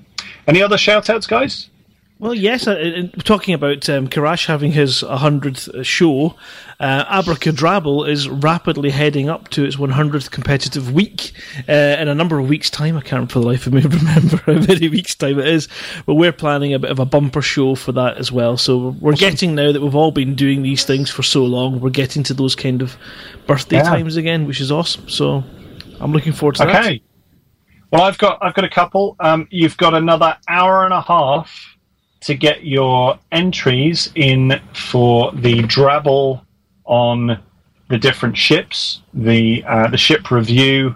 S1: Any other shout outs, guys?
S5: Well, yes. Uh, uh, talking about um, Karash having his 100th show, uh, Abracadabble is rapidly heading up to its 100th competitive week uh, in a number of weeks' time. I can't for the life of me remember how many weeks' time it is, but we're planning a bit of a bumper show for that as well. So we're getting now that we've all been doing these things for so long, we're getting to those kind of birthday
S1: Yeah.
S5: times again, which is awesome. So I'm looking forward to that.
S1: Okay. Well, I've got I've got a couple. Um, you've got another hour and a half to get your entries in for the Drabble on the different ships, the uh, the ship review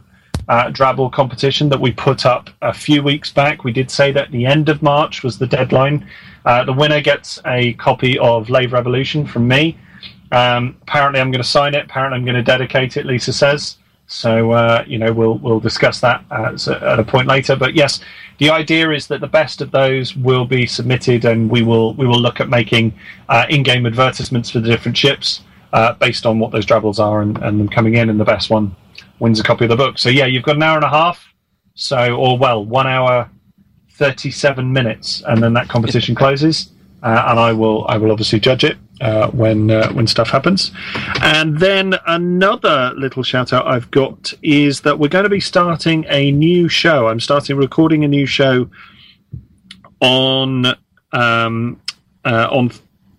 S1: uh, Drabble competition that we put up a few weeks back. We did say that the end of March was the deadline. Uh, the winner gets a copy of Lave Revolution from me. Um, apparently, I'm going to sign it. Apparently, I'm going to dedicate it. Lisa says. So uh, you know we'll we'll discuss that at, at a point later. But yes, the idea is that the best of those will be submitted, and we will we will look at making uh, in-game advertisements for the different ships uh, based on what those drabbles are and, and them coming in, and the best one wins a copy of the book. So yeah, you've got an hour and a half. So or well, one hour thirty-seven minutes, and then that competition closes. Uh, and I will, I will obviously judge it. Uh, when uh, when stuff happens. And then another little shout out I've got is that we're going to be starting a new show. I'm starting recording a new show on um, uh, on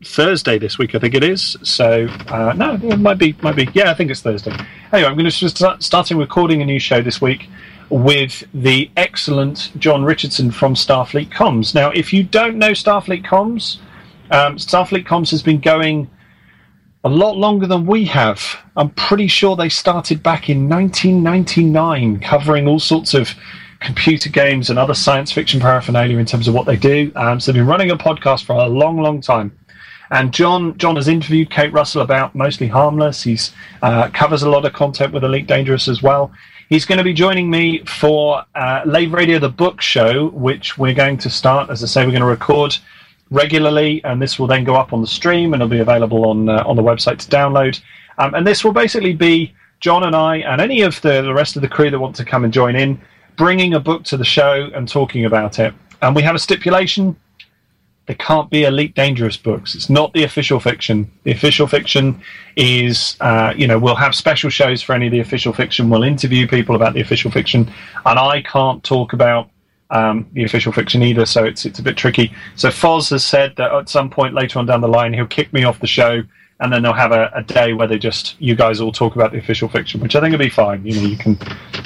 S1: Thursday this week, I think it is. So uh, no, it might be, might be. Yeah, I think it's Thursday. Anyway, I'm going to start starting recording a new show this week with the excellent John Richardson from Starfleet Comms. Now, if you don't know Starfleet Comms, um, Starfleet Comms has been going a lot longer than we have. I'm pretty sure they started back in 1999, covering all sorts of computer games and other science fiction paraphernalia in terms of what they do. Um, so they've been running a podcast for a long, long time. And John John has interviewed Kate Russell about mostly harmless. He's uh, covers a lot of content with Elite Dangerous as well. He's going to be joining me for uh, Lave Radio, the book show, which we're going to start. As I say, we're going to record regularly, and this will then go up on the stream and it'll be available on uh, on the website to download. Um, and this will basically be John and I and any of the, the rest of the crew that want to come and join in, bringing a book to the show and talking about it. And we have a stipulation there can't be elite dangerous books. It's not the official fiction. The official fiction is, uh, you know, we'll have special shows for any of the official fiction. We'll interview people about the official fiction, and I can't talk about um, the official fiction either. So it's it's a bit tricky. So Foz has said that at some point later on down the line he'll kick me off the show, and then they'll have a, a day where they just you guys all talk about the official fiction, which I think will be fine. You know, you can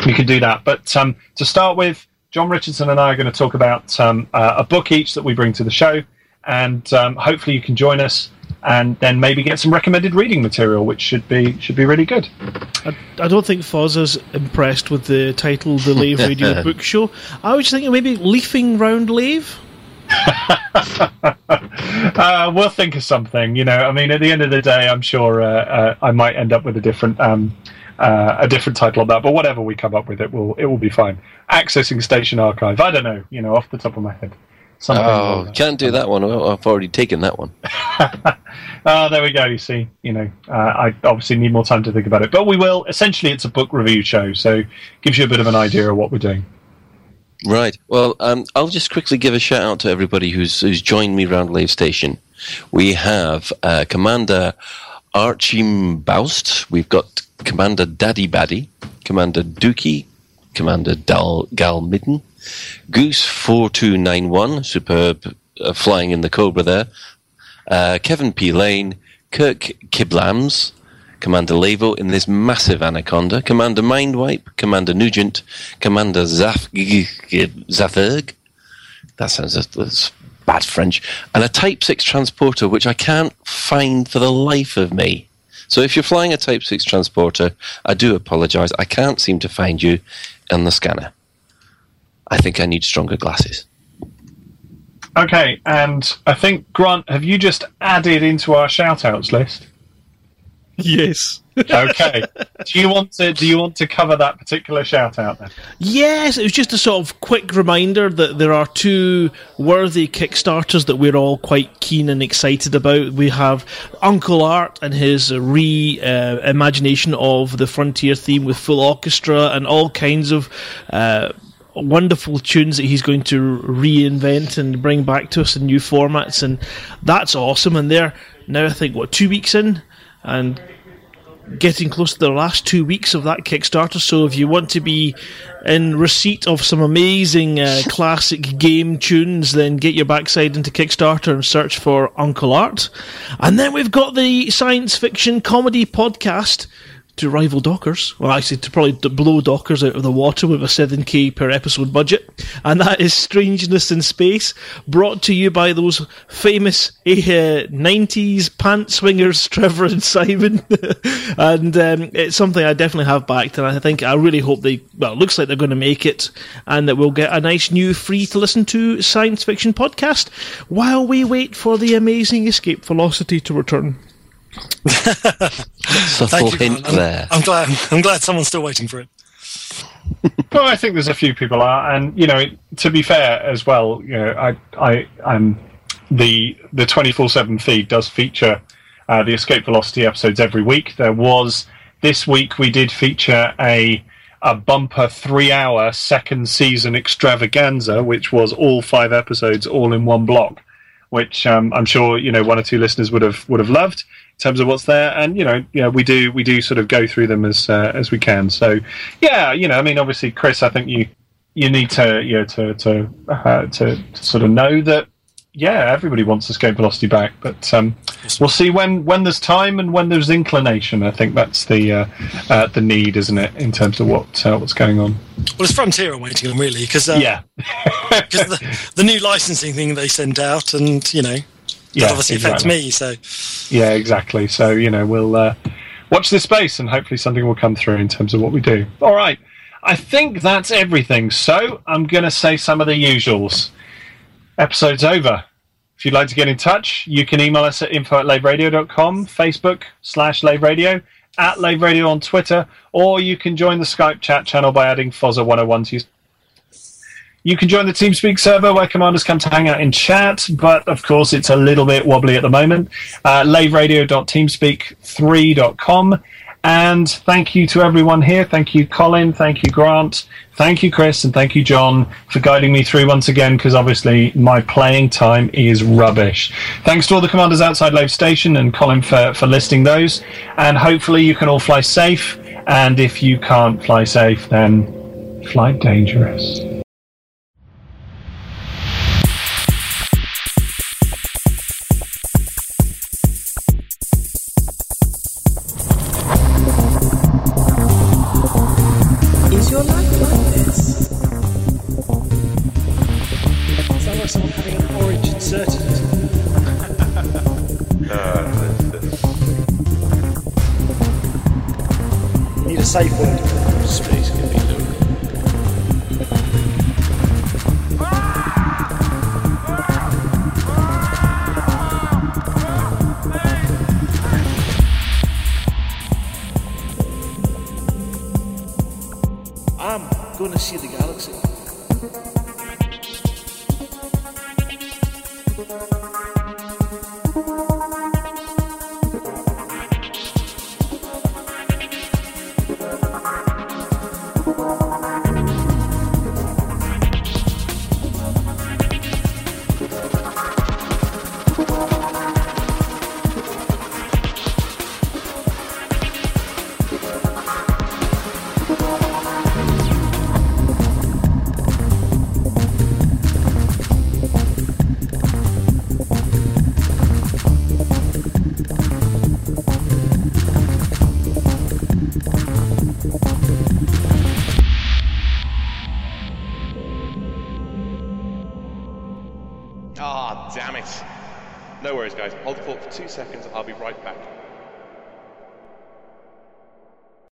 S1: you can do that. But um, to start with. John Richardson and I are going to talk about um, uh, a book each that we bring to the show and um, hopefully you can join us and then maybe get some recommended reading material, which should be should be really good.
S5: I, I don't think Foz is impressed with the title, the Lave Radio Book Show. I was thinking maybe leafing round Lave.
S1: uh, we'll think of something. You know, I mean, at the end of the day, I'm sure uh, uh, I might end up with a different. Um, uh, a different title on that, but whatever we come up with, it will it will be fine. Accessing station archive. I don't know, you know, off the top of my head.
S4: Something oh, can't do that one. I've already taken that one.
S1: oh, there we go. You see, you know, uh, I obviously need more time to think about it, but we will. Essentially, it's a book review show, so gives you a bit of an idea of what we're doing.
S4: Right. Well, um, I'll just quickly give a shout out to everybody who's who's joined me around Lave Station. We have uh, Commander Archie Baust. We've got Commander Daddy Baddy, Commander Dookie, Commander Dal Gal Midden, Goose 4291, superb uh, flying in the Cobra there. Uh, Kevin P. Lane, Kirk Kiblams, Commander Lavo in this massive Anaconda, Commander Mindwipe, Commander Nugent, Commander Zaf- Zafurg. That sounds that's bad French. And a Type 6 transporter, which I can't find for the life of me. So if you're flying a Type 6 transporter, I do apologise. I can't seem to find you on the scanner. I think I need stronger glasses.
S1: Okay, and I think Grant, have you just added into our shout-outs list?
S5: Yes.
S1: okay. Do you want to do you want to cover that particular shout out then?
S5: Yes, it was just a sort of quick reminder that there are two worthy Kickstarters that we're all quite keen and excited about. We have Uncle Art and his re uh, imagination of the Frontier theme with full orchestra and all kinds of uh, wonderful tunes that he's going to reinvent and bring back to us in new formats, and that's awesome. And they're now, I think, what two weeks in, and getting close to the last two weeks of that Kickstarter. So if you want to be in receipt of some amazing uh, classic game tunes, then get your backside into Kickstarter and search for Uncle Art. And then we've got the science fiction comedy podcast to rival Dockers. Well, actually, to probably blow Dockers out of the water with a 7k per episode budget. And that is Strangeness in Space, brought to you by those famous uh, 90s pant swingers, Trevor and Simon. and um, it's something I definitely have backed, and I think I really hope they, well, it looks like they're going to make it, and that we'll get a nice new free to listen to science fiction podcast while we wait for the amazing Escape Velocity to return.
S4: Subtle you, hint
S3: I'm,
S4: there.
S3: I'm glad. I'm glad someone's still waiting for it.
S1: well, I think there's a few people are, and you know, to be fair as well, you know, I, I, I'm the the 24/7 feed does feature uh, the Escape Velocity episodes every week. There was this week we did feature a a bumper three hour second season extravaganza, which was all five episodes all in one block which um, I'm sure you know one or two listeners would have would have loved in terms of what's there. And you know, yeah, we do we do sort of go through them as uh, as we can. So yeah, you know, I mean, obviously, Chris, I think you you need to you know to to uh, to, to sort of know that yeah, everybody wants escape velocity back, but um, we'll see when, when there's time and when there's inclination. I think that's the uh, uh, the need, isn't it, in terms of what uh, what's going on?
S3: Well, it's Frontier I'm waiting on, really, because uh,
S1: yeah,
S3: because the, the new licensing thing they sent out, and you know,
S1: Yeah,
S3: obviously affects me. So
S1: yeah, exactly. So you know, we'll uh, watch this space, and hopefully something will come through in terms of what we do. All right, I think that's everything. So I'm going to say some of the usuals. Episode's over. If you'd like to get in touch, you can email us at info at laveradio.com, Facebook slash laveradio, at laveradio on Twitter, or you can join the Skype chat channel by adding FOZA101 to your you can join the TeamSpeak server where commanders come to hang out in chat, but of course it's a little bit wobbly at the moment. Uh, laveradio.teamspeak3.com. And thank you to everyone here. Thank you, Colin. Thank you, Grant. Thank you, Chris. And thank you, John, for guiding me through once again, because obviously my playing time is rubbish. Thanks to all the commanders outside Lave Station and Colin for, for listing those. And hopefully you can all fly safe. And if you can't fly safe, then fly dangerous.
S5: Need